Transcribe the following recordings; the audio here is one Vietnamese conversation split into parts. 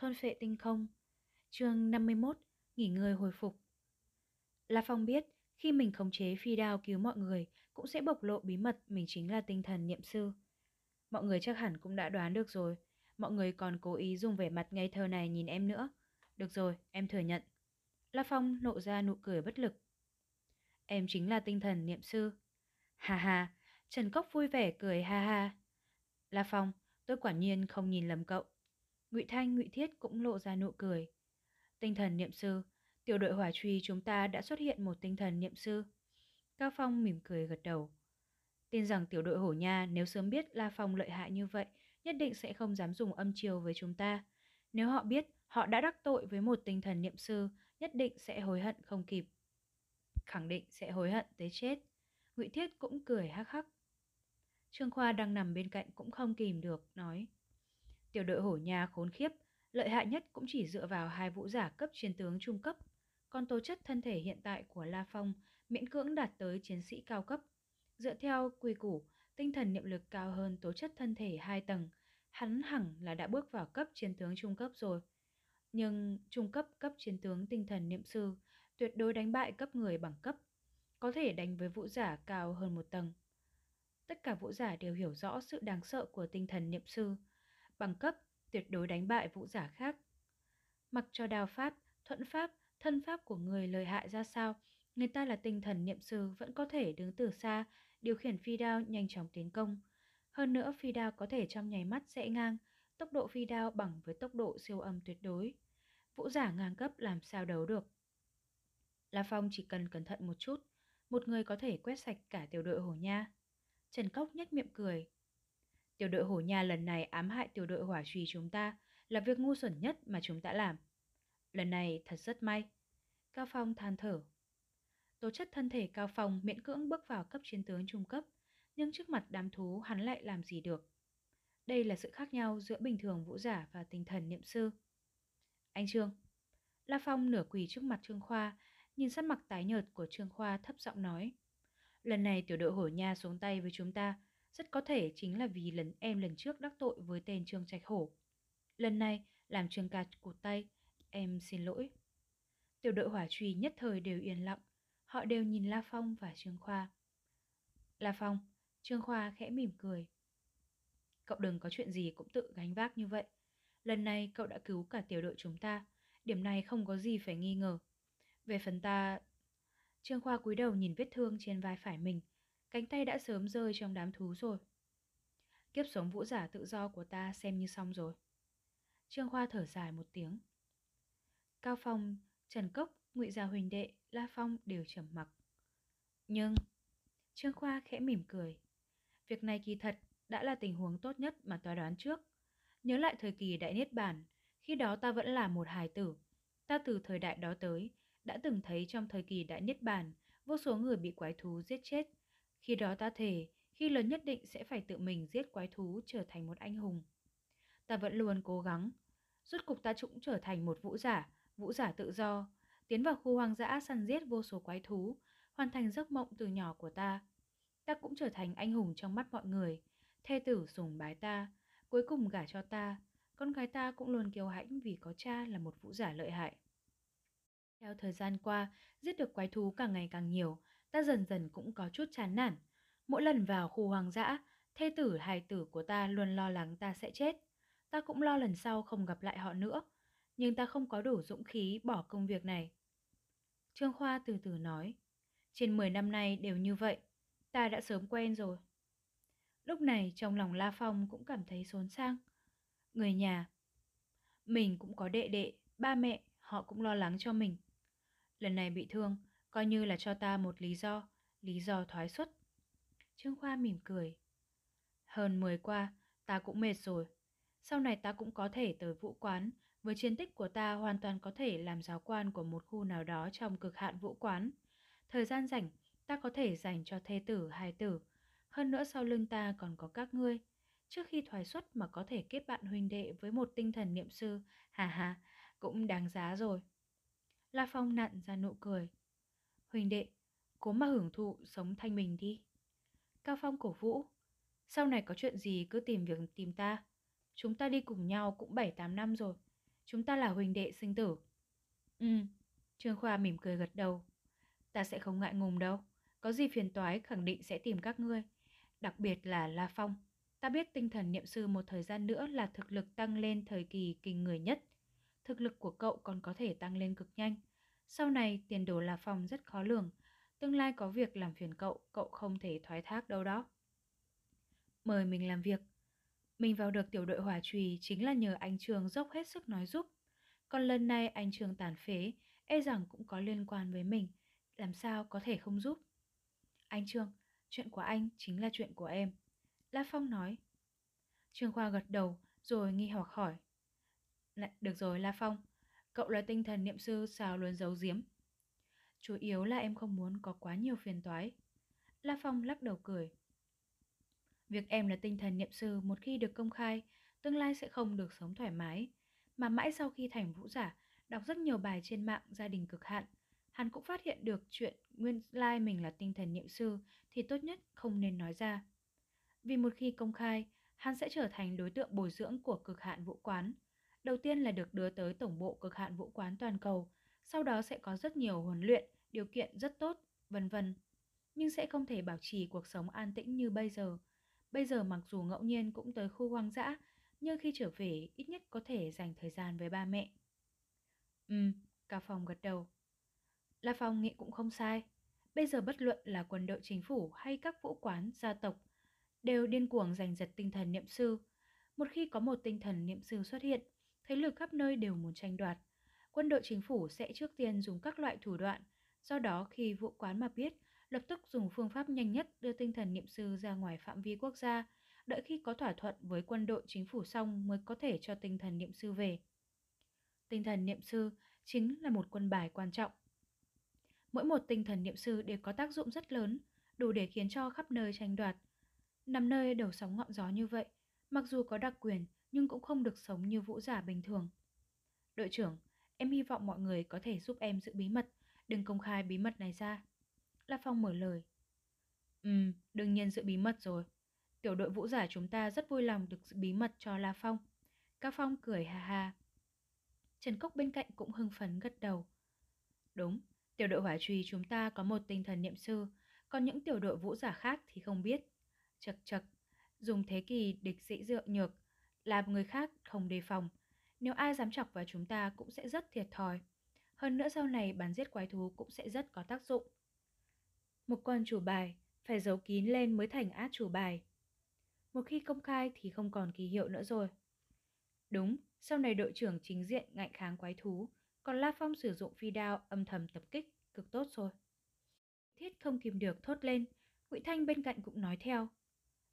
thôn phệ tinh không. chương 51, nghỉ ngơi hồi phục. La Phong biết, khi mình khống chế phi đao cứu mọi người, cũng sẽ bộc lộ bí mật mình chính là tinh thần niệm sư. Mọi người chắc hẳn cũng đã đoán được rồi, mọi người còn cố ý dùng vẻ mặt ngây thơ này nhìn em nữa. Được rồi, em thừa nhận. La Phong nộ ra nụ cười bất lực. Em chính là tinh thần niệm sư. Hà hà, Trần Cốc vui vẻ cười ha ha. La Phong, tôi quả nhiên không nhìn lầm cậu. Ngụy Thanh, Ngụy Thiết cũng lộ ra nụ cười. Tinh thần niệm sư, tiểu đội hỏa truy chúng ta đã xuất hiện một tinh thần niệm sư. Cao Phong mỉm cười gật đầu. Tin rằng tiểu đội hổ nha nếu sớm biết La Phong lợi hại như vậy, nhất định sẽ không dám dùng âm chiều với chúng ta. Nếu họ biết họ đã đắc tội với một tinh thần niệm sư, nhất định sẽ hối hận không kịp. Khẳng định sẽ hối hận tới chết. Ngụy Thiết cũng cười hắc hắc. Trương Khoa đang nằm bên cạnh cũng không kìm được, nói. Tiểu đội hổ nhà khốn khiếp, lợi hại nhất cũng chỉ dựa vào hai vũ giả cấp chiến tướng trung cấp. Còn tố chất thân thể hiện tại của La Phong miễn cưỡng đạt tới chiến sĩ cao cấp. Dựa theo quy củ, tinh thần niệm lực cao hơn tố chất thân thể hai tầng, hắn hẳn là đã bước vào cấp chiến tướng trung cấp rồi. Nhưng trung cấp cấp chiến tướng tinh thần niệm sư tuyệt đối đánh bại cấp người bằng cấp, có thể đánh với vũ giả cao hơn một tầng. Tất cả vũ giả đều hiểu rõ sự đáng sợ của tinh thần niệm sư, bằng cấp tuyệt đối đánh bại vũ giả khác. Mặc cho đào pháp, thuận pháp, thân pháp của người lợi hại ra sao, người ta là tinh thần niệm sư vẫn có thể đứng từ xa, điều khiển phi đao nhanh chóng tiến công. Hơn nữa phi đao có thể trong nháy mắt sẽ ngang, tốc độ phi đao bằng với tốc độ siêu âm tuyệt đối. Vũ giả ngang cấp làm sao đấu được. La Phong chỉ cần cẩn thận một chút, một người có thể quét sạch cả tiểu đội hổ nha. Trần Cốc nhếch miệng cười. Tiểu đội hổ nha lần này ám hại tiểu đội hỏa trùy chúng ta là việc ngu xuẩn nhất mà chúng ta làm. Lần này thật rất may. Cao Phong than thở. Tố chất thân thể Cao Phong miễn cưỡng bước vào cấp chiến tướng trung cấp, nhưng trước mặt đám thú hắn lại làm gì được. Đây là sự khác nhau giữa bình thường vũ giả và tinh thần niệm sư. Anh Trương. La Phong nửa quỳ trước mặt Trương Khoa, nhìn sắc mặt tái nhợt của Trương Khoa thấp giọng nói. Lần này tiểu đội hổ nha xuống tay với chúng ta, rất có thể chính là vì lần em lần trước đắc tội với tên Trương Trạch Hổ. Lần này làm Trương ca cụt tay, em xin lỗi. Tiểu đội hỏa truy nhất thời đều yên lặng, họ đều nhìn La Phong và Trương Khoa. La Phong, Trương Khoa khẽ mỉm cười. Cậu đừng có chuyện gì cũng tự gánh vác như vậy. Lần này cậu đã cứu cả tiểu đội chúng ta, điểm này không có gì phải nghi ngờ. Về phần ta... Trương Khoa cúi đầu nhìn vết thương trên vai phải mình, cánh tay đã sớm rơi trong đám thú rồi. Kiếp sống vũ giả tự do của ta xem như xong rồi. Trương Khoa thở dài một tiếng. Cao Phong, Trần Cốc, Ngụy Gia Huỳnh Đệ, La Phong đều trầm mặc. Nhưng... Trương Khoa khẽ mỉm cười. Việc này kỳ thật đã là tình huống tốt nhất mà ta đoán trước. Nhớ lại thời kỳ Đại Niết Bản, khi đó ta vẫn là một hài tử. Ta từ thời đại đó tới, đã từng thấy trong thời kỳ Đại Niết Bản, vô số người bị quái thú giết chết. Khi đó ta thể khi lớn nhất định sẽ phải tự mình giết quái thú trở thành một anh hùng. Ta vẫn luôn cố gắng. Rốt cục ta cũng trở thành một vũ giả, vũ giả tự do, tiến vào khu hoang dã săn giết vô số quái thú, hoàn thành giấc mộng từ nhỏ của ta. Ta cũng trở thành anh hùng trong mắt mọi người, thê tử sùng bái ta, cuối cùng gả cho ta, con gái ta cũng luôn kiêu hãnh vì có cha là một vũ giả lợi hại. Theo thời gian qua, giết được quái thú càng ngày càng nhiều, ta dần dần cũng có chút chán nản. Mỗi lần vào khu hoang dã, thê tử hài tử của ta luôn lo lắng ta sẽ chết. Ta cũng lo lần sau không gặp lại họ nữa, nhưng ta không có đủ dũng khí bỏ công việc này. Trương Khoa từ từ nói, trên 10 năm nay đều như vậy, ta đã sớm quen rồi. Lúc này trong lòng La Phong cũng cảm thấy xốn sang. Người nhà, mình cũng có đệ đệ, ba mẹ, họ cũng lo lắng cho mình. Lần này bị thương, coi như là cho ta một lý do, lý do thoái xuất. Trương Khoa mỉm cười. Hơn 10 qua, ta cũng mệt rồi. Sau này ta cũng có thể tới vũ quán, với chiến tích của ta hoàn toàn có thể làm giáo quan của một khu nào đó trong cực hạn vũ quán. Thời gian rảnh, ta có thể dành cho thê tử, hài tử. Hơn nữa sau lưng ta còn có các ngươi. Trước khi thoái xuất mà có thể kết bạn huynh đệ với một tinh thần niệm sư, hà hà, cũng đáng giá rồi. La Phong nặn ra nụ cười. Huỳnh đệ, cố mà hưởng thụ sống thanh bình đi. Cao Phong cổ vũ. Sau này có chuyện gì cứ tìm việc tìm ta. Chúng ta đi cùng nhau cũng 7-8 năm rồi. Chúng ta là huỳnh đệ sinh tử. Ừ, Trương Khoa mỉm cười gật đầu. Ta sẽ không ngại ngùng đâu. Có gì phiền toái khẳng định sẽ tìm các ngươi. Đặc biệt là La Phong. Ta biết tinh thần niệm sư một thời gian nữa là thực lực tăng lên thời kỳ kinh người nhất. Thực lực của cậu còn có thể tăng lên cực nhanh. Sau này tiền đồ là Phong rất khó lường. Tương lai có việc làm phiền cậu, cậu không thể thoái thác đâu đó. Mời mình làm việc. Mình vào được tiểu đội hỏa trùy chính là nhờ anh Trường dốc hết sức nói giúp. Còn lần này anh Trường tàn phế, e rằng cũng có liên quan với mình. Làm sao có thể không giúp? Anh Trương, chuyện của anh chính là chuyện của em. La Phong nói. Trương Khoa gật đầu rồi nghi hoặc hỏi. Được rồi La Phong, cậu là tinh thần niệm sư sao luôn giấu giếm. Chủ yếu là em không muốn có quá nhiều phiền toái. La Phong lắc đầu cười. Việc em là tinh thần niệm sư một khi được công khai, tương lai sẽ không được sống thoải mái. Mà mãi sau khi thành vũ giả, đọc rất nhiều bài trên mạng gia đình cực hạn, hắn cũng phát hiện được chuyện nguyên lai mình là tinh thần niệm sư thì tốt nhất không nên nói ra. Vì một khi công khai, hắn sẽ trở thành đối tượng bồi dưỡng của cực hạn vũ quán. Đầu tiên là được đưa tới tổng bộ cực hạn vũ quán toàn cầu, sau đó sẽ có rất nhiều huấn luyện, điều kiện rất tốt, vân vân. Nhưng sẽ không thể bảo trì cuộc sống an tĩnh như bây giờ. Bây giờ mặc dù ngẫu nhiên cũng tới khu hoang dã, nhưng khi trở về ít nhất có thể dành thời gian với ba mẹ. Ừ, cả phòng gật đầu. La Phong nghĩ cũng không sai. Bây giờ bất luận là quân đội chính phủ hay các vũ quán, gia tộc đều điên cuồng giành giật tinh thần niệm sư. Một khi có một tinh thần niệm sư xuất hiện, thế lực khắp nơi đều muốn tranh đoạt. Quân đội chính phủ sẽ trước tiên dùng các loại thủ đoạn, do đó khi vụ quán mà biết, lập tức dùng phương pháp nhanh nhất đưa tinh thần niệm sư ra ngoài phạm vi quốc gia, đợi khi có thỏa thuận với quân đội chính phủ xong mới có thể cho tinh thần niệm sư về. Tinh thần niệm sư chính là một quân bài quan trọng. Mỗi một tinh thần niệm sư đều có tác dụng rất lớn, đủ để khiến cho khắp nơi tranh đoạt. Nằm nơi đầu sóng ngọn gió như vậy, mặc dù có đặc quyền nhưng cũng không được sống như vũ giả bình thường. Đội trưởng, em hy vọng mọi người có thể giúp em giữ bí mật, đừng công khai bí mật này ra. La Phong mở lời. Ừm, đương nhiên giữ bí mật rồi. Tiểu đội vũ giả chúng ta rất vui lòng được giữ bí mật cho La Phong. Cao Phong cười ha ha. Trần Cốc bên cạnh cũng hưng phấn gật đầu. Đúng, tiểu đội hỏa trùy chúng ta có một tinh thần niệm sư, còn những tiểu đội vũ giả khác thì không biết. Chật chật, dùng thế kỷ địch sĩ dựa nhược, làm người khác không đề phòng. Nếu ai dám chọc vào chúng ta cũng sẽ rất thiệt thòi. Hơn nữa sau này bắn giết quái thú cũng sẽ rất có tác dụng. Một con chủ bài phải giấu kín lên mới thành át chủ bài. Một khi công khai thì không còn kỳ hiệu nữa rồi. Đúng, sau này đội trưởng chính diện ngạnh kháng quái thú, còn La Phong sử dụng phi đao âm thầm tập kích, cực tốt rồi. Thiết không kìm được thốt lên, Ngụy Thanh bên cạnh cũng nói theo.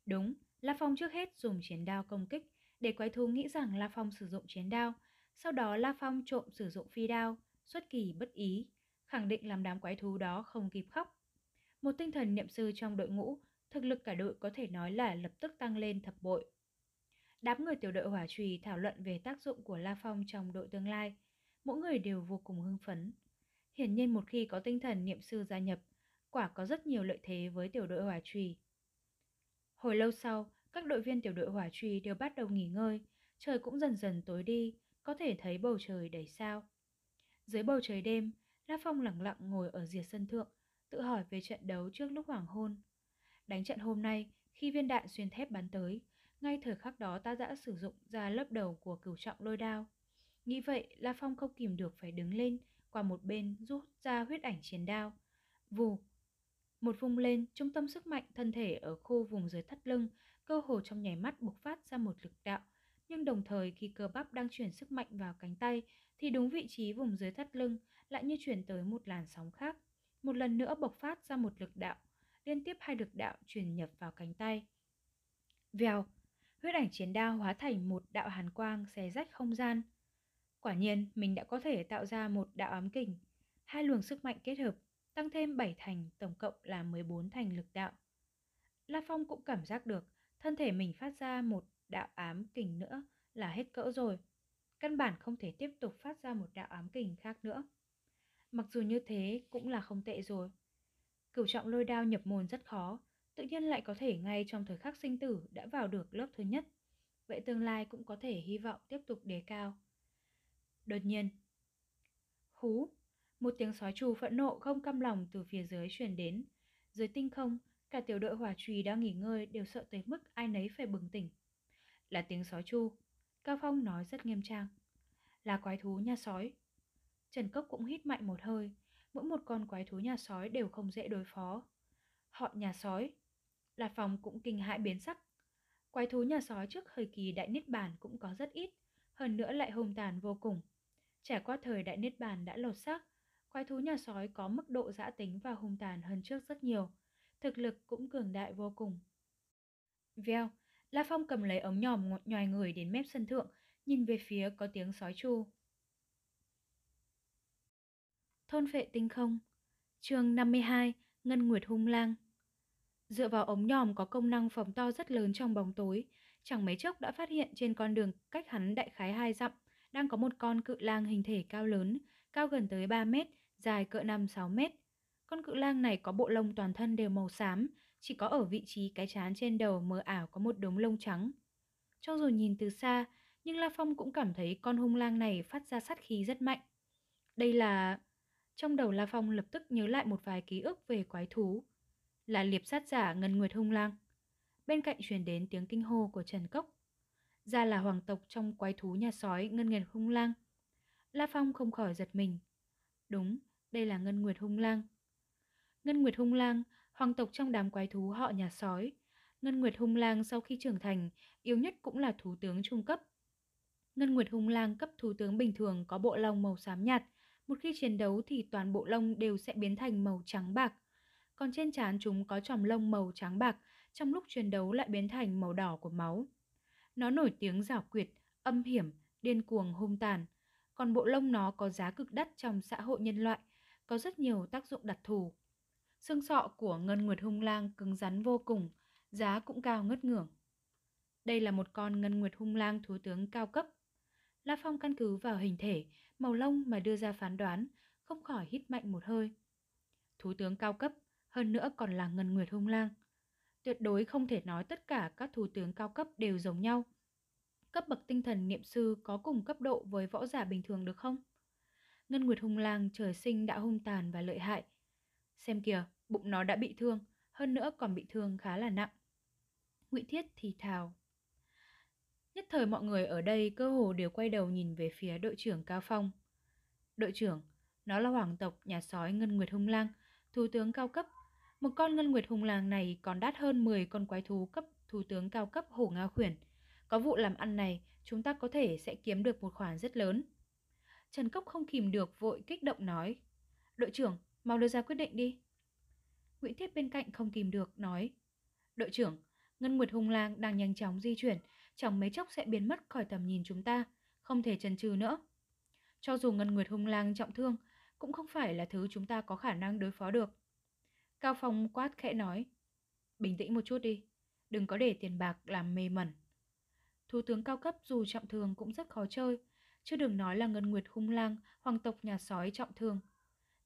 Đúng, La Phong trước hết dùng chiến đao công kích, để quái thú nghĩ rằng La Phong sử dụng chiến đao, sau đó La Phong trộm sử dụng phi đao, xuất kỳ bất ý, khẳng định làm đám quái thú đó không kịp khóc. Một tinh thần niệm sư trong đội ngũ, thực lực cả đội có thể nói là lập tức tăng lên thập bội. Đám người tiểu đội hỏa trùy thảo luận về tác dụng của La Phong trong đội tương lai. Mỗi người đều vô cùng hưng phấn. Hiển nhiên một khi có tinh thần niệm sư gia nhập, quả có rất nhiều lợi thế với tiểu đội hỏa trùy. Hồi lâu sau, các đội viên tiểu đội hỏa truy đều bắt đầu nghỉ ngơi, trời cũng dần dần tối đi, có thể thấy bầu trời đầy sao. Dưới bầu trời đêm, La Phong lặng lặng ngồi ở diệt sân thượng, tự hỏi về trận đấu trước lúc hoàng hôn. Đánh trận hôm nay, khi viên đạn xuyên thép bắn tới, ngay thời khắc đó ta đã sử dụng ra lớp đầu của cửu trọng lôi đao. Nghĩ vậy, La Phong không kìm được phải đứng lên, qua một bên rút ra huyết ảnh chiến đao. Vù! Một vùng lên, trung tâm sức mạnh thân thể ở khu vùng dưới thắt lưng, cơ hồ trong nhảy mắt bộc phát ra một lực đạo. Nhưng đồng thời khi cơ bắp đang chuyển sức mạnh vào cánh tay, thì đúng vị trí vùng dưới thắt lưng lại như chuyển tới một làn sóng khác. Một lần nữa bộc phát ra một lực đạo, liên tiếp hai lực đạo truyền nhập vào cánh tay. Vèo, huyết ảnh chiến đao hóa thành một đạo hàn quang xé rách không gian. Quả nhiên, mình đã có thể tạo ra một đạo ám kình. Hai luồng sức mạnh kết hợp, tăng thêm 7 thành, tổng cộng là 14 thành lực đạo. La Phong cũng cảm giác được thân thể mình phát ra một đạo ám kình nữa là hết cỡ rồi. Căn bản không thể tiếp tục phát ra một đạo ám kình khác nữa. Mặc dù như thế cũng là không tệ rồi. Cửu trọng lôi đao nhập môn rất khó, tự nhiên lại có thể ngay trong thời khắc sinh tử đã vào được lớp thứ nhất. Vậy tương lai cũng có thể hy vọng tiếp tục đề cao. Đột nhiên, hú, một tiếng sói trù phẫn nộ không căm lòng từ phía dưới truyền đến. Dưới tinh không, cả tiểu đội hỏa trùy đang nghỉ ngơi đều sợ tới mức ai nấy phải bừng tỉnh. Là tiếng sói chu. Cao Phong nói rất nghiêm trang. Là quái thú nhà sói. Trần Cốc cũng hít mạnh một hơi. Mỗi một con quái thú nhà sói đều không dễ đối phó. Họ nhà sói. Là phòng cũng kinh hãi biến sắc. Quái thú nhà sói trước thời kỳ đại niết bàn cũng có rất ít, hơn nữa lại hung tàn vô cùng. Trải qua thời đại niết bàn đã lột xác, quái thú nhà sói có mức độ dã tính và hung tàn hơn trước rất nhiều, thực lực cũng cường đại vô cùng. Veo, La Phong cầm lấy ống nhòm nhòi người đến mép sân thượng, nhìn về phía có tiếng sói chu. Thôn phệ tinh không chương 52 Ngân Nguyệt hung lang Dựa vào ống nhòm có công năng phóng to rất lớn trong bóng tối, chẳng mấy chốc đã phát hiện trên con đường cách hắn đại khái hai dặm, đang có một con cự lang hình thể cao lớn, cao gần tới 3 mét, dài cỡ 5-6 mét. Con cự lang này có bộ lông toàn thân đều màu xám, chỉ có ở vị trí cái chán trên đầu mờ ảo có một đống lông trắng. Cho dù nhìn từ xa, nhưng La Phong cũng cảm thấy con hung lang này phát ra sát khí rất mạnh. Đây là... Trong đầu La Phong lập tức nhớ lại một vài ký ức về quái thú. Là liệp sát giả Ngân Nguyệt hung lang. Bên cạnh truyền đến tiếng kinh hô của Trần Cốc. Ra là hoàng tộc trong quái thú nhà sói Ngân Nguyệt hung lang. La Phong không khỏi giật mình. Đúng, đây là Ngân Nguyệt hung lang. Ngân Nguyệt hung lang, hoàng tộc trong đám quái thú họ nhà sói. Ngân Nguyệt hung lang sau khi trưởng thành, yếu nhất cũng là thú tướng trung cấp. Ngân Nguyệt hung lang cấp thú tướng bình thường có bộ lông màu xám nhạt, một khi chiến đấu thì toàn bộ lông đều sẽ biến thành màu trắng bạc. Còn trên trán chúng có tròm lông màu trắng bạc, trong lúc chiến đấu lại biến thành màu đỏ của máu. Nó nổi tiếng giảo quyệt, âm hiểm, điên cuồng hung tàn. Còn bộ lông nó có giá cực đắt trong xã hội nhân loại, có rất nhiều tác dụng đặc thù. Xương sọ của Ngân Nguyệt hung lang cứng rắn vô cùng, giá cũng cao ngất ngưởng. Đây là một con Ngân Nguyệt hung lang thú tướng cao cấp. La Phong căn cứ vào hình thể, màu lông mà đưa ra phán đoán, không khỏi hít mạnh một hơi. Thú tướng cao cấp, hơn nữa còn là Ngân Nguyệt hung lang. Tuyệt đối không thể nói tất cả các thú tướng cao cấp đều giống nhau. Cấp bậc tinh thần niệm sư có cùng cấp độ với võ giả bình thường được không? Ngân Nguyệt hung lang trời sinh đã hung tàn và lợi hại, Xem kìa, bụng nó đã bị thương, hơn nữa còn bị thương khá là nặng. Ngụy Thiết thì thào. Nhất thời mọi người ở đây cơ hồ đều quay đầu nhìn về phía đội trưởng Cao Phong. Đội trưởng, nó là hoàng tộc nhà sói Ngân Nguyệt Hung Lang, thủ tướng cao cấp. Một con Ngân Nguyệt Hung Lang này còn đắt hơn 10 con quái thú cấp thủ tướng cao cấp Hổ Nga Khuyển. Có vụ làm ăn này, chúng ta có thể sẽ kiếm được một khoản rất lớn. Trần Cốc không kìm được vội kích động nói. Đội trưởng, mau đưa ra quyết định đi. Nguyễn Thiết bên cạnh không kìm được, nói. Đội trưởng, Ngân Nguyệt Hùng Lang đang nhanh chóng di chuyển, chẳng mấy chốc sẽ biến mất khỏi tầm nhìn chúng ta, không thể chần chừ nữa. Cho dù Ngân Nguyệt Hùng Lang trọng thương, cũng không phải là thứ chúng ta có khả năng đối phó được. Cao Phong quát khẽ nói. Bình tĩnh một chút đi, đừng có để tiền bạc làm mê mẩn. Thủ tướng cao cấp dù trọng thương cũng rất khó chơi, chứ đừng nói là Ngân Nguyệt Hung Lang, hoàng tộc nhà sói trọng thương.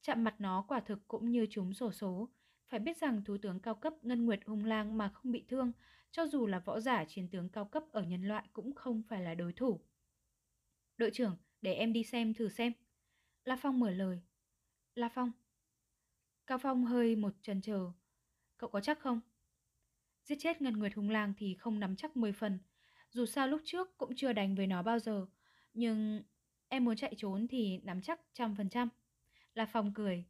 Chạm mặt nó quả thực cũng như chúng sổ số. Phải biết rằng thú tướng cao cấp Ngân Nguyệt hung lang mà không bị thương, cho dù là võ giả chiến tướng cao cấp ở nhân loại cũng không phải là đối thủ. Đội trưởng, để em đi xem thử xem. La Phong mở lời. La Phong. Cao Phong hơi một chần chờ. Cậu có chắc không? Giết chết Ngân Nguyệt hung lang thì không nắm chắc 10 phần. Dù sao lúc trước cũng chưa đánh với nó bao giờ. Nhưng em muốn chạy trốn thì nắm chắc trăm phần trăm. La Phong cười.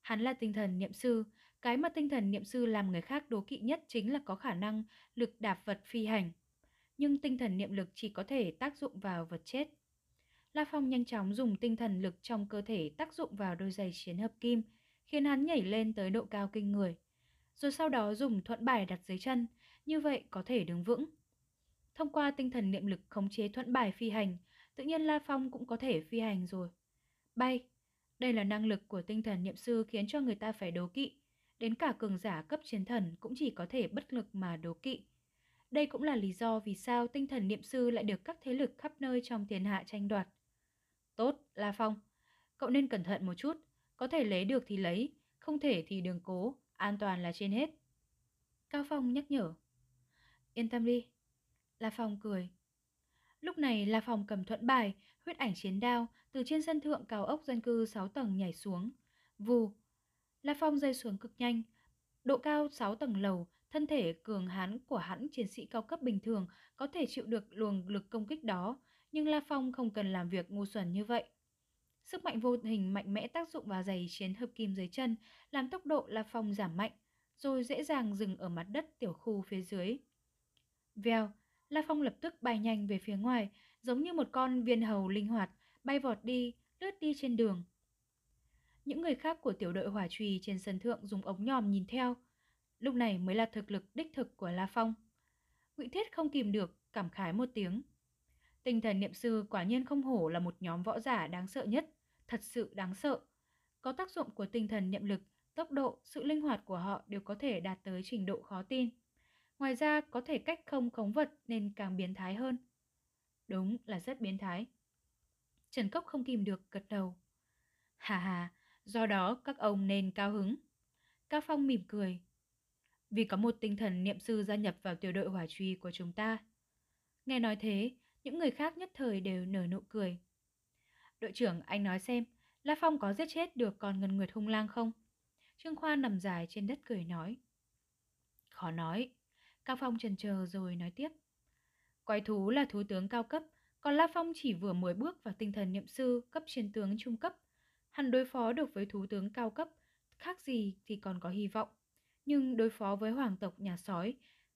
Hắn là tinh thần niệm sư, cái mà tinh thần niệm sư làm người khác đố kỵ nhất chính là có khả năng lực đạp vật phi hành. Nhưng tinh thần niệm lực chỉ có thể tác dụng vào vật chết. La Phong nhanh chóng dùng tinh thần lực trong cơ thể tác dụng vào đôi giày chiến hợp kim, khiến hắn nhảy lên tới độ cao kinh người. Rồi sau đó dùng thuận bài đặt dưới chân, như vậy có thể đứng vững. Thông qua tinh thần niệm lực khống chế thuận bài phi hành, tự nhiên La Phong cũng có thể phi hành rồi. Bay, đây là năng lực của tinh thần niệm sư khiến cho người ta phải đố kỵ. Đến cả cường giả cấp chiến thần cũng chỉ có thể bất lực mà đố kỵ. Đây cũng là lý do vì sao tinh thần niệm sư lại được các thế lực khắp nơi trong thiên hạ tranh đoạt. Tốt, La Phong. Cậu nên cẩn thận một chút. Có thể lấy được thì lấy, không thể thì đừng cố. An toàn là trên hết. Cao Phong nhắc nhở. Yên tâm đi. La Phong cười. Lúc này La Phong cầm thuận bài, huyết ảnh chiến đao từ trên sân thượng cao ốc dân cư 6 tầng nhảy xuống. Vù! La Phong rơi xuống cực nhanh. Độ cao 6 tầng lầu, thân thể cường hán của hắn chiến sĩ cao cấp bình thường có thể chịu được luồng lực công kích đó, nhưng La Phong không cần làm việc ngu xuẩn như vậy. Sức mạnh vô hình mạnh mẽ tác dụng vào giày chiến hợp kim dưới chân, làm tốc độ La Phong giảm mạnh, rồi dễ dàng dừng ở mặt đất tiểu khu phía dưới. Vèo, La Phong lập tức bay nhanh về phía ngoài, giống như một con viên hầu linh hoạt, bay vọt đi, lướt đi trên đường. Những người khác của tiểu đội hỏa trùy trên sân thượng dùng ống nhòm nhìn theo. Lúc này mới là thực lực đích thực của La Phong. Ngụy Thiết không kìm được, cảm khái một tiếng. Tinh thần niệm sư quả nhiên không hổ là một nhóm võ giả đáng sợ nhất, thật sự đáng sợ. Có tác dụng của tinh thần niệm lực, tốc độ, sự linh hoạt của họ đều có thể đạt tới trình độ khó tin. Ngoài ra có thể cách không khống vật nên càng biến thái hơn. Đúng là rất biến thái. Trần Cốc không kìm được gật đầu. Hà hà, do đó các ông nên cao hứng. Cao Phong mỉm cười. Vì có một tinh thần niệm sư gia nhập vào tiểu đội hỏa truy của chúng ta. Nghe nói thế, những người khác nhất thời đều nở nụ cười. Đội trưởng, anh nói xem, La Phong có giết chết được con Ngân Nguyệt hung lang không? Trương Khoa nằm dài trên đất cười nói. Khó nói. Cao Phong trần chờ rồi nói tiếp. Quái thú là thú tướng cao cấp, còn La Phong chỉ vừa mới bước vào tinh thần niệm sư cấp chiến tướng trung cấp. Hắn đối phó được với thú tướng cao cấp, khác gì thì còn có hy vọng. Nhưng đối phó với hoàng tộc nhà sói,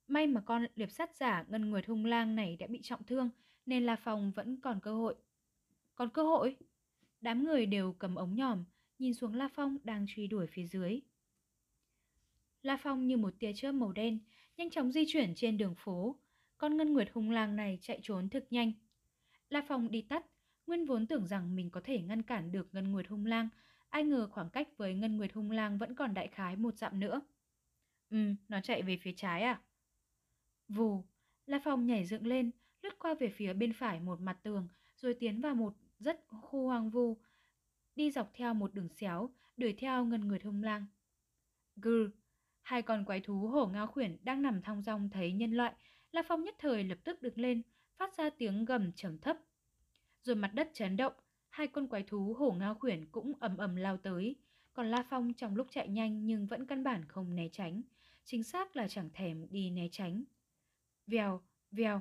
may mà con liệp sát giả Ngân Nguyệt Hung Lang này đã bị trọng thương, nên La Phong vẫn còn cơ hội. Còn cơ hội? Đám người đều cầm ống nhòm, nhìn xuống La Phong đang truy đuổi phía dưới. La Phong như một tia chớp màu đen, nhanh chóng di chuyển trên đường phố. Con Ngân Nguyệt hung lang này chạy trốn thực nhanh. La Phong đi tắt, nguyên vốn tưởng rằng mình có thể ngăn cản được Ngân Nguyệt hung lang, ai ngờ khoảng cách với Ngân Nguyệt hung lang vẫn còn đại khái một dặm nữa. Ừ, nó chạy về phía trái à? Vù, La Phong nhảy dựng lên, lướt qua về phía bên phải một mặt tường, rồi tiến vào một rất khu hoang vu, đi dọc theo một đường xéo, đuổi theo Ngân Nguyệt hung lang. Gừ, Hai con quái thú hổ ngao khuyển đang nằm thong dong thấy nhân loại, La Phong nhất thời lập tức đứng lên, phát ra tiếng gầm trầm thấp. Rồi mặt đất chấn động, hai con quái thú hổ ngao khuyển cũng ầm ầm lao tới, còn La Phong trong lúc chạy nhanh nhưng vẫn căn bản không né tránh, chính xác là chẳng thèm đi né tránh. Vèo, vèo.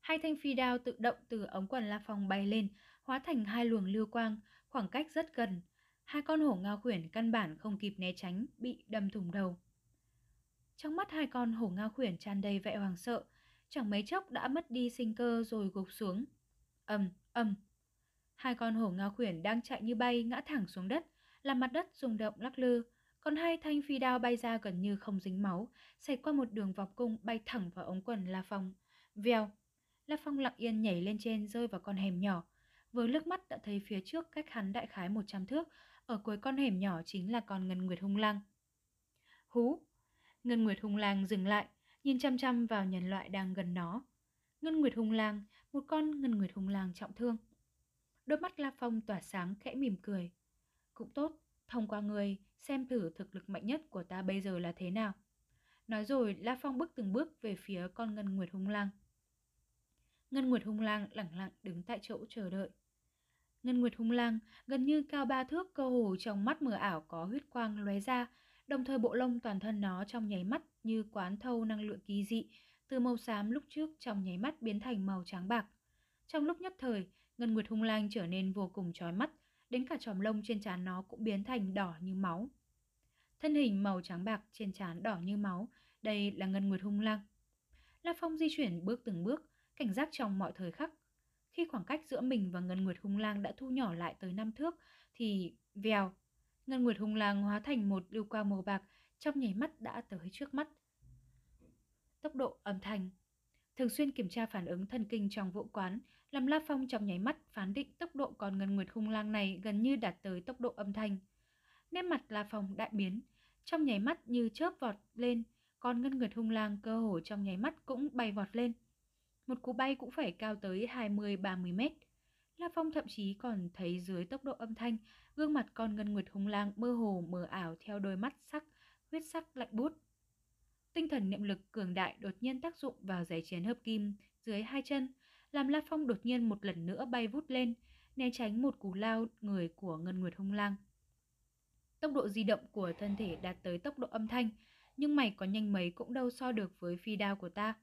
Hai thanh phi đao tự động từ ống quần La Phong bay lên, hóa thành hai luồng lưu quang, khoảng cách rất gần, hai con hổ ngao khuyển căn bản không kịp né tránh, bị đâm thủng đầu. Trong mắt hai con hổ ngao khuyển tràn đầy vẻ hoàng sợ, chẳng mấy chốc đã mất đi sinh cơ rồi gục xuống. Ầm, ầm. Hai con hổ ngao khuyển đang chạy như bay ngã thẳng xuống đất, làm mặt đất rung động lắc lư, còn hai thanh phi đao bay ra gần như không dính máu, xảy qua một đường vòng cung bay thẳng vào ống quần La Phong. Vèo, La Phong lặng yên nhảy lên trên rơi vào con hẻm nhỏ. Vừa lướt mắt đã thấy phía trước cách hắn đại khái 100 thước, ở cuối con hẻm nhỏ chính là con Ngân Nguyệt Hung Lang. Hú! Ngân Nguyệt Hung Lang dừng lại, nhìn chăm chăm vào nhân loại đang gần nó. Ngân Nguyệt Hung Lang, một con Ngân Nguyệt Hung Lang trọng thương. Đôi mắt La Phong tỏa sáng khẽ mỉm cười. Cũng tốt, thông qua người xem thử thực lực mạnh nhất của ta bây giờ là thế nào. Nói rồi La Phong bước từng bước về phía con Ngân Nguyệt Hung Lang. Ngân Nguyệt Hung Lang lặng lặng đứng tại chỗ chờ đợi. Ngân Nguyệt hung lang, gần như cao ba thước cơ hồ trong mắt mờ ảo có huyết quang lóe ra, đồng thời bộ lông toàn thân nó trong nháy mắt như quán thâu năng lượng kỳ dị, từ màu xám lúc trước trong nháy mắt biến thành màu trắng bạc. Trong lúc nhất thời, Ngân Nguyệt hung lang trở nên vô cùng chói mắt, đến cả chòm lông trên trán nó cũng biến thành đỏ như máu. Thân hình màu trắng bạc trên trán đỏ như máu, đây là Ngân Nguyệt hung lang. La Phong di chuyển bước từng bước, cảnh giác trong mọi thời khắc, khi khoảng cách giữa mình và Ngân Nguyệt Hung Lang đã thu nhỏ lại tới năm thước, thì vèo, Ngân Nguyệt Hung Lang hóa thành một lưu quang màu bạc, trong nháy mắt đã tới trước mắt. Tốc độ âm thanh Thường xuyên kiểm tra phản ứng thần kinh trong vũ quán, làm La Phong trong nháy mắt phán định tốc độ con Ngân Nguyệt Hung Lang này gần như đạt tới tốc độ âm thanh. Nét mặt La Phong đại biến, trong nháy mắt như chớp vọt lên, con Ngân Nguyệt Hung Lang cơ hồ trong nháy mắt cũng bay vọt lên một cú bay cũng phải cao tới 20-30 mét. La Phong thậm chí còn thấy dưới tốc độ âm thanh, gương mặt con ngân nguyệt hung lang mơ hồ mờ ảo theo đôi mắt sắc, huyết sắc lạnh bút. Tinh thần niệm lực cường đại đột nhiên tác dụng vào giấy chén hợp kim dưới hai chân, làm La Phong đột nhiên một lần nữa bay vút lên, né tránh một cú lao người của Ngân Nguyệt Hung Lang. Tốc độ di động của thân thể đạt tới tốc độ âm thanh, nhưng mày có nhanh mấy cũng đâu so được với phi đao của ta.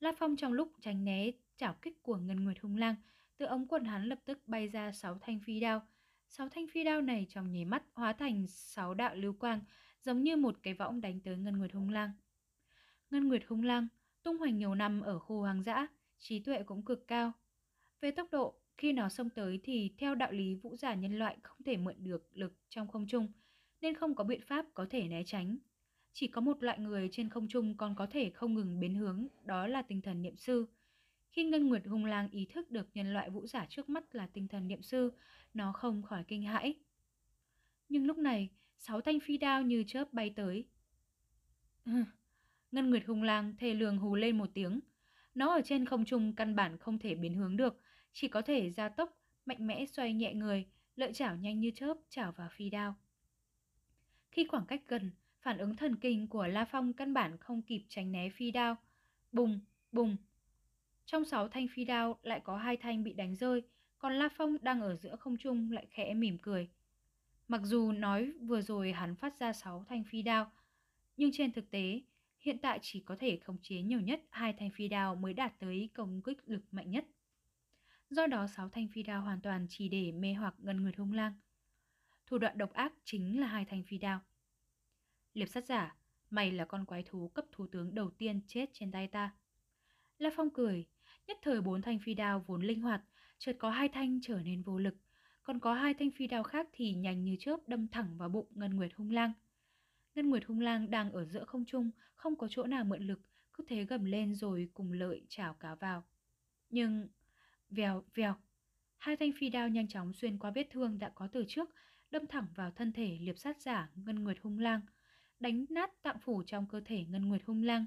La Phong trong lúc tránh né chảo kích của Ngân Nguyệt Hung Lang, từ ống quần hắn lập tức bay ra sáu thanh phi đao. Sáu thanh phi đao này trong nháy mắt hóa thành sáu đạo lưu quang, giống như một cái võng đánh tới Ngân Nguyệt Hung Lang. Ngân Nguyệt Hung Lang tung hoành nhiều năm ở khu hoang dã, trí tuệ cũng cực cao. Về tốc độ, khi nó xông tới thì theo đạo lý vũ giả nhân loại không thể mượn được lực trong không trung, nên không có biện pháp có thể né tránh. Chỉ có một loại người trên không trung còn có thể không ngừng biến hướng, đó là tinh thần niệm sư. Khi Ngân Nguyệt hung lang ý thức được nhân loại vũ giả trước mắt là tinh thần niệm sư, nó không khỏi kinh hãi. Nhưng lúc này, sáu thanh phi đao như chớp bay tới. Ngân Nguyệt hung lang thề lường hú lên một tiếng. Nó ở trên không trung căn bản không thể biến hướng được, chỉ có thể gia tốc, mạnh mẽ xoay nhẹ người, lợi chảo nhanh như chớp chảo vào phi đao. Khi khoảng cách gần, phản ứng thần kinh của La Phong căn bản không kịp tránh né phi đao. Bùng, bùng. Trong sáu thanh phi đao lại có hai thanh bị đánh rơi, còn La Phong đang ở giữa không trung lại khẽ mỉm cười. Mặc dù nói vừa rồi hắn phát ra sáu thanh phi đao, nhưng trên thực tế, hiện tại chỉ có thể khống chế nhiều nhất hai thanh phi đao mới đạt tới công kích lực mạnh nhất. Do đó sáu thanh phi đao hoàn toàn chỉ để mê hoặc ngân nguyệt hung lang. Thủ đoạn độc ác chính là hai thanh phi đao. Liệp sát giả, mày là con quái thú cấp thủ tướng đầu tiên chết trên tay ta. La Phong cười, nhất thời bốn thanh phi đao vốn linh hoạt, chợt có hai thanh trở nên vô lực, còn có hai thanh phi đao khác thì nhanh như chớp đâm thẳng vào bụng Ngân Nguyệt hung lang. Ngân Nguyệt hung lang đang ở giữa không trung, không có chỗ nào mượn lực, cứ thế gầm lên rồi cùng lợi chảo cá vào. Nhưng, vèo, vèo, hai thanh phi đao nhanh chóng xuyên qua vết thương đã có từ trước, đâm thẳng vào thân thể liệp sát giả Ngân Nguyệt hung lang, đánh nát tạng phủ trong cơ thể Ngân Nguyệt hung lang,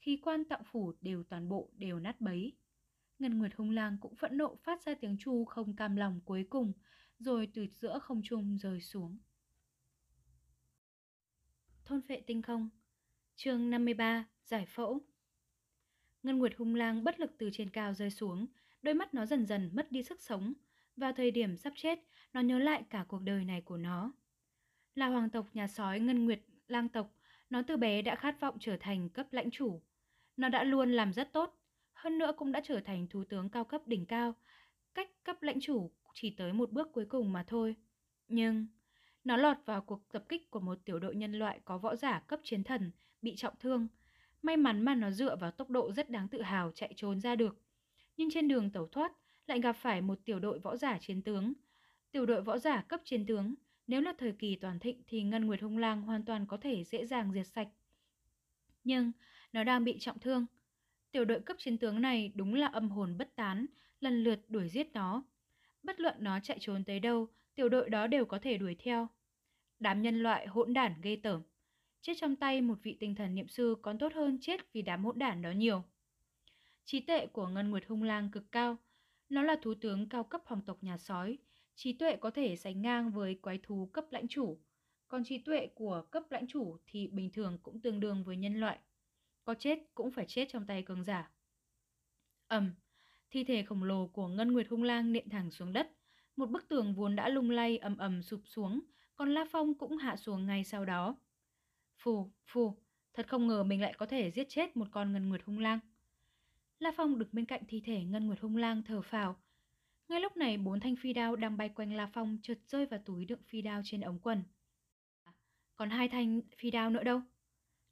khí quan tạng phủ đều toàn bộ đều nát bấy. Ngân Nguyệt hung lang cũng phẫn nộ phát ra tiếng chu không cam lòng cuối cùng, rồi từ giữa không trung rơi xuống. Thôn phệ tinh không chương 53 Giải phẫu Ngân Nguyệt hung lang bất lực từ trên cao rơi xuống, đôi mắt nó dần dần mất đi sức sống. Vào thời điểm sắp chết, nó nhớ lại cả cuộc đời này của nó. Là hoàng tộc nhà sói Ngân Nguyệt lang tộc, nó từ bé đã khát vọng trở thành cấp lãnh chủ. Nó đã luôn làm rất tốt, hơn nữa cũng đã trở thành thủ tướng cao cấp đỉnh cao, cách cấp lãnh chủ chỉ tới một bước cuối cùng mà thôi. Nhưng nó lọt vào cuộc tập kích của một tiểu đội nhân loại có võ giả cấp chiến thần, bị trọng thương. May mắn mà nó dựa vào tốc độ rất đáng tự hào chạy trốn ra được. Nhưng trên đường tẩu thoát lại gặp phải một tiểu đội võ giả chiến tướng. Tiểu đội võ giả cấp chiến tướng, nếu là thời kỳ toàn thịnh thì Ngân Nguyệt Hung Lang hoàn toàn có thể dễ dàng diệt sạch. Nhưng nó đang bị trọng thương. Tiểu đội cấp chiến tướng này đúng là âm hồn bất tán, lần lượt đuổi giết nó. Bất luận nó chạy trốn tới đâu, tiểu đội đó đều có thể đuổi theo. Đám nhân loại hỗn đản ghê tởm. Chết trong tay một vị tinh thần niệm sư còn tốt hơn chết vì đám hỗn đản đó nhiều. Trí tuệ của Ngân Nguyệt Hung Lang cực cao. Nó là thú tướng cao cấp hoàng tộc nhà sói. Trí tuệ có thể sánh ngang với quái thú cấp lãnh chủ. Còn trí tuệ của cấp lãnh chủ thì bình thường cũng tương đương với nhân loại. Có chết cũng phải chết trong tay cường giả. ầm, thi thể khổng lồ của Ngân Nguyệt Hung Lang nện thẳng xuống đất. Một bức tường vốn đã lung lay ầm ầm sụp xuống, còn La Phong cũng hạ xuống ngay sau đó. Phù, phù, thật không ngờ mình lại có thể giết chết một con Ngân Nguyệt Hung Lang. La Phong được bên cạnh thi thể Ngân Nguyệt Hung Lang thở phào. Ngay lúc này bốn thanh phi đao đang bay quanh La Phong chợt rơi vào túi đựng phi đao trên ống quần. Còn hai thanh phi đao nữa đâu?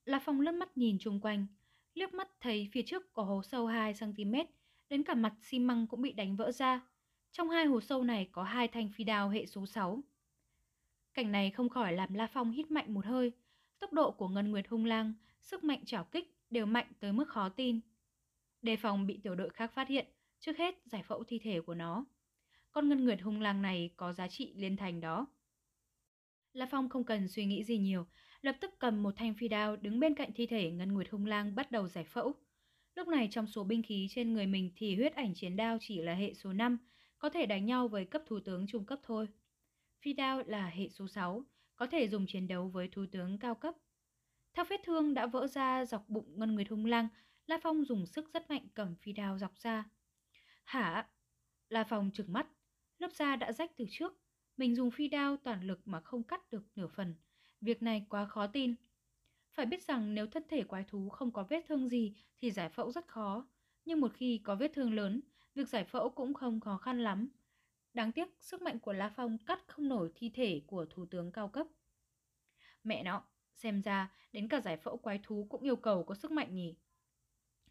La Phong lướt mắt nhìn chung quanh, liếc mắt thấy phía trước có hố sâu 2cm, đến cả mặt xi măng cũng bị đánh vỡ ra. Trong hai hồ sâu này có hai thanh phi đao hệ số 6. Cảnh này không khỏi làm La Phong hít mạnh một hơi. Tốc độ của Ngân Nguyệt hung lang, sức mạnh trảo kích đều mạnh tới mức khó tin. Đề phòng bị tiểu đội khác phát hiện, trước hết giải phẫu thi thể của nó. Con Ngân Nguyệt hung lang này có giá trị liên thành đó. La Phong không cần suy nghĩ gì nhiều, lập tức cầm một thanh phi đao đứng bên cạnh thi thể Ngân Nguyệt hung lang bắt đầu giải phẫu. Lúc này trong số binh khí trên người mình thì huyết ảnh chiến đao chỉ là hệ số 5, có thể đánh nhau với cấp thủ tướng trung cấp thôi. Phi đao là hệ số 6, có thể dùng chiến đấu với thủ tướng cao cấp. Theo vết thương đã vỡ ra dọc bụng Ngân Nguyệt hung lang, La Phong dùng sức rất mạnh cầm phi đao dọc ra. Hả? La Phong trừng mắt, lớp da đã rách từ trước. Mình dùng phi đao toàn lực mà không cắt được nửa phần. Việc này quá khó tin. Phải biết rằng nếu thân thể quái thú không có vết thương gì thì giải phẫu rất khó. Nhưng một khi có vết thương lớn, việc giải phẫu cũng không khó khăn lắm. Đáng tiếc, sức mạnh của La Phong cắt không nổi thi thể của thủ tướng cao cấp. Mẹ nó, xem ra đến cả giải phẫu quái thú cũng yêu cầu có sức mạnh nhỉ.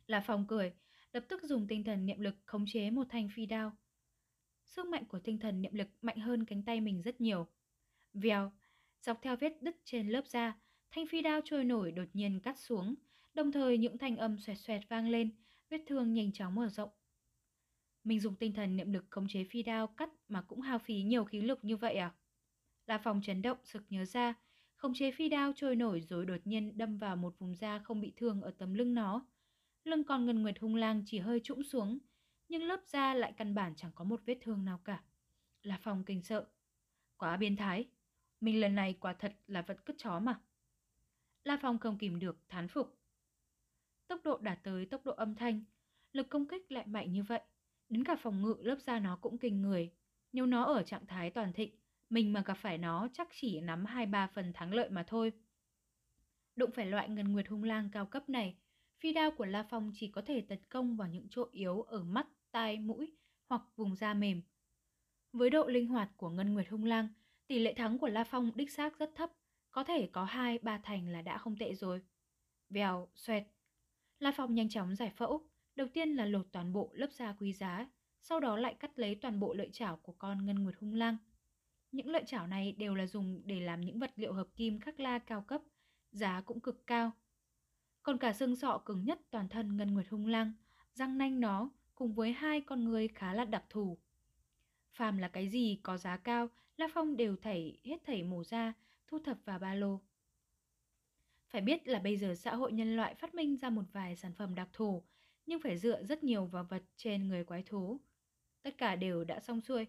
La Phong cười, lập tức dùng tinh thần niệm lực khống chế một thanh phi đao. Sức mạnh của tinh thần niệm lực mạnh hơn cánh tay mình rất nhiều. Vèo, dọc theo vết đứt trên lớp da, thanh phi đao trôi nổi đột nhiên cắt xuống, đồng thời những thanh âm xoẹt xoẹt vang lên, vết thương nhanh chóng mở rộng. Mình dùng tinh thần niệm lực khống chế phi đao cắt mà cũng hao phí nhiều khí lực như vậy à? La Phong chấn động sực nhớ ra, khống chế phi đao trôi nổi rồi đột nhiên đâm vào một vùng da không bị thương ở tấm lưng nó. Lưng con ngân nguyệt hung lang chỉ hơi trũng xuống, nhưng lớp da lại căn bản chẳng có một vết thương nào cả. La Phong kinh sợ. Quá biến thái. Mình lần này quả thật là vật cứt chó mà. La Phong không kìm được thán phục. Tốc độ đạt tới tốc độ âm thanh, lực công kích lại mạnh như vậy. Đến cả phòng ngự lớp da nó cũng kinh người. Nếu nó ở trạng thái toàn thịnh, mình mà gặp phải nó chắc chỉ nắm 2-3 phần thắng lợi mà thôi. Đụng phải loại ngân nguyệt hung lang cao cấp này, phi đao của La Phong chỉ có thể tấn công vào những chỗ yếu ở mắt, tai, mũi hoặc vùng da mềm. Với độ linh hoạt của ngân nguyệt hung lang, tỷ lệ thắng của La Phong đích xác rất thấp, có thể có 2-3 thành là đã không tệ rồi. Vèo, xoẹt. La Phong nhanh chóng giải phẫu, đầu tiên là lột toàn bộ lớp da quý giá, sau đó lại cắt lấy toàn bộ lợi chảo của con ngân nguyệt hung lang. Những lợi chảo này đều là dùng để làm những vật liệu hợp kim khắc la cao cấp, giá cũng cực cao. Còn cả xương sọ cứng nhất toàn thân ngân nguyệt hung lang, răng nanh nó cùng với hai con người khá là đặc thù. Phàm là cái gì có giá cao, La Phong đều thảy hết thảy mổ ra, thu thập vào ba lô. Phải biết là bây giờ xã hội nhân loại phát minh ra một vài sản phẩm đặc thù, nhưng phải dựa rất nhiều vào vật trên người quái thú. Tất cả đều đã xong xuôi.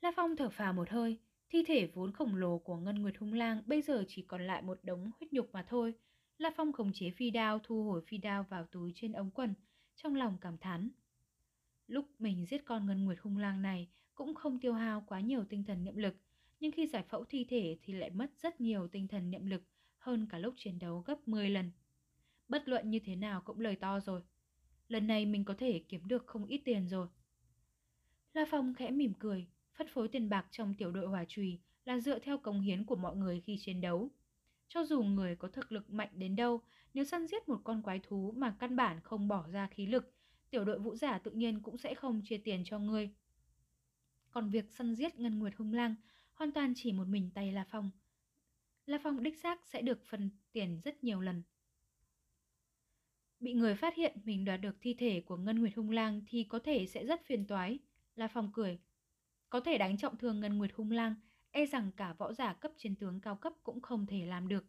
La Phong thở phào một hơi, thi thể vốn khổng lồ của Ngân Nguyệt Hung Lang bây giờ chỉ còn lại một đống huyết nhục mà thôi. La Phong khống chế phi đao thu hồi phi đao vào túi trên ống quần, trong lòng cảm thán. Lúc mình giết con Ngân Nguyệt Hung Lang này cũng không tiêu hao quá nhiều tinh thần niệm lực, nhưng khi giải phẫu thi thể thì lại mất rất nhiều tinh thần niệm lực hơn cả lúc chiến đấu gấp 10 lần. Bất luận như thế nào cũng lời to rồi. Lần này mình có thể kiếm được không ít tiền rồi. La Phong khẽ mỉm cười, phân phối tiền bạc trong tiểu đội hòa trùy là dựa theo công hiến của mọi người khi chiến đấu. Cho dù người có thực lực mạnh đến đâu, nếu săn giết một con quái thú mà căn bản không bỏ ra khí lực, tiểu đội vũ giả tự nhiên cũng sẽ không chia tiền cho ngươi. Còn việc săn giết Ngân Nguyệt Hung Lang hoàn toàn chỉ một mình tay La Phong. La Phong đích xác sẽ được phần tiền rất nhiều lần. Bị người phát hiện mình đoạt được thi thể của Ngân Nguyệt Hung Lang thì có thể sẽ rất phiền toái. La Phong cười. Có thể đánh trọng thương Ngân Nguyệt Hung Lang, e rằng cả võ giả cấp chiến tướng cao cấp cũng không thể làm được.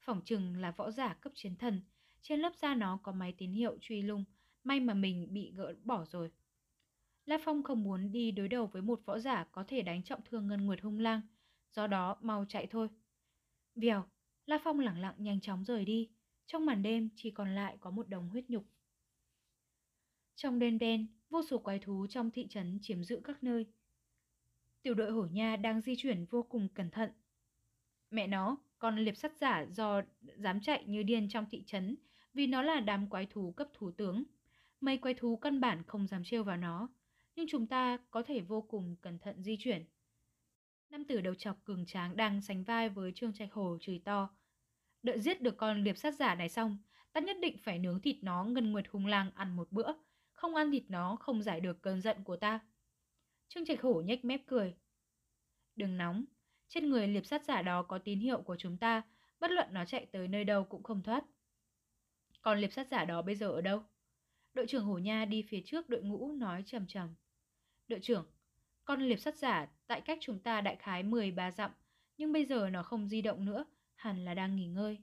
Phỏng chừng là võ giả cấp chiến thần, trên lớp da nó có máy tín hiệu truy lung, may mà mình bị gỡ bỏ rồi. La Phong không muốn đi đối đầu với một võ giả có thể đánh trọng thương Ngân Nguyệt Hung Lang, do đó mau chạy thôi. Vèo, La Phong lẳng lặng nhanh chóng rời đi, trong màn đêm chỉ còn lại có một đống huyết nhục. Trong đêm đen, vô số quái thú trong thị trấn chiếm giữ các nơi. Tiểu đội hổ nha đang di chuyển vô cùng cẩn thận. Mẹ nó, còn liệp sắt giả do dám chạy như điên trong thị trấn vì nó là đám quái thú cấp thủ tướng. Mấy quái thú căn bản không dám trêu vào nó, nhưng chúng ta có thể vô cùng cẩn thận di chuyển. Nam tử đầu chọc cường tráng đang sánh vai với Trương Trạch Hổ chửi to. Đợi giết được con liệp sát giả này xong, ta nhất định phải nướng thịt nó ngân nguyệt hung lang ăn một bữa, không ăn thịt nó không giải được cơn giận của ta. Trương Trạch Hổ nhếch mép cười. Đừng nóng, trên người liệp sát giả đó có tín hiệu của chúng ta, bất luận nó chạy tới nơi đâu cũng không thoát. Còn liệp sát giả đó bây giờ ở đâu? Đội trưởng Hổ Nha đi phía trước đội ngũ nói trầm trầm. Đội trưởng, con liệp sát giả tại cách chúng ta đại khái 13 dặm, nhưng bây giờ nó không di động nữa, hẳn là đang nghỉ ngơi.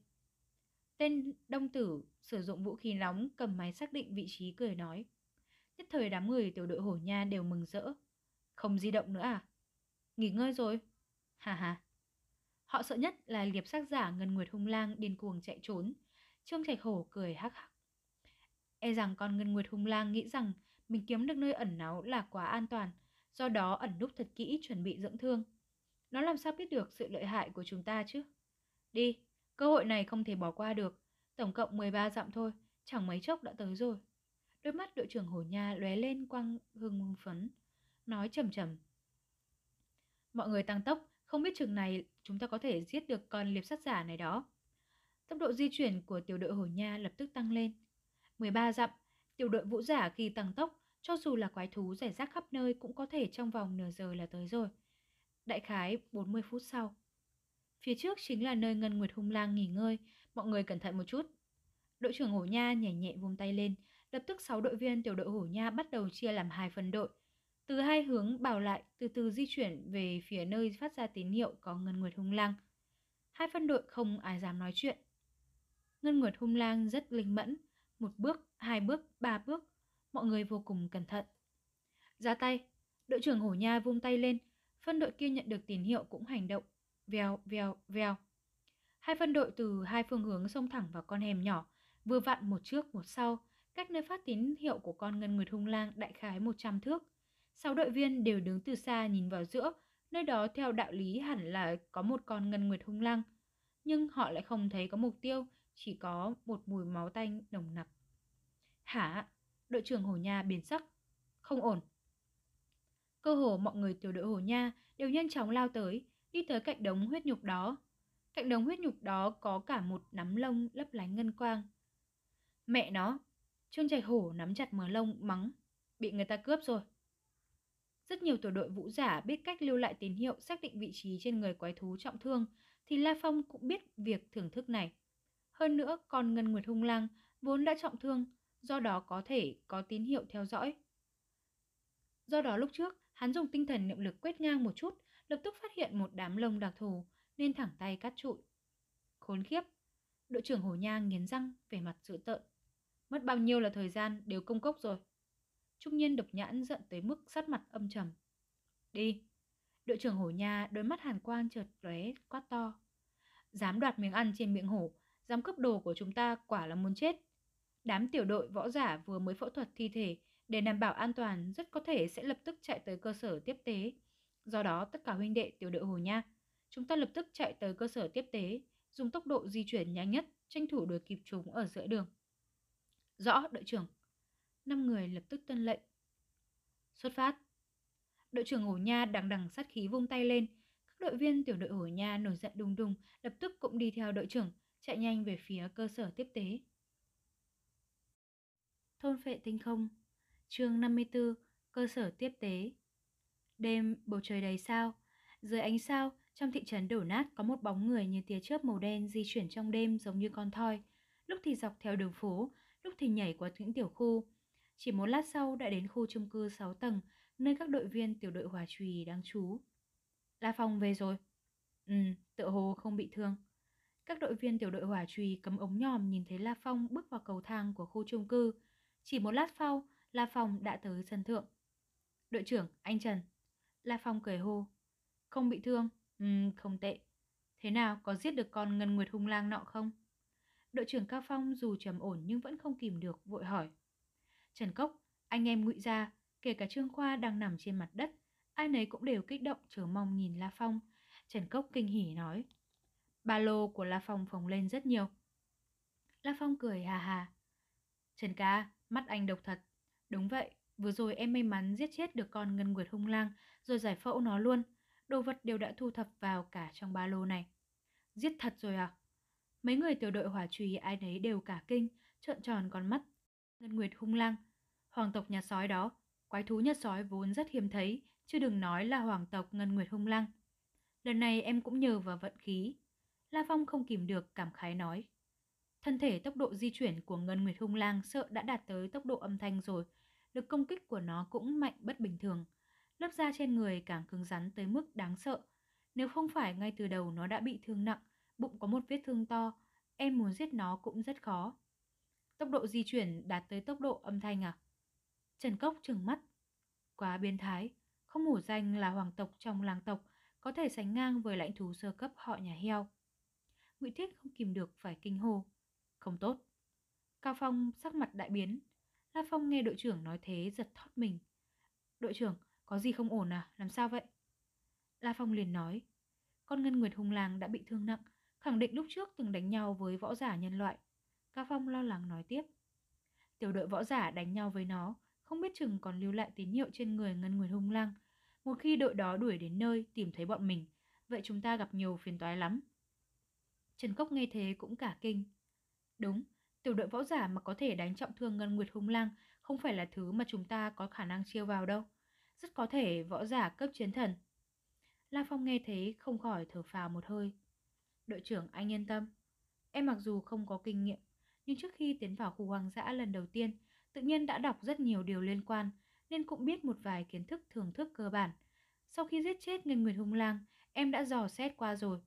Tên đông tử sử dụng vũ khí nóng cầm máy xác định vị trí cười nói. Nhất thời đám người tiểu đội hổ nha đều mừng rỡ. Không di động nữa à? Nghỉ ngơi rồi. Hà hà. Họ sợ nhất là liệp sát giả ngân nguyệt hung lang điên cuồng chạy trốn. Trương Trạch Hổ cười hắc hắc. E rằng con ngân nguyệt hung lang nghĩ rằng mình kiếm được nơi ẩn náu là quá an toàn, do đó ẩn núp thật kỹ chuẩn bị dưỡng thương. Nó làm sao biết được sự lợi hại của chúng ta chứ? Đi, cơ hội này không thể bỏ qua được. Tổng cộng 13 dặm thôi, chẳng mấy chốc đã tới rồi. Đôi mắt đội trưởng Hổ Nha lóe lên quang hưng phấn, nói trầm trầm. Mọi người tăng tốc, không biết chừng này chúng ta có thể giết được con liệp sắt giả này đó. Tốc độ di chuyển của tiểu đội Hổ Nha lập tức tăng lên. 13 dặm, tiểu đội vũ giả khi tăng tốc, cho dù là quái thú rải rác khắp nơi cũng có thể trong vòng nửa giờ là tới rồi. Đại khái 40 phút sau. Phía trước chính là nơi Ngân Nguyệt Hung Lang nghỉ ngơi, mọi người cẩn thận một chút. Đội trưởng Hổ Nha nhảy nhẹ vung tay lên, lập tức 6 đội viên tiểu đội Hổ Nha bắt đầu chia làm hai phần đội. Từ hai hướng bảo lại từ từ di chuyển về phía nơi phát ra tín hiệu có Ngân Nguyệt Hung Lang. Hai phân đội không ai dám nói chuyện. Ngân Nguyệt Hung Lang rất linh mẫn, một bước, hai bước, ba bước, mọi người vô cùng cẩn thận. Ra tay, đội trưởng Hổ Nha vung tay lên, phân đội kia nhận được tín hiệu cũng hành động, vèo, vèo, vèo. Hai phân đội từ hai phương hướng xông thẳng vào con hẻm nhỏ, vừa vặn một trước một sau, cách nơi phát tín hiệu của con ngân nguyệt hung lang đại khái 100 thước. Sáu đội viên đều đứng từ xa nhìn vào giữa, nơi đó theo đạo lý hẳn là có một con ngân nguyệt hung lang. Nhưng họ lại không thấy có mục tiêu, chỉ có một mùi máu tanh nồng nặc. Hả? Đội trưởng hồ Nha biến sắc. Không ổn. Cơ hồ mọi người tiểu đội hồ Nha đều nhanh chóng lao tới, đi tới cạnh đống huyết nhục đó. Cạnh đống huyết nhục đó có cả một nắm lông lấp lánh ngân quang. Mẹ nó, Trương Trạch Hổ nắm chặt mớ lông mắng, bị người ta cướp rồi. Rất nhiều tổ đội vũ giả biết cách lưu lại tín hiệu xác định vị trí trên người quái thú trọng thương, thì La Phong cũng biết việc thưởng thức này. Hơn nữa, còn Ngân Nguyệt Hung Lang vốn đã trọng thương, do đó có thể có tín hiệu theo dõi. Do đó lúc trước, hắn dùng tinh thần niệm lực quét ngang một chút, lập tức phát hiện một đám lông đặc thù, nên thẳng tay cắt trụi. Khốn khiếp! Đội trưởng hồ nha nghiến răng, về mặt dữ tợn. Mất bao nhiêu là thời gian đều công cốc rồi. Trung nhiên độc nhãn giận tới mức sắt mặt âm trầm. Đi! Đội trưởng Hổ Nha đôi mắt hàn quang chợt lóe quát to. Dám đoạt miếng ăn trên miệng hổ, dám cướp đồ của chúng ta quả là muốn chết. Đám tiểu đội võ giả vừa mới phẫu thuật thi thể để đảm bảo an toàn rất có thể sẽ lập tức chạy tới cơ sở tiếp tế. Do đó tất cả huynh đệ tiểu đội Hồ Nha, chúng ta lập tức chạy tới cơ sở tiếp tế, dùng tốc độ di chuyển nhanh nhất, tranh thủ đuổi kịp chúng ở giữa đường. Rõ, đội trưởng. Năm người lập tức tuân lệnh. Xuất phát. Đội trưởng hồ Nha đằng đằng sát khí vung tay lên. Các đội viên tiểu đội hồ Nha nổi giận đùng đùng, lập tức cũng đi theo đội trưởng, chạy nhanh về phía cơ sở tiếp tế. Thôn phệ tinh không chương 54 Cơ sở tiếp tế Đêm bầu trời đầy sao. Dưới ánh sao trong thị trấn đổ nát có một bóng người như tia chớp màu đen di chuyển trong đêm giống như con thoi. Lúc thì dọc theo đường phố lúc thì nhảy qua những tiểu khu. Chỉ một lát sau đã đến khu chung cư 6 tầng nơi các đội viên tiểu đội hòa trùy đang trú La Phong về rồi. Ừ, tựa hồ không bị thương. Các đội viên tiểu đội hỏa trùy cấm ống nhòm nhìn thấy La Phong bước vào cầu thang của khu chung cư. Chỉ một lát sau, La Phong đã tới sân thượng. Đội trưởng, anh Trần. La Phong cười hô. Không bị thương? Ừ, không tệ. Thế nào, có giết được con ngân nguyệt hung lang nọ không? Đội trưởng Cao Phong dù trầm ổn nhưng vẫn không kìm được, vội hỏi. Trần Cốc, anh em ngụy ra, kể cả Trương Khoa đang nằm trên mặt đất, ai nấy cũng đều kích động chờ mong nhìn La Phong. Trần Cốc kinh hỉ nói. Ba lô của La Phong phồng lên rất nhiều. La Phong cười hà hà. Trần ca, Mắt anh độc thật. Đúng vậy, vừa rồi em may mắn giết chết được con ngân nguyệt hung lang, rồi giải phẫu nó luôn. Đồ vật đều đã thu thập vào cả trong ba lô này. Giết thật rồi à? Mấy người tiểu đội hỏa trùy ai nấy đều cả kinh, trợn tròn con mắt. Ngân nguyệt hung lang, hoàng tộc nhà sói đó, quái thú nhà sói vốn rất hiếm thấy, chứ đừng nói là hoàng tộc ngân nguyệt hung lang. Lần này em cũng nhờ vào vận khí. La Phong không kìm được cảm khái nói. Thân thể tốc độ di chuyển của Ngân Nguyệt Hung Lang sợ đã đạt tới tốc độ âm thanh rồi, lực công kích của nó cũng mạnh bất bình thường. Lớp da trên người càng cứng rắn tới mức đáng sợ. Nếu không phải ngay từ đầu nó đã bị thương nặng, bụng có một vết thương to, em muốn giết nó cũng rất khó. Tốc độ di chuyển đạt tới tốc độ âm thanh à? Trần Cốc trừng mắt. Quá biến thái, không hổ danh là hoàng tộc trong làng tộc, có thể sánh ngang với lãnh thú sơ cấp họ nhà heo. Ngụy Thiết không kìm được phải kinh hô. Không tốt. Cao Phong sắc mặt đại biến. La Phong nghe đội trưởng nói thế giật thót mình. Đội trưởng, có gì không ổn à? Làm sao vậy? La Phong liền nói. Con Ngân Nguyệt Hùng Lang đã bị thương nặng, khẳng định lúc trước từng đánh nhau với võ giả nhân loại. Ca Phong lo lắng nói tiếp. Tiểu đội võ giả đánh nhau với nó, không biết chừng còn lưu lại tín hiệu trên người Ngân Nguyệt Hung Lang. Một khi đội đó đuổi đến nơi tìm thấy bọn mình, vậy chúng ta gặp nhiều phiền toái lắm. Trần Cốc nghe thế cũng cả kinh. Đúng, tiểu đội võ giả mà có thể đánh trọng thương Ngân Nguyệt Hung Lang không phải là thứ mà chúng ta có khả năng chiêu vào đâu. Rất có thể võ giả cấp chiến thần. La Phong nghe thế không khỏi thở phào một hơi. Đội trưởng anh yên tâm. Em mặc dù không có kinh nghiệm, nhưng trước khi tiến vào khu hoang dã lần đầu tiên, tự nhiên đã đọc rất nhiều điều liên quan, nên cũng biết một vài kiến thức thưởng thức cơ bản. Sau khi giết chết Ngân Nguyệt Hung Lang, em đã dò xét qua rồi.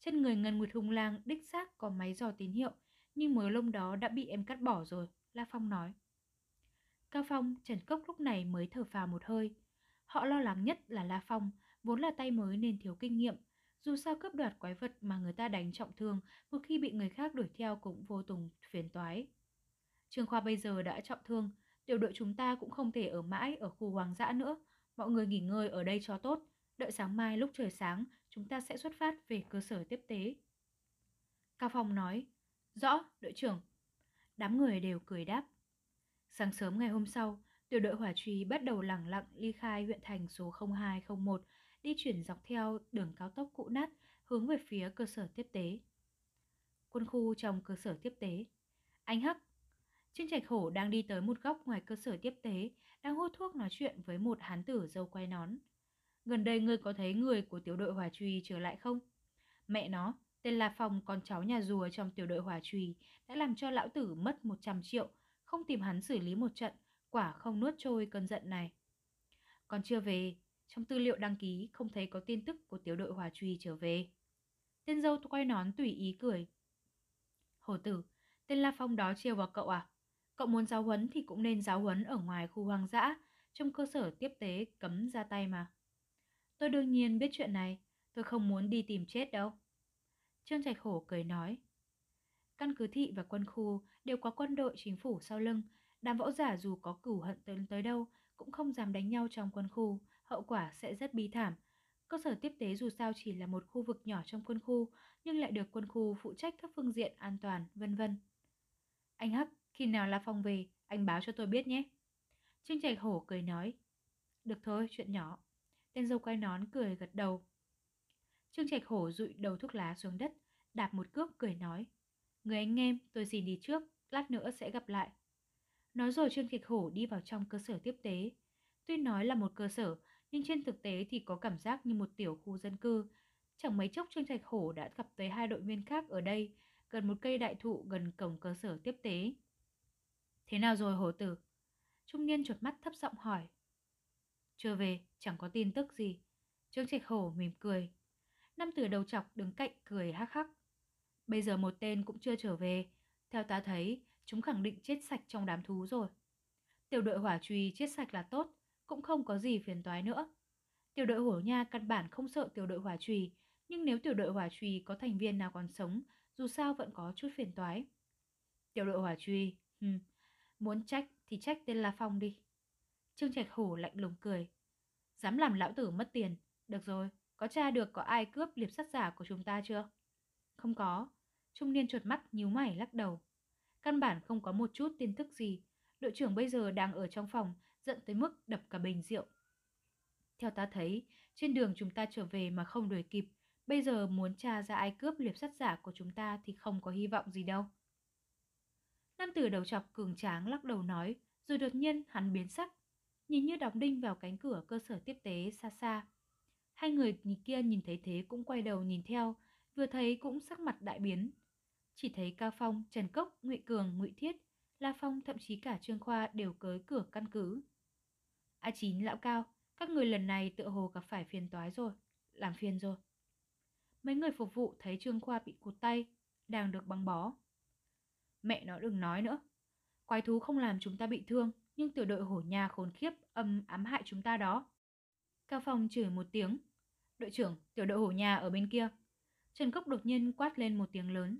Trên người Ngân Nguyệt Hung Lang đích xác có máy dò tín hiệu, nhưng mớ lông đó đã bị em cắt bỏ rồi, La Phong nói. Cao Phong, Trần Cốc lúc này mới thở phào một hơi. Họ lo lắng nhất là La Phong, vốn là tay mới nên thiếu kinh nghiệm. Dù sao cướp đoạt quái vật mà người ta đánh trọng thương, một khi bị người khác đuổi theo cũng vô cùng phiền toái. Trương Khoa bây giờ đã trọng thương, tiểu đội chúng ta cũng không thể ở mãi ở khu hoang dã nữa. Mọi người nghỉ ngơi ở đây cho tốt. Đợi sáng mai lúc trời sáng, chúng ta sẽ xuất phát về cơ sở tiếp tế. Cao Phong nói, rõ, đội trưởng. Đám người đều cười đáp. Sáng sớm ngày hôm sau, tiểu đội hỏa truy bắt đầu lẳng lặng ly khai huyện thành số 0201, đi chuyển dọc theo đường cao tốc cũ nát hướng về phía cơ sở tiếp tế. Quân khu trong cơ sở tiếp tế. Anh Hắc, Trương Trạch Hổ đang đi tới một góc ngoài cơ sở tiếp tế, đang hút thuốc nói chuyện với một hán tử dâu quay nón. Gần đây ngươi có thấy người của tiểu đội hỏa truy trở lại không? Mẹ nó, tên La Phong con cháu nhà rùa trong tiểu đội hòa trùy, đã làm cho lão tử mất 100 triệu, không tìm hắn xử lý một trận, quả không nuốt trôi cơn giận này. Còn chưa về, trong tư liệu đăng ký không thấy có tin tức của tiểu đội hòa trùy trở về. Tên dâu quay nón tùy ý cười. Hồ tử, tên La Phong đó chiêu vào cậu à? Cậu muốn giáo huấn thì cũng nên giáo huấn ở ngoài khu hoang dã, trong cơ sở tiếp tế cấm ra tay mà. Tôi đương nhiên biết chuyện này, tôi không muốn đi tìm chết đâu. Trương Trạch Hổ cười nói. Căn cứ thị và quân khu đều có quân đội chính phủ sau lưng, đám võ giả dù có cửu hận tới, tới đâu cũng không dám đánh nhau trong quân khu, hậu quả sẽ rất bi thảm. Cơ sở tiếp tế dù sao chỉ là một khu vực nhỏ trong quân khu, nhưng lại được quân khu phụ trách các phương diện an toàn, vân vân. Anh Hắc, khi nào La Phong về, anh báo cho tôi biết nhé. Trương Trạch Hổ cười nói. Được thôi, chuyện nhỏ. Tên dâu quay nón cười gật đầu. Trương Trạch Hổ rụi đầu thuốc lá xuống đất, đạp một cước cười nói. Người anh em, tôi xin đi trước, lát nữa sẽ gặp lại. Nói rồi Trương Trạch Hổ đi vào trong cơ sở tiếp tế. Tuy nói là một cơ sở, nhưng trên thực tế thì có cảm giác như một tiểu khu dân cư. Chẳng mấy chốc Trương Trạch Hổ đã gặp tới hai đội viên khác ở đây, gần một cây đại thụ gần cổng cơ sở tiếp tế. Thế nào rồi hổ tử? Trung niên chuột mắt thấp giọng hỏi. Chưa về, chẳng có tin tức gì. Trương Trạch Hổ mỉm cười. Năm tử đầu chọc đứng cạnh cười hắc hắc. Bây giờ một tên cũng chưa trở về. Theo ta thấy, chúng khẳng định chết sạch trong đám thú rồi. Tiểu đội hỏa truy chết sạch là tốt, cũng không có gì phiền toái nữa. Tiểu đội hổ nha căn bản không sợ tiểu đội hỏa trùy, nhưng nếu tiểu đội hỏa trùy có thành viên nào còn sống, dù sao vẫn có chút phiền toái. Tiểu đội hỏa trùy, hừm, muốn trách thì trách tên La Phong đi. Trương Trạch Hổ lạnh lùng cười. Dám làm lão tử mất tiền. Được rồi, có tra được có ai cướp liệp sắt giả của chúng ta chưa? Không có. Trung niên chuột mắt nhíu mày lắc đầu. Căn bản không có một chút tin tức gì. Đội trưởng bây giờ đang ở trong phòng, giận tới mức đập cả bình rượu. Theo ta thấy, trên đường chúng ta trở về mà không đuổi kịp, bây giờ muốn tra ra ai cướp liệp sắt giả của chúng ta thì không có hy vọng gì đâu. Nam tử đầu chọc cường tráng lắc đầu nói, rồi đột nhiên hắn biến sắc, nhìn như đóng đinh vào cánh cửa cơ sở tiếp tế xa xa. Hai người nhìn kia nhìn thấy thế cũng quay đầu nhìn theo, vừa thấy cũng sắc mặt đại biến. Chỉ thấy Cao Phong, Trần Cốc, Ngụy Cường, Ngụy Thiết, La Phong thậm chí cả Trương Khoa đều cới cửa căn cứ. A chín lão cao, các người lần này tựa hồ gặp phải phiền toái rồi, làm phiền rồi. Mấy người phục vụ thấy Trương Khoa bị cụt tay, đang được băng bó. Mẹ nó đừng nói nữa. Quái thú không làm chúng ta bị thương, nhưng tiểu đội hổ nhà khốn khiếp âm ám hại chúng ta đó. Cao Phong chửi một tiếng. Đội trưởng, tiểu đội hổ nhà ở bên kia. Trần Cốc đột nhiên quát lên một tiếng lớn.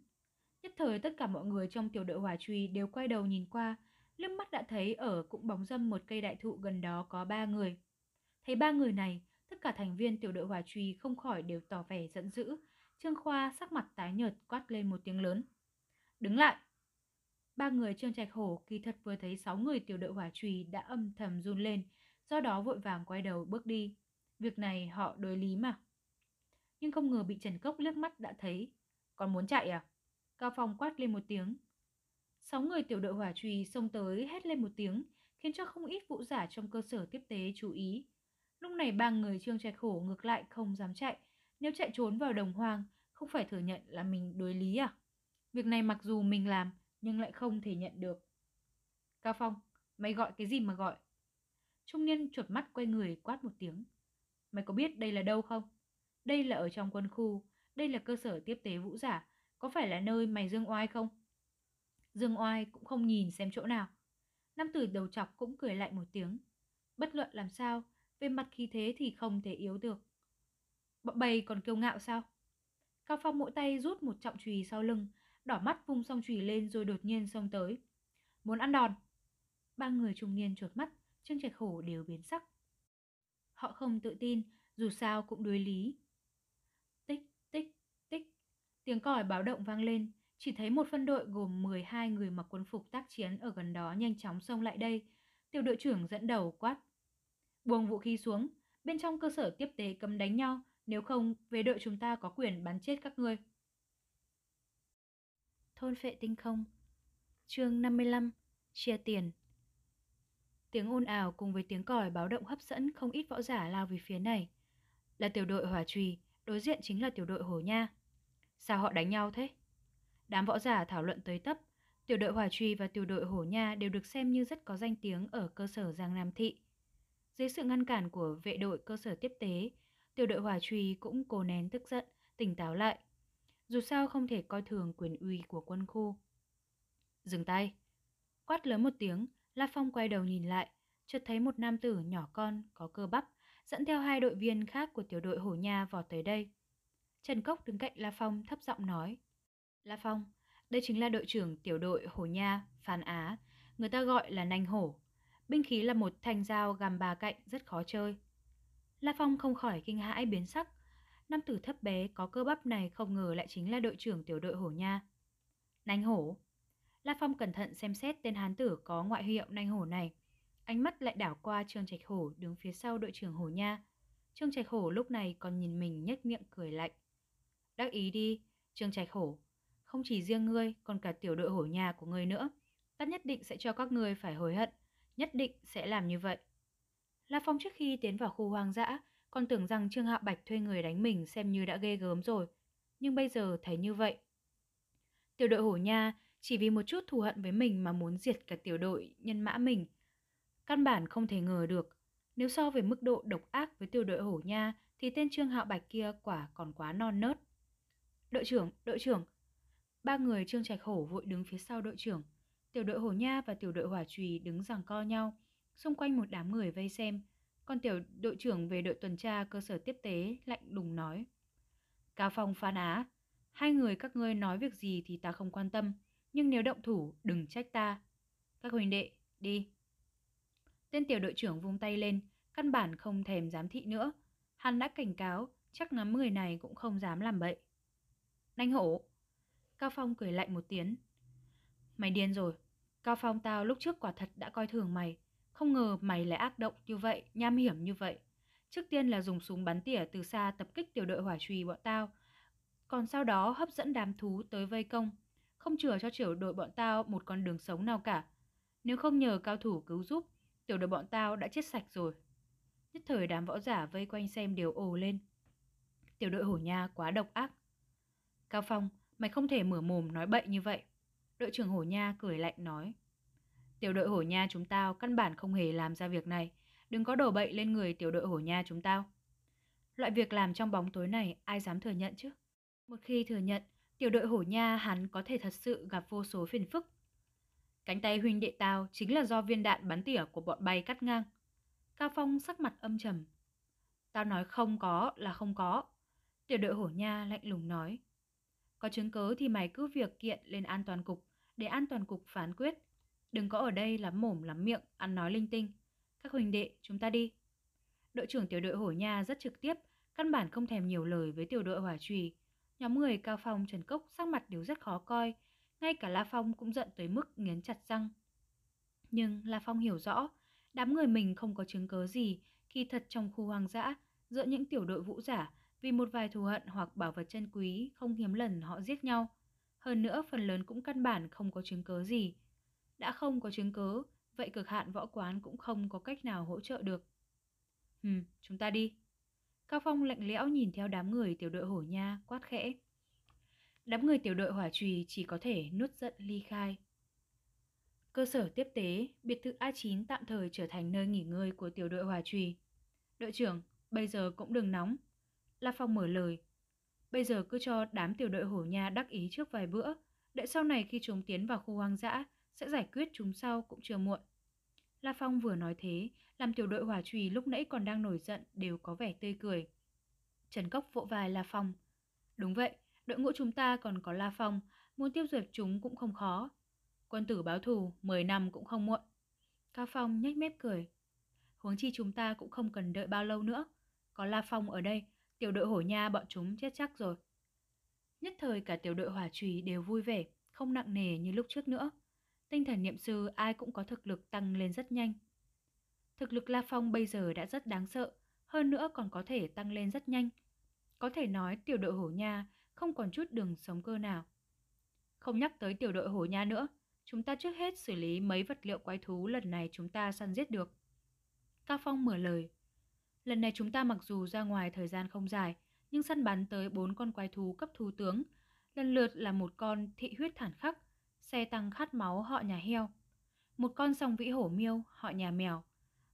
Nhất thời tất cả mọi người trong tiểu đội hỏa truy đều quay đầu nhìn qua, liếc mắt đã thấy ở cũng bóng dâm một cây đại thụ gần đó có ba người. Thấy ba người này, tất cả thành viên tiểu đội hỏa truy không khỏi đều tỏ vẻ giận dữ. Trương Khoa sắc mặt tái nhợt quát lên một tiếng lớn. Đứng lại! Ba người Trương Trạch Hổ kỳ thật vừa thấy sáu người tiểu đội hỏa truy đã âm thầm run lên, do đó vội vàng quay đầu bước đi. Việc này họ đối lý mà. Nhưng không ngờ bị Trần Cốc liếc mắt đã thấy. Còn muốn chạy à? Cao Phong quát lên một tiếng. Sáu người tiểu đội hỏa trùy xông tới hét lên một tiếng, khiến cho không ít vũ giả trong cơ sở tiếp tế chú ý. Lúc này ba người Trương Trạch Hổ ngược lại không dám chạy. Nếu chạy trốn vào đồng hoang, không phải thừa nhận là mình đối lý à? Việc này mặc dù mình làm, nhưng lại không thể nhận được. Cao Phong, mày gọi cái gì mà gọi? Trung niên chuột mắt quay người quát một tiếng. Mày có biết đây là đâu không? Đây là ở trong quân khu, đây là cơ sở tiếp tế vũ giả, có phải là nơi mày dương oai không? Dương oai cũng không nhìn xem chỗ nào. Nam tử đầu chọc cũng cười lại một tiếng. Bất luận làm sao, về mặt khí thế thì không thể yếu được. Bọn bầy còn kiêu ngạo sao? Cao Phong mỗi tay rút một trọng chùy sau lưng, đỏ mắt vung song chùy lên rồi đột nhiên xông tới. Muốn ăn đòn. Ba người trung niên chuột mắt, Trương Trạch Hổ đều biến sắc. Họ không tự tin, dù sao cũng đối lý. Tiếng còi báo động vang lên, chỉ thấy một phân đội gồm 12 người mặc quân phục tác chiến ở gần đó nhanh chóng xông lại đây. Tiểu đội trưởng dẫn đầu quát. Buông vũ khí xuống, bên trong cơ sở tiếp tế cấm đánh nhau, nếu không, về đội chúng ta có quyền bắn chết các ngươi. Thôn phệ tinh không chương 55 Chia tiền Tiếng ồn ào cùng với tiếng còi báo động hấp dẫn không ít võ giả lao về phía này. Là tiểu đội hỏa trùy, đối diện chính là tiểu đội hổ nha. Sao họ đánh nhau thế? Đám võ giả thảo luận tới tấp, tiểu đội hòa truy và tiểu đội hổ nha đều được xem như rất có danh tiếng ở cơ sở Giang Nam Thị. Dưới sự ngăn cản của vệ đội cơ sở tiếp tế, tiểu đội hòa truy cũng cố nén tức giận, tỉnh táo lại. Dù sao không thể coi thường quyền uy của quân khu. Dừng tay. Quát lớn một tiếng, La Phong quay đầu nhìn lại, chợt thấy một nam tử nhỏ con có cơ bắp dẫn theo hai đội viên khác của tiểu đội hổ nha vọt tới đây. Trần Cốc đứng cạnh La Phong thấp giọng nói. La Phong, đây chính là đội trưởng tiểu đội hổ nha, Phan Á, người ta gọi là nanh hổ. Binh khí là một thanh dao găm ba cạnh rất khó chơi. La Phong không khỏi kinh hãi biến sắc. Nam tử thấp bé có cơ bắp này không ngờ lại chính là đội trưởng tiểu đội hổ nha. Nanh hổ. La Phong cẩn thận xem xét tên hán tử có ngoại hiệu nanh hổ này. Ánh mắt lại đảo qua Trương Trạch Hổ đứng phía sau đội trưởng hổ nha. Trương Trạch Hổ lúc này còn nhìn mình nhếch miệng cười lạnh. Đắc ý đi, Trương Trạch Hổ. Không chỉ riêng ngươi, còn cả tiểu đội hổ nhà của ngươi nữa. Ta nhất định sẽ cho các ngươi phải hối hận. Nhất định sẽ làm như vậy. La Phong trước khi tiến vào khu hoang dã, còn tưởng rằng Trương Hạ Bạch thuê người đánh mình xem như đã ghê gớm rồi. Nhưng bây giờ thấy như vậy. Tiểu đội hổ nha chỉ vì một chút thù hận với mình mà muốn diệt cả tiểu đội nhân mã mình. Căn bản không thể ngờ được. Nếu so với mức độ độc ác với tiểu đội hổ nha thì tên Trương Hạo Bạch kia quả còn quá non nớt. Đội trưởng, đội trưởng. Ba người Trương Trạch Hổ vội đứng phía sau đội trưởng. Tiểu đội hổ nha và tiểu đội hỏa trùy đứng giằng co nhau, xung quanh một đám người vây xem. Còn tiểu đội trưởng về đội tuần tra cơ sở tiếp tế lạnh lùng nói. Cao Phong phán Á, hai người các ngươi nói việc gì thì ta không quan tâm, nhưng nếu động thủ đừng trách ta. Các huynh đệ, đi. Tên tiểu đội trưởng vung tay lên, căn bản không thèm giám thị nữa. Hắn đã cảnh cáo, chắc ngắm người này cũng không dám làm bậy. Đánh hổ! Cao Phong cười lạnh một tiếng. Mày điên rồi. Cao Phong tao lúc trước quả thật đã coi thường mày. Không ngờ mày lại ác động như vậy, nham hiểm như vậy. Trước tiên là dùng súng bắn tỉa từ xa tập kích tiểu đội hỏa trùy bọn tao. Còn sau đó hấp dẫn đám thú tới vây công. Không chừa cho tiểu đội bọn tao một con đường sống nào cả. Nếu không nhờ cao thủ cứu giúp, tiểu đội bọn tao đã chết sạch rồi. Nhất thời đám võ giả vây quanh xem đều ồ lên. Tiểu đội hổ nha quá độc ác. Cao Phong, mày không thể mở mồm nói bậy như vậy. Đội trưởng hổ nha cười lạnh nói. Tiểu đội hổ nha chúng tao căn bản không hề làm ra việc này. Đừng có đổ bậy lên người tiểu đội hổ nha chúng tao. Loại việc làm trong bóng tối này ai dám thừa nhận chứ? Một khi thừa nhận, tiểu đội hổ nha hắn có thể thật sự gặp vô số phiền phức. Cánh tay huynh đệ tao chính là do viên đạn bắn tỉa của bọn bay cắt ngang. Cao Phong sắc mặt âm trầm. Tao nói không có là không có. Tiểu đội hổ nha lạnh lùng nói. Có chứng cớ thì mày cứ việc kiện lên an toàn cục để an toàn cục phán quyết. Đừng có ở đây lắm mồm lắm miệng, ăn nói linh tinh. Các huynh đệ, chúng ta đi. Đội trưởng tiểu đội hổ nha rất trực tiếp, căn bản không thèm nhiều lời với tiểu đội hỏa trùy. Nhóm người Cao Phong Trần Cốc sắc mặt đều rất khó coi, ngay cả La Phong cũng giận tới mức nghiến chặt răng. Nhưng La Phong hiểu rõ, đám người mình không có chứng cớ gì khi thật trong khu hoang dã, giữa những tiểu đội vũ giả, vì một vài thù hận hoặc bảo vật chân quý không hiếm lần họ giết nhau. Hơn nữa phần lớn cũng căn bản không có chứng cớ gì. Đã không có chứng cớ, vậy cực hạn võ quán cũng không có cách nào hỗ trợ được. Hừm, chúng ta đi. Cao Phong lạnh lẽo nhìn theo đám người tiểu đội hổ nha, quát khẽ. Đám người tiểu đội hỏa trùy chỉ có thể nuốt giận ly khai. Cơ sở tiếp tế, biệt thự A9 tạm thời trở thành nơi nghỉ ngơi của tiểu đội hỏa trùy. Đội trưởng, bây giờ cũng đừng nóng. La Phong mở lời. Bây giờ cứ cho đám tiểu đội hổ nha đắc ý trước vài bữa, đợi sau này khi chúng tiến vào khu hoang dã, sẽ giải quyết chúng sau cũng chưa muộn. La Phong vừa nói thế, làm tiểu đội hỏa trùy lúc nãy còn đang nổi giận đều có vẻ tươi cười. Trần Cốc vỗ vai La Phong. Đúng vậy, đội ngũ chúng ta còn có La Phong, muốn tiêu diệt chúng cũng không khó. Quân tử báo thù, 10 năm cũng không muộn. Cao Phong nhếch mép cười. Huống chi chúng ta cũng không cần đợi bao lâu nữa. Có La Phong ở đây, tiểu đội hổ nha bọn chúng chết chắc rồi. Nhất thời cả tiểu đội hỏa trùy đều vui vẻ, không nặng nề như lúc trước nữa. Tinh thần niệm sư ai cũng có thực lực tăng lên rất nhanh. Thực lực La Phong bây giờ đã rất đáng sợ, hơn nữa còn có thể tăng lên rất nhanh. Có thể nói tiểu đội hổ nha không còn chút đường sống cơ nào. Không nhắc tới tiểu đội hổ nha nữa, chúng ta trước hết xử lý mấy vật liệu quái thú lần này chúng ta săn giết được. Cao Phong mở lời. Lần này chúng ta mặc dù ra ngoài thời gian không dài, nhưng săn bắn tới bốn con quái thú cấp thú tướng, lần lượt là một con thị huyết thản khắc, xe tăng khát máu họ nhà heo, một con song vĩ hổ miêu họ nhà mèo,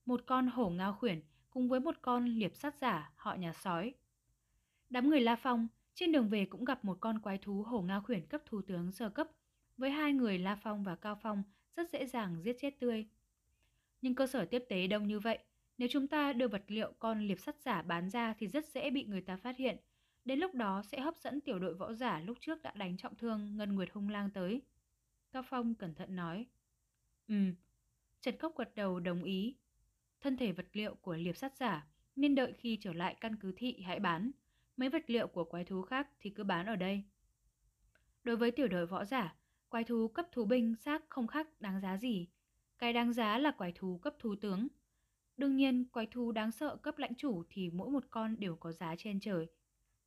một con hổ ngao khuyển cùng với một con liệp sát giả họ nhà sói. Đám người La Phong trên đường về cũng gặp một con quái thú hổ ngao khuyển cấp thủ tướng sơ cấp, với hai người La Phong và Cao Phong rất dễ dàng giết chết tươi. Nhưng cơ sở tiếp tế đông như vậy, nếu chúng ta đưa vật liệu con liệp sắt giả bán ra thì rất dễ bị người ta phát hiện. Đến lúc đó sẽ hấp dẫn tiểu đội võ giả lúc trước đã đánh trọng thương Ngân Nguyệt Hung Lang tới. Cao Phong cẩn thận nói. Ừm, Trần Cốc gật đầu đồng ý. Thân thể vật liệu của liệp sắt giả nên đợi khi trở lại căn cứ thị hãy bán. Mấy vật liệu của quái thú khác thì cứ bán ở đây. Đối với tiểu đội võ giả, quái thú cấp thú binh xác không khác đáng giá gì. Cái đáng giá là quái thú cấp thú tướng. Đương nhiên, quái thú đáng sợ cấp lãnh chủ thì mỗi một con đều có giá trên trời.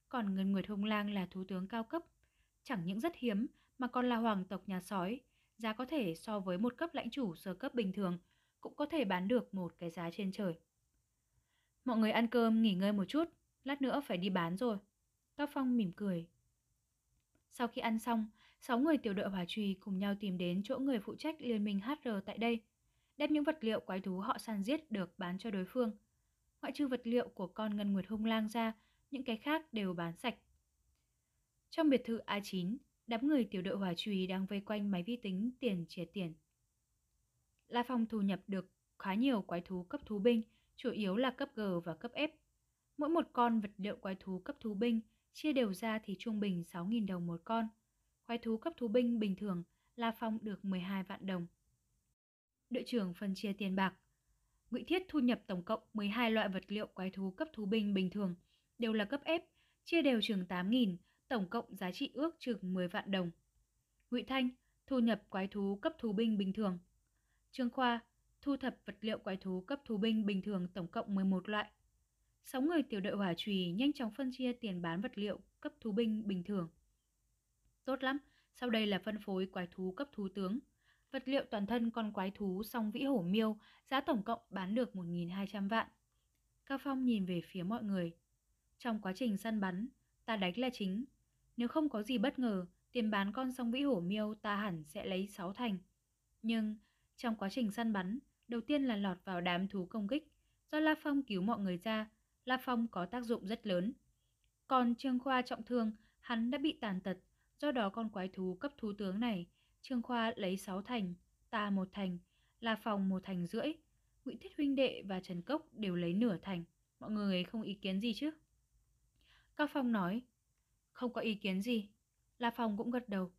Còn Ngân Nguyệt Hung Lang là thú tướng cao cấp, chẳng những rất hiếm mà còn là hoàng tộc nhà sói, giá có thể so với một cấp lãnh chủ sơ cấp bình thường cũng có thể bán được một cái giá trên trời. Mọi người ăn cơm nghỉ ngơi một chút, lát nữa phải đi bán rồi. Cao Phong mỉm cười. Sau khi ăn xong, sáu người tiểu đội hỏa trùy cùng nhau tìm đến chỗ người phụ trách liên minh HR tại đây, đem những vật liệu quái thú họ săn giết được bán cho đối phương. Ngoại trừ vật liệu của con ngân nguyệt hung lang ra, những cái khác đều bán sạch. Trong biệt thự A9, đám người tiểu đội hỏa trùy đang vây quanh máy vi tính tiền chia tiền. La Phong thu nhập được khá nhiều quái thú cấp thú binh, chủ yếu là cấp G và cấp F. Mỗi một con vật liệu quái thú cấp thú binh chia đều ra thì trung bình 6.000 đồng một con. Quái thú cấp thú binh bình thường, La Phong được 12 vạn đồng. Đội trưởng phân chia tiền bạc. Ngụy Thiết thu nhập tổng cộng 12 loại vật liệu quái thú cấp thú binh bình thường, đều là cấp F, chia đều chừng 8.000, tổng cộng giá trị ước chừng 10 vạn đồng. Ngụy Thanh thu nhập quái thú cấp thú binh bình thường. Trương Khoa thu thập vật liệu quái thú cấp thú binh bình thường tổng cộng 11 loại. Sáu người tiểu đội hỏa trùy nhanh chóng phân chia tiền bán vật liệu cấp thú binh bình thường. Tốt lắm, sau đây là phân phối quái thú cấp thú tướng. Vật liệu toàn thân con quái thú song vĩ hổ miêu giá tổng cộng bán được 1.200 vạn. Cao Phong nhìn về phía mọi người. Trong quá trình săn bắn, ta đánh là chính. Nếu không có gì bất ngờ, tiền bán con song vĩ hổ miêu ta hẳn sẽ lấy 6 thành. Nhưng trong quá trình săn bắn, đầu tiên là lọt vào đám thú công kích. Do La Phong cứu mọi người ra, La Phong có tác dụng rất lớn. Còn Trương Khoa trọng thương, hắn đã bị tàn tật, do đó con quái thú cấp thú tướng này, Trương Khoa lấy 6 thành, ta một thành, La Phong một thành rưỡi, Ngụy Thiết huynh đệ và Trần Cốc đều lấy nửa thành, mọi người không ý kiến gì chứ? Cao Phong nói, không có ý kiến gì, La Phong cũng gật đầu.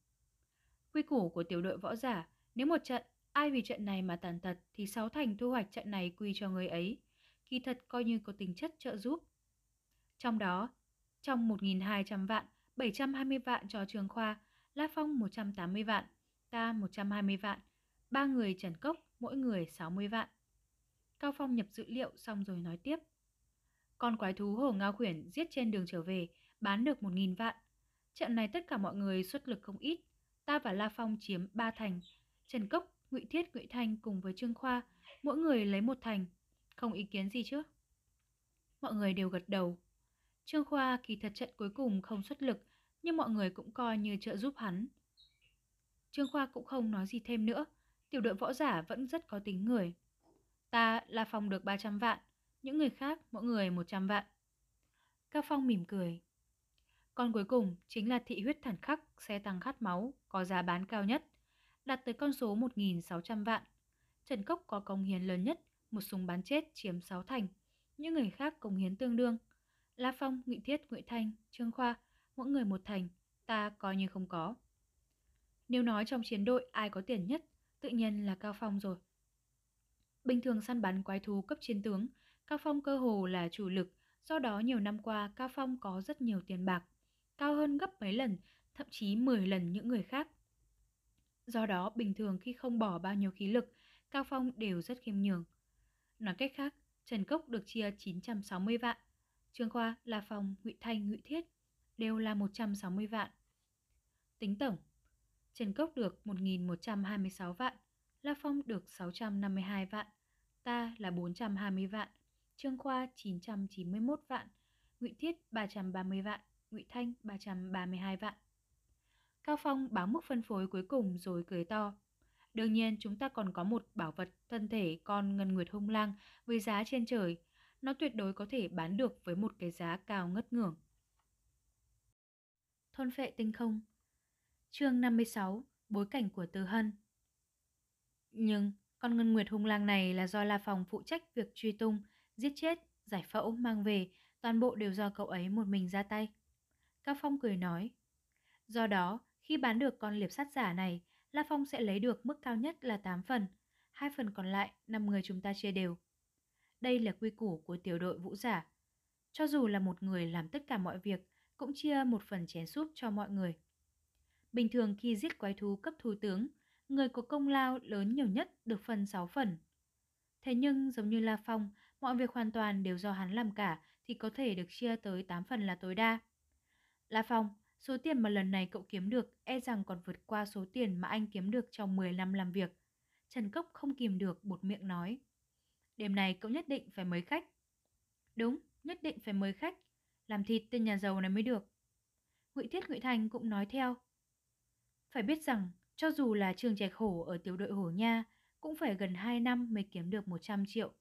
Quy củ của tiểu đội võ giả, nếu một trận Ai vì trận này mà tàn tật thì sáu thành thu hoạch trận này quy cho người ấy. Kỳ thật coi như có tính chất trợ giúp. Trong đó, trong 1.200 vạn, 720 vạn cho Trường Khoa, La Phong 180 vạn, ta 120 vạn, ba người Trần Cốc, mỗi người 60 vạn. Cao Phong nhập dữ liệu xong rồi nói tiếp. Con quái thú hồ ngao khuyển giết trên đường trở về, bán được 1.000 vạn. Trận này tất cả mọi người xuất lực không ít. Ta và La Phong chiếm 3 thành. Trần Cốc, Ngụy Thiết, Ngụy Thanh cùng với Trương Khoa, mỗi người lấy một thành. Không ý kiến gì chứ? Mọi người đều gật đầu. Trương Khoa kỳ thật trận cuối cùng không xuất lực, nhưng mọi người cũng coi như trợ giúp hắn. Trương Khoa cũng không nói gì thêm nữa, tiểu đội võ giả vẫn rất có tính người. Ta là phòng được 300 vạn, những người khác mỗi người 100 vạn. Cao Phong mỉm cười. Con cuối cùng chính là thị huyết thản khắc xe tăng khát máu, có giá bán cao nhất, đạt tới con số 1.600 vạn. Trần Cốc có công hiến lớn nhất, một súng bắn chết chiếm 6 thành, những người khác công hiến tương đương. La Phong, Ngụy Thiết, Ngụy Thanh, Trương Khoa, mỗi người một thành, ta coi như không có. Nếu nói trong chiến đội ai có tiền nhất, tự nhiên là Cao Phong rồi. Bình thường săn bắn quái thú cấp chiến tướng, Cao Phong cơ hồ là chủ lực, do đó nhiều năm qua Cao Phong có rất nhiều tiền bạc, cao hơn gấp mấy lần, thậm chí 10 lần những người khác. Do đó, bình thường khi không bỏ bao nhiêu khí lực, Cao Phong đều rất khiêm nhường. Nói cách khác, Trần Cốc được chia 960 vạn, Trương Khoa, La Phong, Ngụy Thanh, Ngụy Thiết đều là 160 vạn. Tính tổng, Trần Cốc được 1.126 vạn, La Phong được 652 vạn, ta là 420 vạn, Trương Khoa 991 vạn, Ngụy Thiết 330 vạn, Ngụy Thanh 332 vạn. Cao Phong báo mức phân phối cuối cùng rồi cười to. Đương nhiên chúng ta còn có một bảo vật thân thể con ngân nguyệt hung lang với giá trên trời. Nó tuyệt đối có thể bán được với một cái giá cao ngất ngưỡng. Thôn phệ tinh không Chương 56 Bối cảnh của Từ Hân Nhưng con ngân nguyệt hung lang này là do La Phòng phụ trách việc truy tung, giết chết, giải phẫu, mang về, toàn bộ đều do cậu ấy một mình ra tay. Cao Phong cười nói. Do đó, khi bán được con liệp sắt giả này, La Phong sẽ lấy được mức cao nhất là 8 phần, hai phần còn lại 5 người chúng ta chia đều. Đây là quy củ của tiểu đội vũ giả. Cho dù là một người làm tất cả mọi việc, cũng chia một phần chén súp cho mọi người. Bình thường khi giết quái thú cấp thủ tướng, người có công lao lớn nhiều nhất được phần 6 phần. Thế nhưng giống như La Phong, mọi việc hoàn toàn đều do hắn làm cả thì có thể được chia tới 8 phần là tối đa. La Phong, số tiền mà lần này cậu kiếm được e rằng còn vượt qua số tiền mà anh kiếm được trong 10 năm làm việc. Trần Cốc không kìm được bột miệng nói. Đêm này cậu nhất định phải mời khách. Đúng, nhất định phải mời khách. Làm thịt tên nhà giàu này mới được. Ngụy Thiết Ngụy Thành cũng nói theo. Phải biết rằng, cho dù là trường trạch hổ ở tiểu đội hổ nha, cũng phải gần 2 năm mới kiếm được 100 triệu.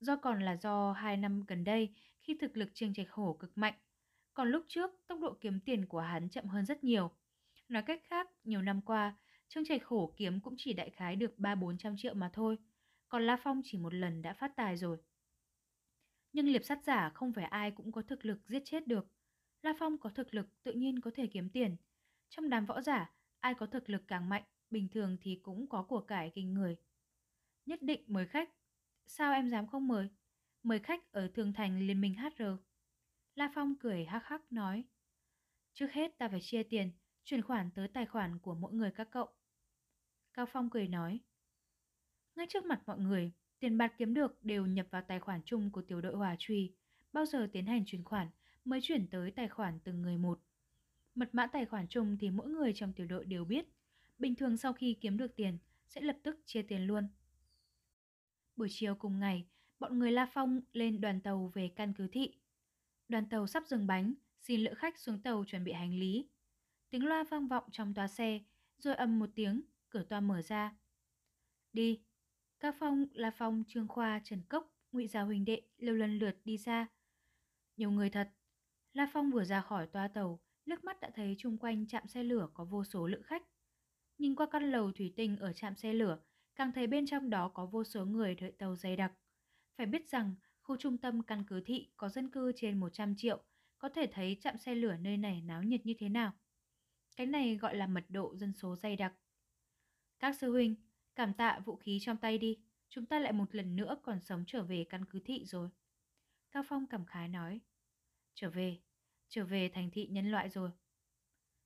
Do còn là do 2 năm gần đây khi thực lực trường trạch hổ cực mạnh, còn lúc trước tốc độ kiếm tiền của hắn chậm hơn rất nhiều. Nói cách khác, nhiều năm qua, Trương Trạch Hổ kiếm cũng chỉ đại khái được 3-400 triệu mà thôi, còn La Phong chỉ một lần đã phát tài rồi. Nhưng liệp sát giả không phải ai cũng có thực lực giết chết được. La Phong có thực lực tự nhiên có thể kiếm tiền. Trong đám võ giả, ai có thực lực càng mạnh, bình thường thì cũng có của cải kinh người. Nhất định mời khách. Sao em dám không mời? Mời khách ở Thường Thành Liên minh HR. La Phong cười hắc hắc nói. Trước hết ta phải chia tiền, chuyển khoản tới tài khoản của mỗi người các cậu. Cao Phong cười nói. Ngay trước mặt mọi người, tiền bạc kiếm được đều nhập vào tài khoản chung của tiểu đội hòa truy, bao giờ tiến hành chuyển khoản mới chuyển tới tài khoản từng người một. Mật mã tài khoản chung thì mỗi người trong tiểu đội đều biết. Bình thường sau khi kiếm được tiền, sẽ lập tức chia tiền luôn. Buổi chiều cùng ngày, bọn người La Phong lên đoàn tàu về căn cứ thị. Đoàn tàu sắp dừng bánh, xin lữ khách xuống tàu chuẩn bị hành lý. Tiếng loa vang vọng trong toa xe, rồi âm một tiếng, cửa toa mở ra. Đi. Các phong La phong Trương Khoa, Trần Cốc, ngụy Gia Huỳnh Đệ đều lần lượt đi ra. Nhiều người thật. La Phong vừa ra khỏi toa tàu, liếc mắt đã thấy chung quanh trạm xe lửa có vô số lữ khách. Nhìn qua căn lầu thủy tinh ở trạm xe lửa, càng thấy bên trong đó có vô số người đợi tàu dày đặc. Phải biết rằng Khu trung tâm căn cứ thị có dân cư trên 100 triệu, có thể thấy trạm xe lửa nơi này náo nhiệt như thế nào. Cái này gọi là mật độ dân số dày đặc. Các sư huynh, Cảm tạ vũ khí trong tay đi, chúng ta lại một lần nữa còn sống trở về căn cứ thị rồi. Cao Phong cảm khái nói. Trở về, trở về thành thị nhân loại rồi.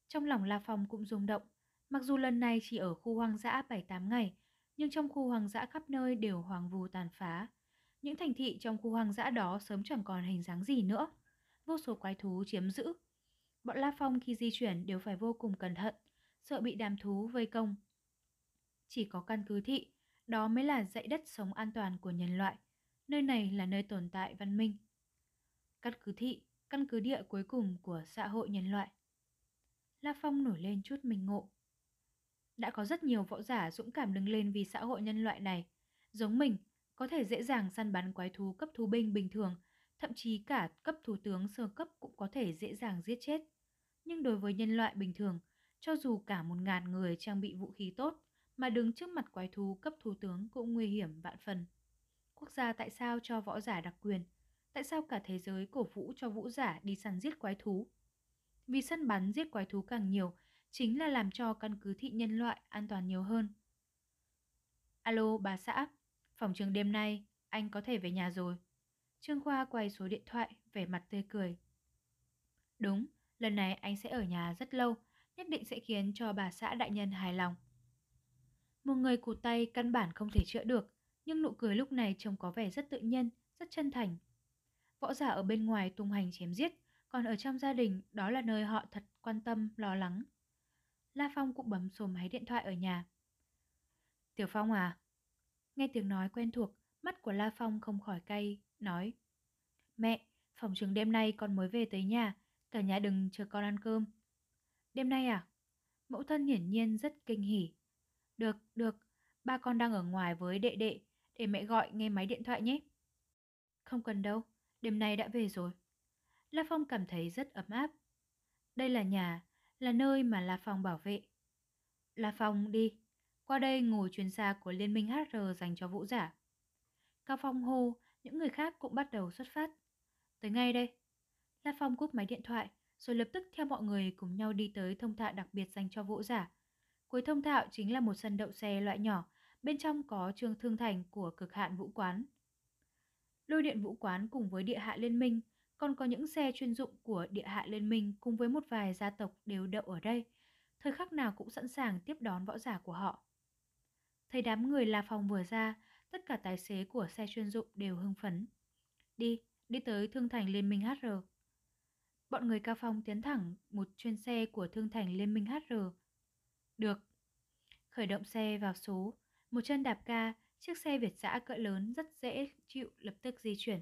Trong lòng La Phong cũng rung động, mặc dù lần này chỉ ở khu hoang dã 7-8 ngày, nhưng trong khu hoang dã khắp nơi đều hoàng vù tàn phá. Những thành thị trong khu hoang dã đó sớm chẳng còn hình dáng gì nữa. Vô số quái thú chiếm giữ. Bọn La Phong khi di chuyển đều phải vô cùng cẩn thận, sợ bị đàm thú vây công. Chỉ có căn cứ thị, đó mới là dãy đất sống an toàn của nhân loại. Nơi này là nơi tồn tại văn minh. Căn cứ thị, căn cứ địa cuối cùng của xã hội nhân loại. La Phong nổi lên chút mình ngộ. Đã có rất nhiều võ giả dũng cảm đứng lên vì xã hội nhân loại này. Giống mình, có thể dễ dàng săn bắn quái thú cấp thú binh bình thường, thậm chí cả cấp thủ tướng sơ cấp cũng có thể dễ dàng giết chết. Nhưng đối với nhân loại bình thường, cho dù cả một ngàn người trang bị vũ khí tốt, mà đứng trước mặt quái thú cấp thủ tướng cũng nguy hiểm vạn phần. Quốc gia tại sao cho võ giả đặc quyền? Tại sao cả thế giới cổ vũ cho vũ giả đi săn giết quái thú? Vì săn bắn giết quái thú càng nhiều, chính là làm cho căn cứ thị nhân loại an toàn nhiều hơn. Alo, bà xã, phòng trường đêm nay, anh có thể về nhà rồi. Trương Khoa quay số điện thoại, vẻ mặt tươi cười. Đúng, lần này anh sẽ ở nhà rất lâu, nhất định sẽ khiến cho bà xã đại nhân hài lòng. Một người cụt tay căn bản không thể chữa được, nhưng nụ cười lúc này trông có vẻ rất tự nhiên, rất chân thành. Võ giả ở bên ngoài tung hành chém giết, còn ở trong gia đình đó là nơi họ thật quan tâm, lo lắng. La Phong cũng bấm số máy điện thoại ở nhà. Tiểu Phong à? Nghe tiếng nói quen thuộc, mắt của La Phong không khỏi cay, nói. Mẹ, phòng trường đêm nay con mới về tới nhà, cả nhà đừng chờ con ăn cơm. Đêm nay à? Mẫu thân hiển nhiên rất kinh hỉ. Được, được, ba con đang ở ngoài với đệ đệ, để mẹ gọi nghe máy điện thoại nhé. Không cần đâu, đêm nay đã về rồi. La Phong cảm thấy rất ấm áp. Đây là nhà, là nơi mà La Phong bảo vệ. La Phong đi, qua đây ngồi chuyên gia của Liên minh HR dành cho vũ giả. Cao Phong hô, những người khác cũng bắt đầu xuất phát. Tới ngay đây. La Phong cúp máy điện thoại, rồi lập tức theo mọi người cùng nhau đi tới thông thạo đặc biệt dành cho vũ giả. Cuối thông thạo chính là một sân đậu xe loại nhỏ, bên trong có trường thương thành của cực hạn vũ quán. Lôi điện vũ quán cùng với địa hạ liên minh, còn có những xe chuyên dụng của địa hạ liên minh cùng với một vài gia tộc đều đậu ở đây, thời khắc nào cũng sẵn sàng tiếp đón võ giả của họ. Thấy đám người la phòng vừa ra, tất cả tài xế của xe chuyên dụng đều hưng phấn. Đi, đi tới Thương Thành Liên minh HR. Bọn người cao phong tiến thẳng một chuyên xe của Thương Thành Liên minh HR. Được. Khởi động xe vào số, một chân đạp ga chiếc xe Việt giã cỡ lớn rất dễ chịu lập tức di chuyển.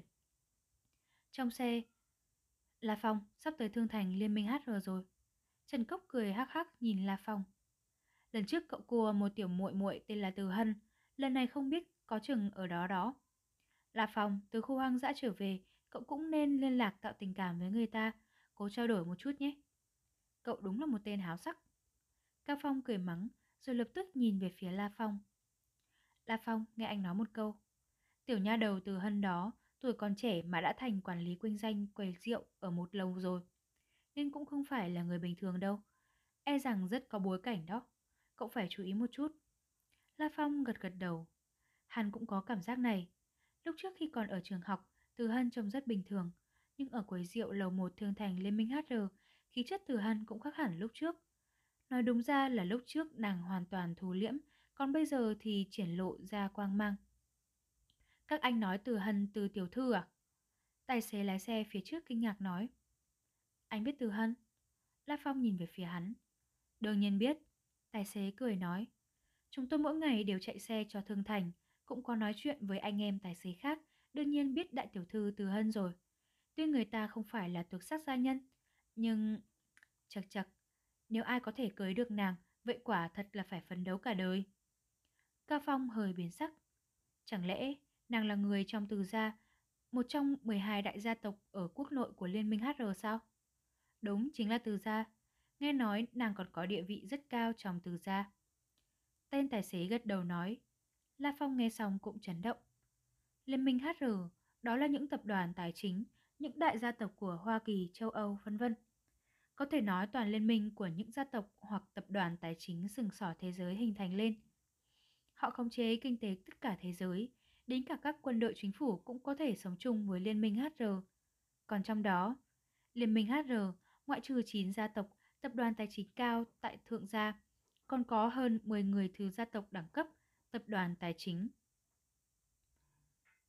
Trong xe, La Phong sắp tới Thương Thành Liên minh HR rồi. Trần Cốc cười hắc hắc nhìn La Phong. Lần trước cậu cua một tiểu muội muội tên là Từ Hân, lần này không biết có chừng ở đó đó. La Phong từ khu hoang dã trở về, cậu cũng nên liên lạc tạo tình cảm với người ta, cố trao đổi một chút nhé. Cậu đúng là một tên háo sắc. Cao Phong cười mắng, rồi lập tức nhìn về phía La Phong. La Phong nghe anh nói một câu. Tiểu nha đầu từ hân đó, tuổi còn trẻ mà đã thành quản lý quynh danh quầy rượu ở một lâu rồi. Nên cũng không phải là người bình thường đâu. E rằng rất có bối cảnh đó. Cậu phải chú ý một chút. La Phong gật gật đầu. Hắn cũng có cảm giác này. Lúc trước khi còn ở trường học, Từ Hân trông rất bình thường. Nhưng ở quầy rượu lầu 1 thương thành Liên minh HR, khí chất Từ Hân cũng khác hẳn lúc trước. Nói đúng ra là lúc trước nàng hoàn toàn thù liễm, còn bây giờ thì triển lộ ra quang mang. Các anh nói từ hân từ tiểu thư à? Tài xế lái xe phía trước kinh ngạc nói. Anh biết từ hân? La Phong nhìn về phía hắn. Đương nhiên biết. Tài xế cười nói. Chúng tôi mỗi ngày đều chạy xe cho Thương Thành, cũng có nói chuyện với anh em tài xế khác, đương nhiên biết đại tiểu thư từ hân rồi. Tuy người ta không phải là thuộc sắc gia nhân, nhưng... Chật chật, nếu ai có thể cưới được nàng, vậy quả thật là phải phấn đấu cả đời. Cao Phong hơi biến sắc. Chẳng lẽ nàng là người trong từ gia, một trong 12 đại gia tộc ở quốc nội của Liên minh HR sao? Đúng, chính là từ gia. Nghe nói nàng còn có địa vị rất cao trong từ gia. Tên tài xế gật đầu nói. La Phong nghe xong cũng chấn động. Liên minh HR, đó là những tập đoàn tài chính, những đại gia tộc của Hoa Kỳ, châu Âu, vân vân. Có thể nói toàn liên minh của những gia tộc hoặc tập đoàn tài chính sừng sỏ thế giới hình thành lên. Họ khống chế kinh tế tất cả thế giới, đến cả các quân đội chính phủ cũng có thể sống chung với Liên minh HR. Còn trong đó, Liên minh HR, ngoại trừ 9 gia tộc, tập đoàn tài chính cao tại Thượng Gia, còn có hơn 10 người thứ gia tộc đẳng cấp, tập đoàn tài chính.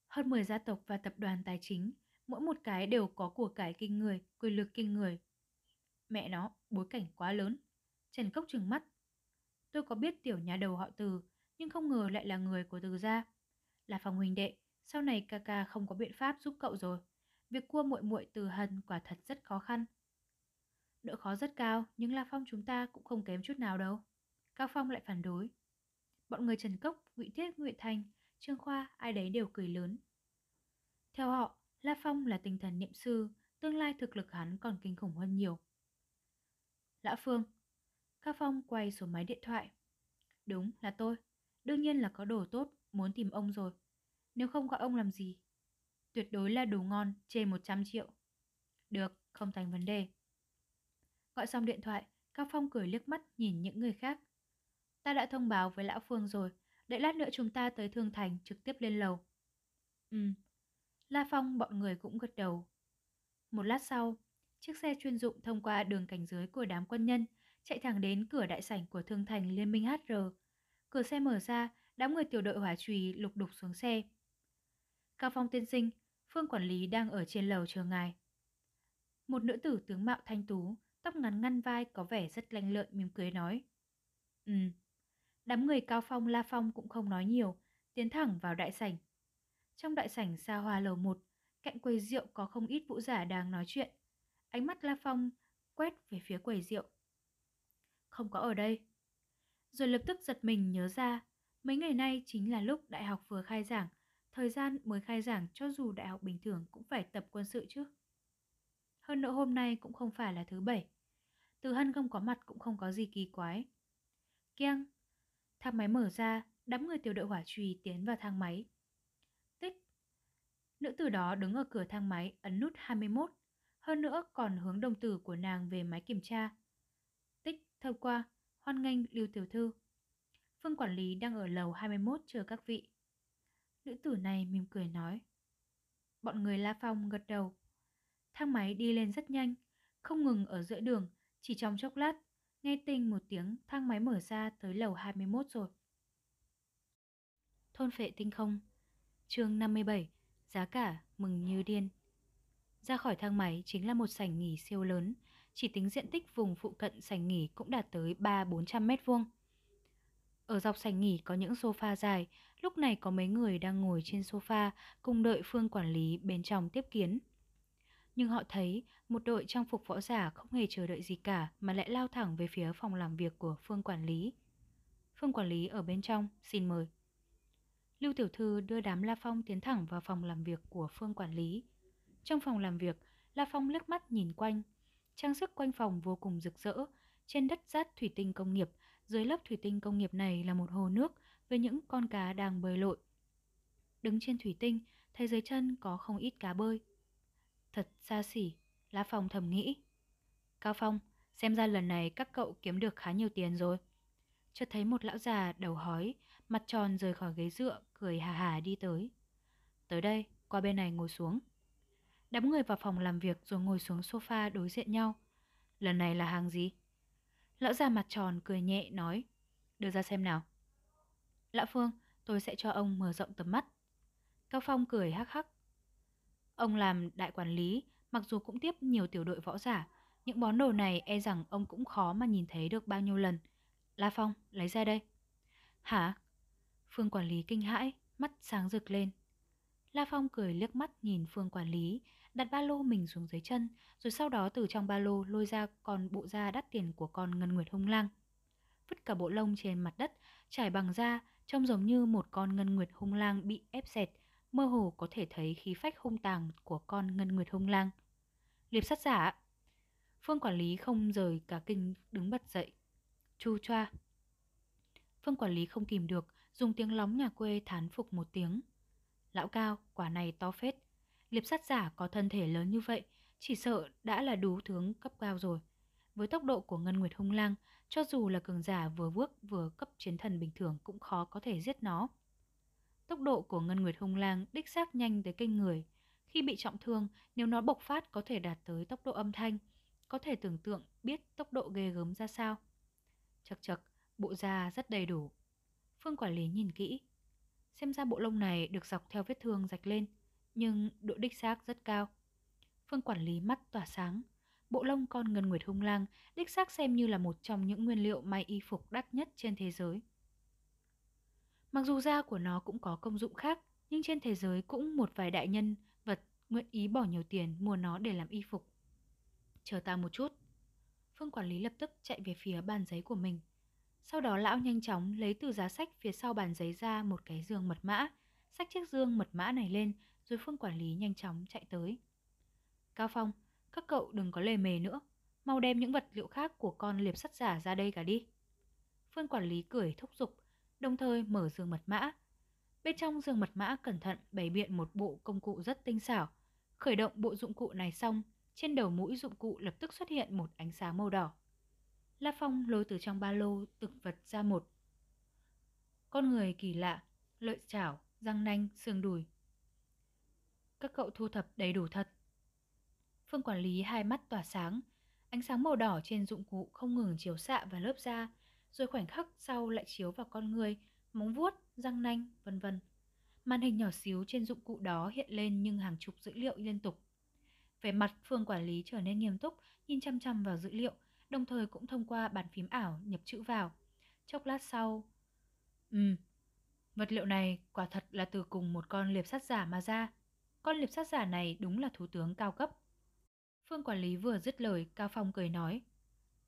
Hơn 10 gia tộc và tập đoàn tài chính, mỗi một cái đều có của cải kinh người, quyền lực kinh người. Mẹ nó, bối cảnh quá lớn. Trần Cốc trừng mắt. Tôi có biết tiểu nhà đầu họ từ, nhưng không ngờ lại là người của từ gia. Là phòng huynh đệ, sau này ca ca không có biện pháp giúp cậu rồi. Việc cua muội muội từ hân quả thật rất khó khăn. Độ khó rất cao, nhưng La Phong chúng ta cũng không kém chút nào đâu. Cao Phong lại phản đối. Bọn người Trần Cốc, Ngụy Thiết, Ngụy Thành, Trương Khoa, ai đấy đều cười lớn. Theo họ, La Phong là tinh thần niệm sư, tương lai thực lực hắn còn kinh khủng hơn nhiều. Lã Phương Cao Phong quay số máy điện thoại. Đúng là tôi. Đương nhiên là có đồ tốt, muốn tìm ông rồi. Nếu không gọi ông làm gì? Tuyệt đối là đồ ngon, chê 100 triệu. Được, không thành vấn đề. Gọi xong điện thoại, Cao Phong cười liếc mắt nhìn những người khác. Ta đã thông báo với Lão Phương rồi, đợi lát nữa chúng ta tới Thương Thành trực tiếp lên lầu. Ừ, La Phong bọn người cũng gật đầu. Một lát sau, chiếc xe chuyên dụng thông qua đường cảnh giới của đám quân nhân, chạy thẳng đến cửa đại sảnh của Thương Thành Liên minh HR. Cửa xe mở ra, đám người tiểu đội hỏa trùy lục đục xuống xe. Cao Phong tiên sinh, Phương quản lý đang ở trên lầu chờ ngài. Một nữ tử tướng mạo thanh tú, tóc ngắn ngăn vai có vẻ rất lanh lợi mỉm cười nói. Ừ. Đám người Cao Phong La Phong cũng không nói nhiều, tiến thẳng vào đại sảnh. Trong đại sảnh xa hoa lầu một, cạnh quầy rượu có không ít vũ giả đang nói chuyện. Ánh mắt La Phong quét về phía quầy rượu. Không có ở đây. Rồi lập tức giật mình nhớ ra, mấy ngày nay chính là lúc đại học vừa khai giảng, thời gian mới khai giảng cho dù đại học bình thường cũng phải tập quân sự chứ. Hơn nữa hôm nay cũng không phải là thứ bảy. Từ hân không có mặt cũng không có gì kỳ quái. keng thang máy mở ra, đám người tiểu đội hỏa trùy tiến vào thang máy. Tích. Nữ tử đó đứng ở cửa thang máy ấn nút 21, hơn nữa còn hướng đồng tử của nàng về máy kiểm tra. Tích, thâu qua, hoan nghênh Lưu Tiểu Thư. Phương quản lý đang ở lầu 21 chờ các vị. Nữ tử này mỉm cười nói. Bọn người La Phong gật đầu. Thang máy đi lên rất nhanh, không ngừng ở giữa đường, chỉ trong chốc lát, nghe tinh một tiếng thang máy mở ra tới lầu 21 rồi. Thôn phệ tinh không chương 57 Giá cả mừng như điên Ra khỏi thang máy chính là một sảnh nghỉ siêu lớn chỉ tính diện tích vùng phụ cận sảnh nghỉ cũng đạt tới 3-400 mét vuông Ở dọc sảnh nghỉ có những sofa dài Lúc này có mấy người đang ngồi trên sofa Cùng đợi phương quản lý bên trong tiếp kiến nhưng họ thấy một đội trang phục võ giả không hề chờ đợi gì cả mà lại lao thẳng về phía phòng làm việc của Phương Quản lý. Phương Quản lý ở bên trong, xin mời. Lưu Tiểu Thư đưa đám La Phong tiến thẳng vào phòng làm việc của Phương Quản lý. Trong phòng làm việc, La Phong liếc mắt nhìn quanh. Trang sức quanh phòng vô cùng rực rỡ. Trên đất rát thủy tinh công nghiệp, dưới lớp thủy tinh công nghiệp này là một hồ nước với những con cá đang bơi lội. Đứng trên thủy tinh, thấy dưới chân có không ít cá bơi. Thật xa xỉ, La Phong thầm nghĩ. Cao Phong, xem ra lần này các cậu kiếm được khá nhiều tiền rồi. Chợt thấy một lão già đầu hói, mặt tròn rời khỏi ghế dựa, cười hà hà đi tới. Tới đây, qua bên này ngồi xuống. Đám người vào phòng làm việc rồi ngồi xuống sofa đối diện nhau. Lần này là hàng gì? Lão già mặt tròn cười nhẹ nói. Đưa ra xem nào. Lão Phương, tôi sẽ cho ông mở rộng tầm mắt. Cao Phong cười hắc hắc. Ông làm đại quản lý, mặc dù cũng tiếp nhiều tiểu đội võ giả, những món đồ này e rằng ông cũng khó mà nhìn thấy được bao nhiêu lần. La Phong, lấy ra đây. Hả? Phương quản lý kinh hãi, mắt sáng rực lên. La Phong cười liếc mắt nhìn Phương quản lý, đặt ba lô mình xuống dưới chân, rồi sau đó từ trong ba lô lôi ra con bộ da đắt tiền của con ngân nguyệt hung lang. Vứt cả bộ lông trên mặt đất, trải bằng da, trông giống như một con ngân nguyệt hung lang bị ép dẹt, mơ hồ có thể thấy khí phách hung tàng của con ngân nguyệt hung lang. Liệp sát giả Phương quản lý không rời cả kinh đứng bật dậy. Chu choa. Phương quản lý không kìm được, dùng tiếng lóng nhà quê thán phục một tiếng. Lão cao, quả này to phết. Liệp sát giả có thân thể lớn như vậy, chỉ sợ đã là đú tướng cấp cao rồi. Với tốc độ của Ngân Nguyệt Hung Lang, cho dù là cường giả vừa bước vừa cấp chiến thần bình thường cũng khó có thể giết nó. Tốc độ của Ngân Nguyệt Hung Lang đích xác nhanh tới kinh người. Khi bị trọng thương, nếu nó bộc phát có thể đạt tới tốc độ âm thanh, có thể tưởng tượng biết tốc độ ghê gớm ra sao. Chật chật, bộ da rất đầy đủ. Phương quản lý nhìn kỹ. Xem ra bộ lông này được dọc theo vết thương rạch lên, nhưng độ đích xác rất cao. Phương quản lý mắt tỏa sáng. Bộ lông con ngân nguyệt hung lang đích xác xem như là một trong những nguyên liệu may y phục đắt nhất trên thế giới. Mặc dù da của nó cũng có công dụng khác, nhưng trên thế giới cũng một vài đại nhân vật nguyện ý bỏ nhiều tiền mua nó để làm y phục. Chờ ta một chút. Phương quản lý lập tức chạy về phía bàn giấy của mình. Sau đó lão nhanh chóng lấy từ giá sách phía sau bàn giấy ra một cái giường mật mã, xách chiếc dương mật mã này lên rồi Phương quản lý nhanh chóng chạy tới. Cao Phong, các cậu đừng có lề mề nữa, mau đem những vật liệu khác của con liệp sắt giả ra đây cả đi. Phương quản lý cười thúc giục, đồng thời mở giường mật mã. Bên trong giường mật mã cẩn thận bày biện một bộ công cụ rất tinh xảo. Khởi động bộ dụng cụ này xong, trên đầu mũi dụng cụ lập tức xuất hiện một ánh sáng màu đỏ. La Phong lôi từ trong ba lô thực vật ra một. Con người kỳ lạ, lợi chảo, răng nanh, xương đùi. Các cậu thu thập đầy đủ thật. Phương quản lý hai mắt tỏa sáng, ánh sáng màu đỏ trên dụng cụ không ngừng chiếu xạ vào lớp da, rồi khoảnh khắc sau lại chiếu vào con người, móng vuốt, răng nanh, vân vân. Màn hình nhỏ xíu trên dụng cụ đó hiện lên nhưng hàng chục dữ liệu liên tục. Về mặt Phương quản lý trở nên nghiêm túc, nhìn chăm chăm vào dữ liệu, đồng thời cũng thông qua bàn phím ảo nhập chữ vào. Chốc lát sau, Ừm, vật liệu này quả thật là từ cùng một con liệp sắt giả mà ra. Con liệp sát giả này đúng là thủ tướng cao cấp. Phương quản lý vừa dứt lời, Cao Phong cười nói.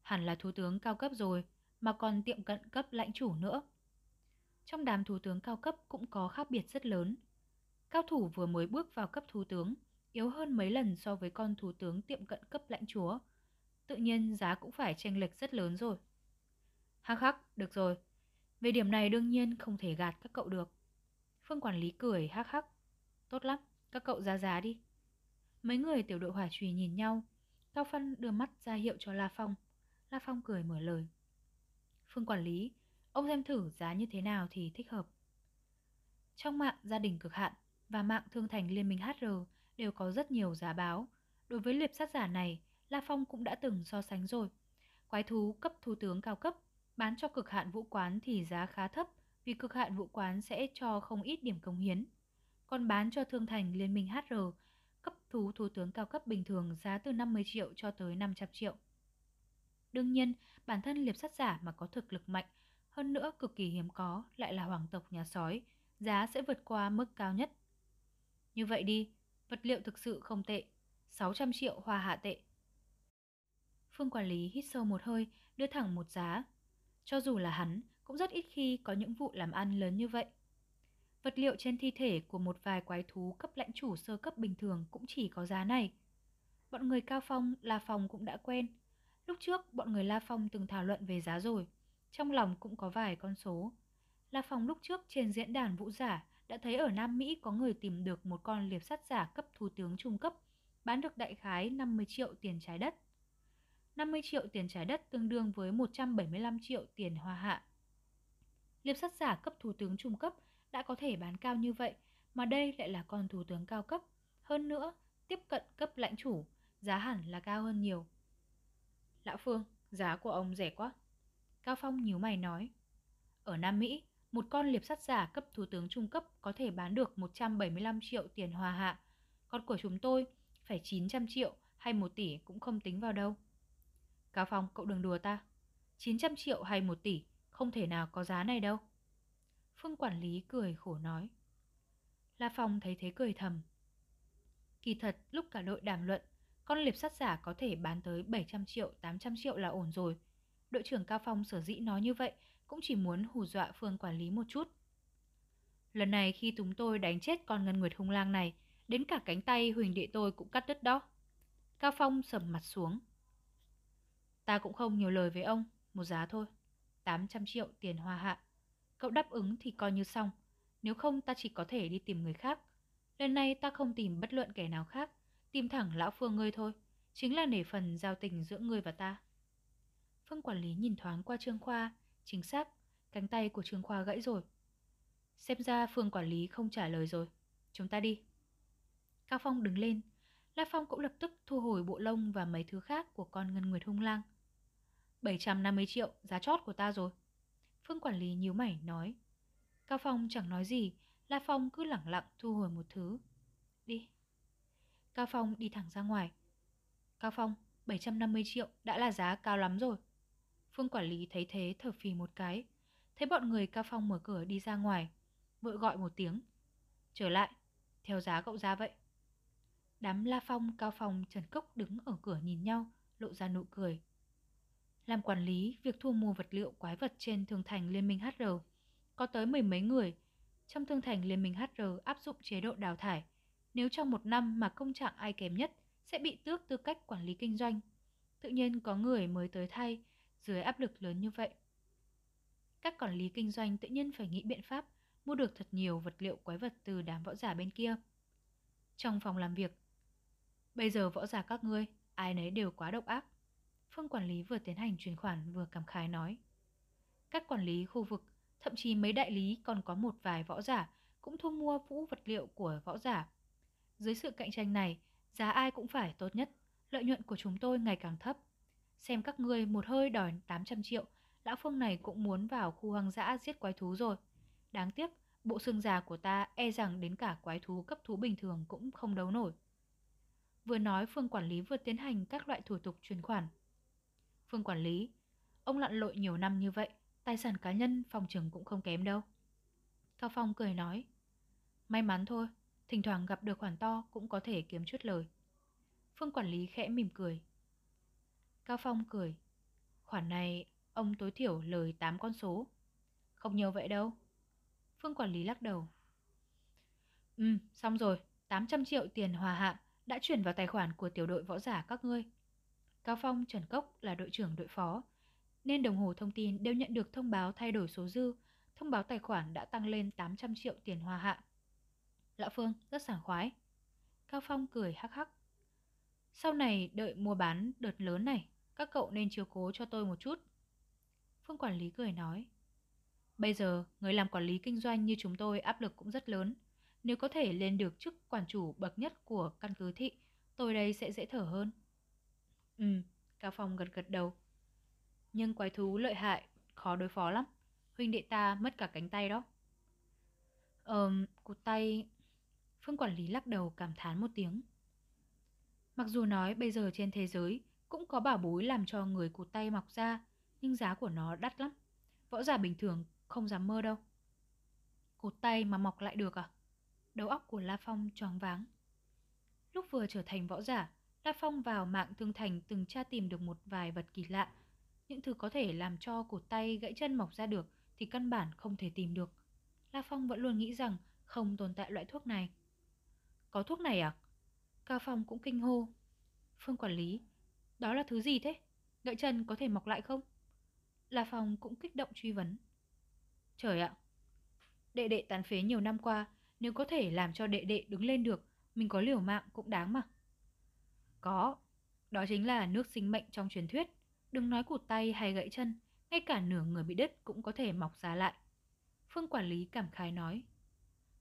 Hẳn là thủ tướng cao cấp rồi, mà còn tiệm cận cấp lãnh chủ nữa. Trong đám thủ tướng cao cấp cũng có khác biệt rất lớn. Cao thủ vừa mới bước vào cấp thủ tướng, yếu hơn mấy lần so với con thủ tướng tiệm cận cấp lãnh chúa. Tự nhiên giá cũng phải tranh lệch rất lớn rồi. Hắc hắc, được rồi. Về điểm này đương nhiên không thể gạt các cậu được. Phương quản lý cười hắc hắc. Tốt lắm, các cậu ra giá đi. Mấy người tiểu đội hỏa trùy nhìn nhau. Cao Phân đưa mắt ra hiệu cho La Phong. La Phong cười mở lời. Phương quản lý, ông xem thử giá như thế nào thì thích hợp. Trong mạng gia đình cực hạn và mạng thương thành liên minh HR đều có rất nhiều giá báo. Đối với liệp sát giả này, La Phong cũng đã từng so sánh rồi. Quái thú cấp thủ tướng cao cấp, bán cho cực hạn vũ quán thì giá khá thấp vì cực hạn vũ quán sẽ cho không ít điểm công hiến. Còn bán cho thương thành liên minh HR, cấp thú thủ tướng cao cấp bình thường giá từ 50 triệu cho tới 500 triệu. Đương nhiên, bản thân liệp sát giả mà có thực lực mạnh, hơn nữa cực kỳ hiếm có lại là hoàng tộc nhà sói, giá sẽ vượt qua mức cao nhất. Như vậy đi, vật liệu thực sự không tệ, 600 triệu hoa hạ tệ. Phương quản lý hít sâu một hơi, đưa thẳng một giá. Cho dù là hắn, cũng rất ít khi có những vụ làm ăn lớn như vậy. Vật liệu trên thi thể của một vài quái thú cấp lãnh chủ sơ cấp bình thường cũng chỉ có giá này. Bọn người Cao Phong, La Phong cũng đã quen. Lúc trước, bọn người La Phong từng thảo luận về giá rồi. Trong lòng cũng có vài con số. La Phong lúc trước trên diễn đàn vũ giả đã thấy ở Nam Mỹ có người tìm được một con liệp sắt giả cấp thủ tướng trung cấp, bán được đại khái 50 triệu tiền trái đất. 50 triệu tiền trái đất tương đương với 175 triệu tiền hoa hạ. Liệp sắt giả cấp thủ tướng trung cấp đã có thể bán cao như vậy, mà đây lại là con thủ tướng cao cấp. Hơn nữa, tiếp cận cấp lãnh chủ, giá hẳn là cao hơn nhiều. Lão Phương, giá của ông rẻ quá. Cao Phong nhíu mày nói. Ở Nam Mỹ, một con liệp sắt giả cấp thủ tướng trung cấp có thể bán được 175 triệu tiền hòa hạ, còn của chúng tôi phải 900 triệu hay 1 tỷ cũng không tính vào đâu. Cao Phong, cậu đừng đùa ta. 900 triệu hay 1 tỷ, không thể nào có giá này đâu. Phương quản lý cười khổ nói. La Phong thấy thế cười thầm. Kỳ thật, lúc cả đội đàm luận, con liệp sắt giả có thể bán tới 700 triệu, 800 triệu là ổn rồi. Đội trưởng Cao Phong sở dĩ nói như vậy cũng chỉ muốn hù dọa Phương quản lý một chút. Lần này khi chúng tôi đánh chết con ngân nguyệt hung lang này, đến cả cánh tay huỳnh đệ tôi cũng cắt đứt đó. Cao Phong sầm mặt xuống. Ta cũng không nhiều lời với ông, một giá thôi. 800 triệu tiền hoa hạ. Cậu đáp ứng thì coi như xong, nếu không ta chỉ có thể đi tìm người khác. Lần này ta không tìm bất luận kẻ nào khác, tìm thẳng lão Phương ngươi thôi, chính là nể phần giao tình giữa ngươi và ta. Phương quản lý nhìn thoáng qua Trương Khoa, chính xác, cánh tay của Trương Khoa gãy rồi. Xem ra Phương quản lý không trả lời rồi, chúng ta đi. Cao Phong đứng lên, La Phong cũng lập tức thu hồi bộ lông và mấy thứ khác của con ngân nguyệt hung lang. 750 triệu, giá chót của ta rồi. Phương quản lý nhíu mày nói. Cao Phong chẳng nói gì, La Phong cứ lẳng lặng thu hồi một thứ. Đi. Cao Phong đi thẳng ra ngoài. Cao Phong, 750 triệu đã là giá cao lắm rồi. Phương quản lý thấy thế thở phì một cái. Thấy bọn người Cao Phong mở cửa đi ra ngoài. Vội gọi một tiếng. Trở lại, theo giá cậu ra vậy. Đám La Phong, Cao Phong, Trần Cốc đứng ở cửa nhìn nhau, lộ ra nụ cười. Làm quản lý, việc thu mua vật liệu quái vật trên thương thành Liên minh HR có tới mười mấy người. Trong thương thành Liên minh HR áp dụng chế độ đào thải. Nếu trong một năm mà công trạng ai kém nhất sẽ bị tước tư cách quản lý kinh doanh. Tự nhiên có người mới tới thay dưới áp lực lớn như vậy. Các quản lý kinh doanh tự nhiên phải nghĩ biện pháp mua được thật nhiều vật liệu quái vật từ đám võ giả bên kia. Trong phòng làm việc, bây giờ võ giả các ngươi, ai nấy đều quá độc ác. Phương quản lý vừa tiến hành chuyển khoản vừa cảm khái nói. Các quản lý khu vực, thậm chí mấy đại lý còn có một vài võ giả cũng thu mua vũ vật liệu của võ giả. Dưới sự cạnh tranh này, giá ai cũng phải tốt nhất, lợi nhuận của chúng tôi ngày càng thấp. Xem các ngươi một hơi đòi 800 triệu, lão Phương này cũng muốn vào khu hoang dã giết quái thú rồi. Đáng tiếc, bộ xương già của ta e rằng đến cả quái thú cấp thú bình thường cũng không đấu nổi. Vừa nói Phương quản lý vừa tiến hành các loại thủ tục chuyển khoản. Phương quản lý, ông lặn lội nhiều năm như vậy, tài sản cá nhân phòng trường cũng không kém đâu. Cao Phong cười nói, may mắn thôi, thỉnh thoảng gặp được khoản to cũng có thể kiếm chút lời. Phương quản lý khẽ mỉm cười. Cao Phong cười, khoản này ông tối thiểu lời 8 con số. Không nhiều vậy đâu. Phương quản lý lắc đầu. Ừ, xong rồi, 800 triệu tiền hòa hạ đã chuyển vào tài khoản của tiểu đội võ giả các ngươi. Cao Phong, Trần Cốc là đội trưởng đội phó, nên đồng hồ thông tin đều nhận được thông báo thay đổi số dư, thông báo tài khoản đã tăng lên 800 triệu tiền hoa hạ. Lão Phương rất sảng khoái. Cao Phong cười hắc hắc. Sau này đợi mua bán đợt lớn này, các cậu nên chiếu cố cho tôi một chút. Phương quản lý cười nói. Bây giờ, người làm quản lý kinh doanh như chúng tôi áp lực cũng rất lớn. Nếu có thể lên được chức quản chủ bậc nhất của căn cứ thị, tôi đây sẽ dễ thở hơn. Ừ, Cao Phong gật gật đầu. Nhưng quái thú lợi hại, khó đối phó lắm. Huynh đệ ta mất cả cánh tay đó. Ờm, cụt tay... Phương quản lý lắc đầu cảm thán một tiếng. Mặc dù nói bây giờ trên thế giới cũng có bảo bối làm cho người cụt tay mọc ra, nhưng giá của nó đắt lắm. Võ giả bình thường không dám mơ đâu. Cụt tay mà mọc lại được à? Đầu óc của La Phong tròn váng. Lúc vừa trở thành võ giả, La Phong vào mạng thương thành từng tra tìm được một vài vật kỳ lạ. Những thứ có thể làm cho cổ tay gãy chân mọc ra được thì căn bản không thể tìm được. La Phong vẫn luôn nghĩ rằng không tồn tại loại thuốc này. Có thuốc này à? Cao Phong cũng kinh hô. Phương quản lý, đó là thứ gì thế? Gãy chân có thể mọc lại không? La Phong cũng kích động truy vấn. Trời ạ! Đệ đệ tàn phế nhiều năm qua, nếu có thể làm cho đệ đệ đứng lên được, mình có liều mạng cũng đáng mà. Có, đó chính là nước sinh mệnh trong truyền thuyết. Đừng nói cụt tay hay gãy chân, ngay cả nửa người bị đứt cũng có thể mọc ra lại. Phương quản lý cảm khái nói.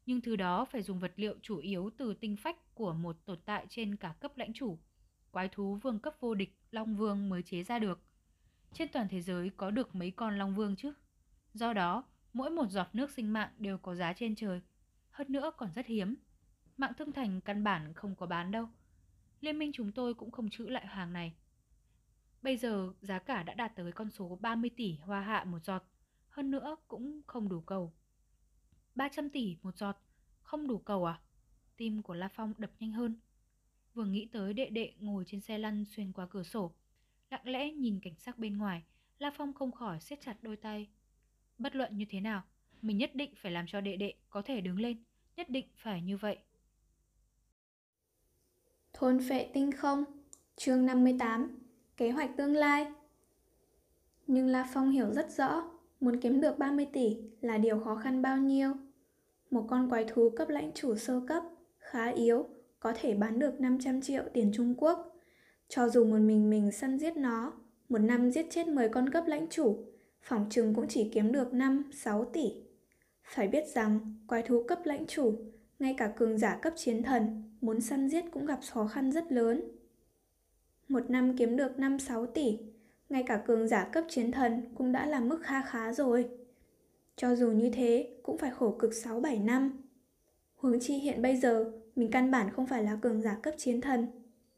Nhưng thứ đó phải dùng vật liệu chủ yếu từ tinh phách của một tồn tại trên cả cấp lãnh chủ. Quái thú vương cấp vô địch Long Vương mới chế ra được. Trên toàn thế giới có được mấy con Long Vương chứ. Do đó, mỗi một giọt nước sinh mạng đều có giá trên trời. Hơn nữa còn rất hiếm. Mạng thương thành căn bản không có bán đâu. Liên minh chúng tôi cũng không trữ lại hàng này. Bây giờ giá cả đã đạt tới con số 30 tỷ hoa hạ một giọt, hơn nữa cũng không đủ cầu. 300 tỷ một giọt, không đủ cầu à? Tim của La Phong đập nhanh hơn. Vừa nghĩ tới đệ đệ ngồi trên xe lăn xuyên qua cửa sổ, lặng lẽ nhìn cảnh sắc bên ngoài, La Phong không khỏi siết chặt đôi tay. Bất luận như thế nào, mình nhất định phải làm cho đệ đệ có thể đứng lên, nhất định phải như vậy. Thôn phệ tinh không, chương 58, kế hoạch tương lai. Nhưng La Phong hiểu rất rõ, muốn kiếm được 30 tỷ là điều khó khăn bao nhiêu. Một con quái thú cấp lãnh chủ sơ cấp, khá yếu, có thể bán được 500 triệu tiền Trung Quốc. Cho dù một mình mình săn giết nó, một năm giết chết 10 con cấp lãnh chủ, phỏng chừng cũng chỉ kiếm được 5-6 tỷ. Phải biết rằng, quái thú cấp lãnh chủ, ngay cả cường giả cấp chiến thần, muốn săn giết cũng gặp khó khăn rất lớn. Một năm kiếm được 5-6 tỷ, ngay cả cường giả cấp chiến thần cũng đã là mức kha khá rồi. Cho dù như thế, cũng phải khổ cực 6-7 năm. Hướng chi hiện bây giờ, mình căn bản không phải là cường giả cấp chiến thần.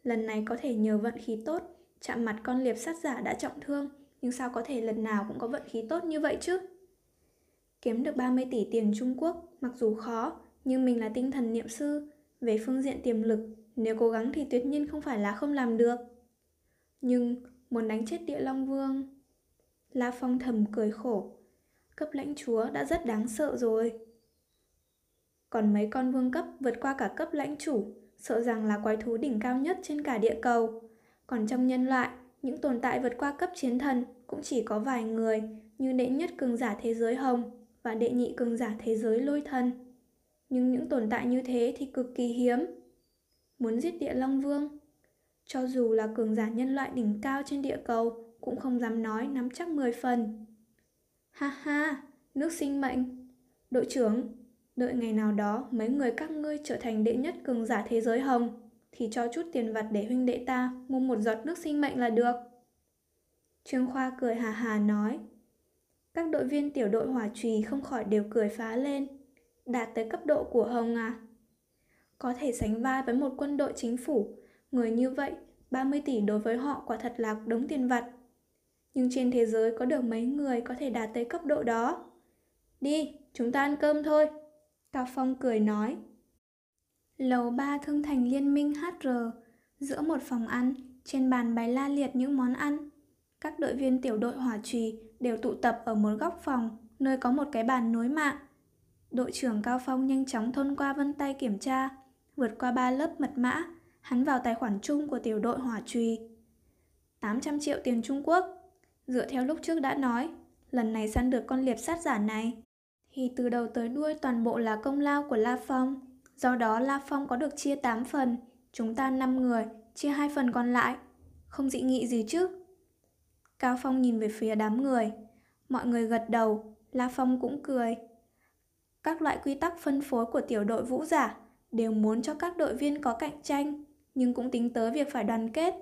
Lần này có thể nhờ vận khí tốt, chạm mặt con liệp sát giả đã trọng thương, nhưng sao có thể lần nào cũng có vận khí tốt như vậy chứ? Kiếm được 30 tỷ tiền Trung Quốc, mặc dù khó, nhưng mình là tinh thần niệm sư. Về phương diện tiềm lực, nếu cố gắng thì tuyệt nhiên không phải là không làm được. Nhưng muốn đánh chết địa Long Vương... La Phong thầm cười khổ. Cấp lãnh chúa đã rất đáng sợ rồi. Còn mấy con vương cấp vượt qua cả cấp lãnh chủ, sợ rằng là quái thú đỉnh cao nhất trên cả địa cầu. Còn trong nhân loại, những tồn tại vượt qua cấp chiến thần cũng chỉ có vài người như đệ nhất cường giả thế giới hồng và đệ nhị cường giả thế giới lôi thần. Nhưng những tồn tại như thế thì cực kỳ hiếm. Muốn giết địa Long Vương, cho dù là cường giả nhân loại đỉnh cao trên địa cầu cũng không dám nói nắm chắc 10 phần. Ha ha, nước sinh mệnh. Đội trưởng, đợi ngày nào đó mấy người các ngươi trở thành đệ nhất cường giả thế giới hồng thì cho chút tiền vặt để huynh đệ ta mua một giọt nước sinh mệnh là được. Trương Khoa cười hà hà nói. Các đội viên tiểu đội hỏa trùy không khỏi đều cười phá lên. Đạt tới cấp độ của Hồng à? Có thể sánh vai với một quân đội chính phủ. Người như vậy, 30 tỷ đối với họ quả thật là đống tiền vặt. Nhưng trên thế giới có được mấy người có thể đạt tới cấp độ đó. Đi, chúng ta ăn cơm thôi. Cao Phong cười nói. Lầu 3 thương thành liên minh HR, giữa một phòng ăn, trên bàn bày la liệt những món ăn. Các đội viên tiểu đội hỏa trì đều tụ tập ở một góc phòng, nơi có một cái bàn nối mạng. Đội trưởng Cao Phong nhanh chóng thôn qua vân tay kiểm tra, vượt qua ba lớp mật mã, hắn vào tài khoản chung của tiểu đội hỏa trùy. 800 triệu tiền Trung Quốc. Dựa theo lúc trước đã nói, lần này săn được con liệp sát giả này, thì từ đầu tới đuôi toàn bộ là công lao của La Phong. Do đó La Phong có được chia 8 phần, chúng ta 5 người, chia hai phần còn lại. Không dị nghị gì chứ? Cao Phong nhìn về phía đám người. Mọi người gật đầu, La Phong cũng cười. Các loại quy tắc phân phối của tiểu đội vũ giả đều muốn cho các đội viên có cạnh tranh, nhưng cũng tính tới việc phải đoàn kết.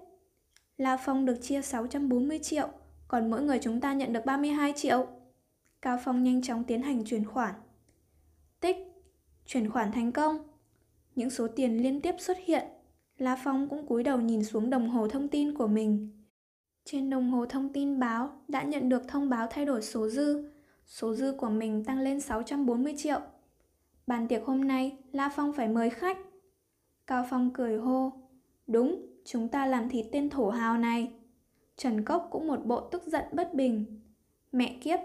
La Phong được chia 640 triệu, còn mỗi người chúng ta nhận được 32 triệu. Cao Phong nhanh chóng tiến hành chuyển khoản. Tích, chuyển khoản thành công. Những số tiền liên tiếp xuất hiện. La Phong cũng cúi đầu nhìn xuống đồng hồ thông tin của mình. Trên đồng hồ thông tin báo đã nhận được thông báo thay đổi số dư. Số dư của mình tăng lên 640 triệu. Bàn tiệc hôm nay, La Phong phải mời khách. Cao Phong cười hô. Đúng, chúng ta làm thịt tên thổ hào này. Trần Cốc cũng một bộ tức giận bất bình. Mẹ kiếp,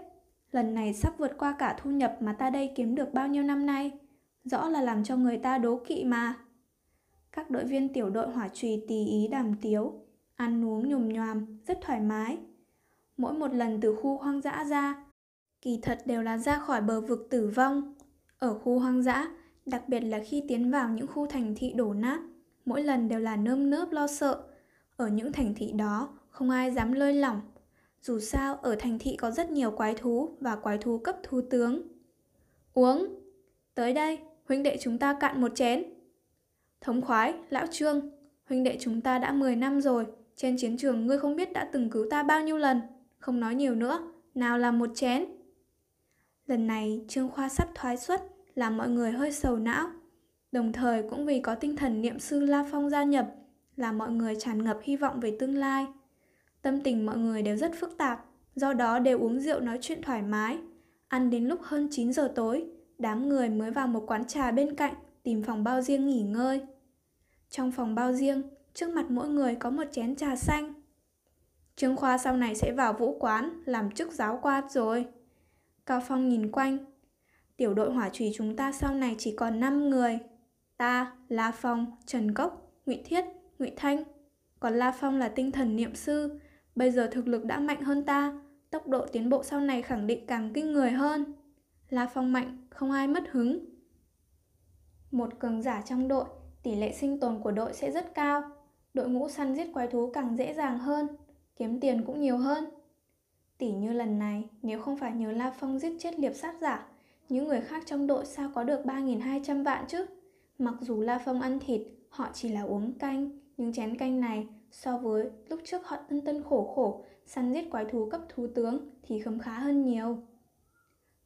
lần này sắp vượt qua cả thu nhập mà ta đây kiếm được bao nhiêu năm nay. Rõ là làm cho người ta đố kỵ mà. Các đội viên tiểu đội hỏa trùy tì ý đàm tiếu, ăn uống nhùm nhòm, rất thoải mái. Mỗi một lần từ khu hoang dã ra, kỳ thật đều là ra khỏi bờ vực tử vong. Ở khu hoang dã, đặc biệt là khi tiến vào những khu thành thị đổ nát, mỗi lần đều là nơm nớp lo sợ. Ở những thành thị đó, không ai dám lơi lỏng. Dù sao, ở thành thị có rất nhiều quái thú và quái thú cấp thú tướng. Uống! Tới đây, huynh đệ chúng ta cạn một chén. Thống khoái, lão trương, huynh đệ chúng ta đã 10 năm rồi, trên chiến trường ngươi không biết đã từng cứu ta bao nhiêu lần, không nói nhiều nữa, nào là một chén. Lần này Trương Khoa sắp thoái xuất, làm mọi người hơi sầu não. Đồng thời cũng vì có tinh thần niệm sư La Phong gia nhập, làm mọi người tràn ngập hy vọng về tương lai. Tâm tình mọi người đều rất phức tạp, do đó đều uống rượu nói chuyện thoải mái. Ăn đến lúc hơn 9 giờ tối, đám người mới vào một quán trà bên cạnh tìm phòng bao riêng nghỉ ngơi. Trong phòng bao riêng, trước mặt mỗi người có một chén trà xanh. Trương Khoa sau này sẽ vào vũ quán làm chức giáo quan rồi. Cao Phong nhìn quanh. Tiểu đội hỏa trùy chúng ta sau này chỉ còn 5 người. Ta, La Phong, Trần Cốc, Ngụy Thiết, Ngụy Thanh. Còn La Phong là tinh thần niệm sư. Bây giờ thực lực đã mạnh hơn ta. Tốc độ tiến bộ sau này khẳng định càng kinh người hơn. La Phong mạnh, không ai mất hứng. Một cường giả trong đội, tỷ lệ sinh tồn của đội sẽ rất cao đội ngũ săn giết quái thú càng dễ dàng hơn. kiếm tiền cũng nhiều hơn. Tỉ như lần này, nếu không phải nhờ La Phong giết chết liệp sát giả, những người khác trong đội sao có được 3.200 vạn chứ? Mặc dù La Phong ăn thịt, họ chỉ là uống canh, nhưng chén canh này so với lúc trước họ tân tân khổ khổ săn giết quái thú cấp thú tướng thì khấm khá hơn nhiều.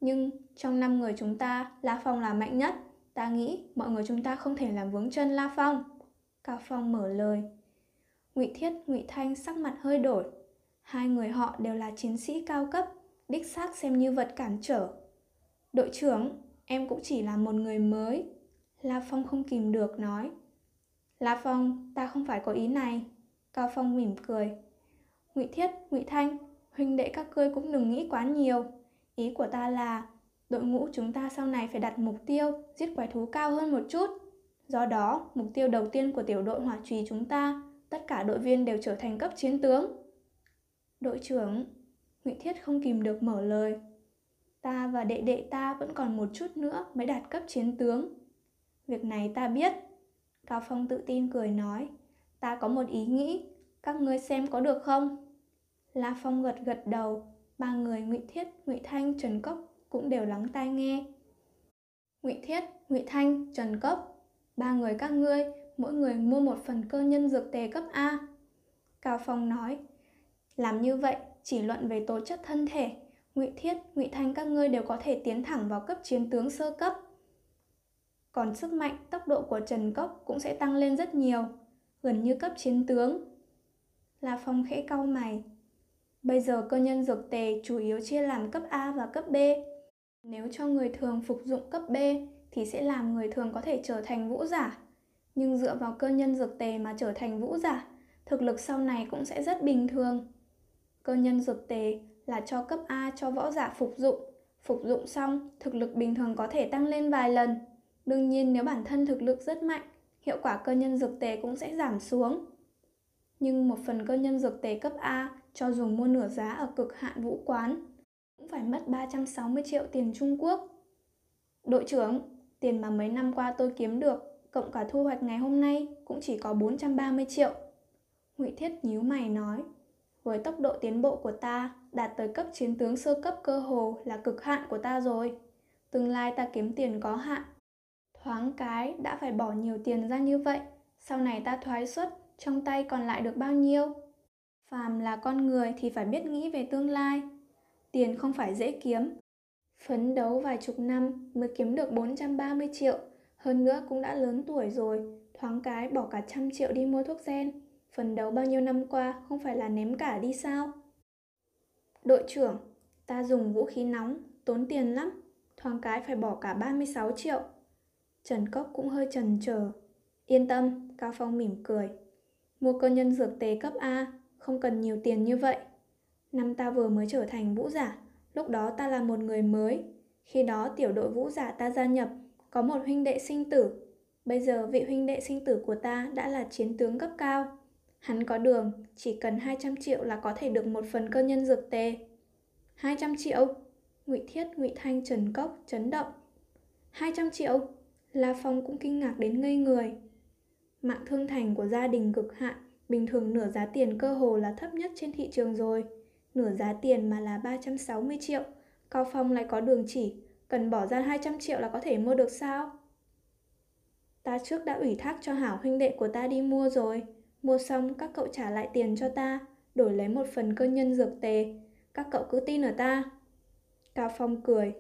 Nhưng trong năm người chúng ta, La Phong là mạnh nhất. Ta nghĩ mọi người chúng ta không thể làm vướng chân La Phong. Cao Phong mở lời. Ngụy Thiết, Ngụy Thanh sắc mặt hơi đổi. Hai người họ đều là chiến sĩ cao cấp, đích xác xem như vật cản trở. Đội trưởng, em cũng chỉ là một người mới. La Phong không kìm được nói. La Phong, ta không phải có ý này. Cao Phong mỉm cười. Ngụy Thiết, Ngụy Thanh, huynh đệ các ngươi cũng đừng nghĩ quá nhiều. Ý của ta là đội ngũ chúng ta sau này phải đặt mục tiêu giết quái thú cao hơn một chút. Do đó, mục tiêu đầu tiên của tiểu đội hỏa trùy chúng ta, tất cả đội viên đều trở thành cấp chiến tướng. Đội trưởng, Ngụy Thiết không kìm được mở lời. Ta và đệ đệ ta vẫn còn một chút nữa mới đạt cấp chiến tướng. Việc này ta biết. Cao Phong tự tin cười nói. Ta có một ý nghĩ, các ngươi xem có được không? La Phong gật gật đầu, ba người Ngụy Thiết, Ngụy Thanh, Trần Cốc cũng đều lắng tai nghe. Ngụy Thiết, Ngụy Thanh, Trần Cốc, ba người các ngươi, mỗi người mua một phần cơ nhân dược tề cấp A. Cao Phong nói, làm như vậy chỉ luận về tố chất thân thể, Ngụy Thiết, Ngụy Thanh các ngươi đều có thể tiến thẳng vào cấp chiến tướng sơ cấp. Còn sức mạnh, tốc độ của Trần Cốc cũng sẽ tăng lên rất nhiều, gần như cấp chiến tướng. La Phong khẽ cau mày. Bây giờ cơ nhân dược tề chủ yếu chia làm cấp A và cấp B. Nếu cho người thường phục dụng cấp B thì sẽ làm người thường có thể trở thành vũ giả. Nhưng dựa vào cơ nhân dược tề mà trở thành vũ giả, thực lực sau này cũng sẽ rất bình thường. Cơ nhân dược tề là cho cấp A cho võ giả phục dụng. Phục dụng xong, thực lực bình thường có thể tăng lên vài lần. Đương nhiên nếu bản thân thực lực rất mạnh, hiệu quả cơ nhân dược tề cũng sẽ giảm xuống. Nhưng một phần cơ nhân dược tề cấp A cho dù mua nửa giá ở cực hạn vũ quán cũng phải mất 360 triệu tiền Trung Quốc. Đội trưởng, tiền mà mấy năm qua tôi kiếm được, cộng cả thu hoạch ngày hôm nay cũng chỉ có 430 triệu. Ngụy Thiết nhíu mày nói, với tốc độ tiến bộ của ta, đạt tới cấp chiến tướng sơ cấp cơ hồ là cực hạn của ta rồi. Tương lai ta kiếm tiền có hạn. Thoáng cái đã phải bỏ nhiều tiền ra như vậy, sau này ta thoái xuất, trong tay còn lại được bao nhiêu? Phàm là con người thì phải biết nghĩ về tương lai. Tiền không phải dễ kiếm. Phấn đấu vài chục năm mới kiếm được 430 triệu, hơn nữa cũng đã lớn tuổi rồi, thoáng cái bỏ cả trăm triệu đi mua thuốc gen phần đấu bao nhiêu năm qua không phải là ném cả đi sao? Đội trưởng, ta dùng vũ khí nóng, tốn tiền lắm, thoáng cái phải bỏ cả 36 triệu. Trần Cốc cũng hơi trần chờ. Yên tâm, Cao Phong mỉm cười. Mua cơ nhân dược tế cấp A, không cần nhiều tiền như vậy. Năm ta vừa mới trở thành vũ giả, lúc đó ta là một người mới. Khi đó tiểu đội vũ giả ta gia nhập, có một huynh đệ sinh tử. Bây giờ vị huynh đệ sinh tử của ta đã là chiến tướng cấp cao. Hắn có đường, chỉ cần 200 triệu là có thể được một phần cơ nhân dược tề. 200 triệu? Ngụy Thiết, Ngụy Thanh, Trần Cốc chấn động. 200 triệu? La Phong cũng kinh ngạc đến ngây người. Mạng thương thành của gia đình cực hạn, bình thường nửa giá tiền cơ hồ là thấp nhất trên thị trường rồi. Nửa giá tiền mà là 360 triệu, Cao Phong lại có đường chỉ, cần bỏ ra 200 triệu là có thể mua được sao? Ta trước đã ủy thác cho hảo huynh đệ của ta đi mua rồi. Mua xong các cậu trả lại tiền cho ta, đổi lấy một phần cơ nhân dược tề. Các cậu cứ tin ở ta. Cao Phong cười.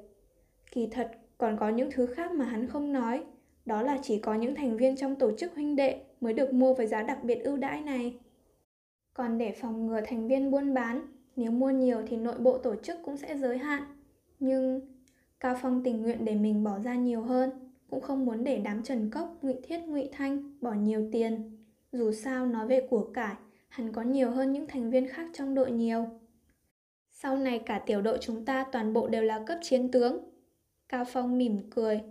Kỳ thật còn có những thứ khác mà hắn không nói. Đó là chỉ có những thành viên trong tổ chức huynh đệ mới được mua với giá đặc biệt ưu đãi này. Còn để phòng ngừa thành viên buôn bán, nếu mua nhiều thì nội bộ tổ chức cũng sẽ giới hạn. Nhưng Cao Phong tình nguyện để mình bỏ ra nhiều hơn, cũng không muốn để đám Trần Cốc, Ngụy Thiết, Ngụy Thanh bỏ nhiều tiền. Dù sao nói về của cải, hắn có nhiều hơn những thành viên khác trong đội nhiều. Sau này cả tiểu đội chúng ta toàn bộ đều là cấp chiến tướng. Cao Phong mỉm cười.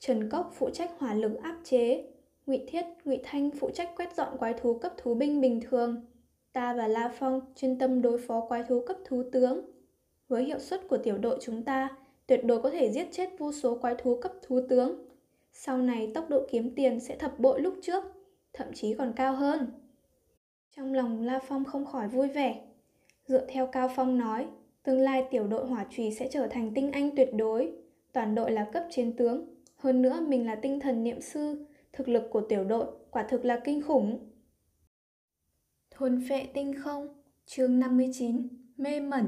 Trần Cốc phụ trách hỏa lực áp chế, Ngụy Thiết, Ngụy Thanh phụ trách quét dọn quái thú cấp thú binh bình thường. Ta và La Phong chuyên tâm đối phó quái thú cấp thú tướng. Với hiệu suất của tiểu đội chúng ta, tuyệt đối có thể giết chết vô số quái thú cấp thú tướng. Sau này tốc độ kiếm tiền sẽ thập bội lúc trước thậm chí còn cao hơn. Trong lòng La Phong không khỏi vui vẻ. Dựa theo Cao Phong nói, tương lai tiểu đội hỏa trùy sẽ trở thành tinh anh tuyệt đối. Toàn đội là cấp chiến tướng. Hơn nữa mình là tinh thần niệm sư. Thực lực của tiểu đội quả thực là kinh khủng. Thôn phệ tinh không, chương 59, mê mẩn.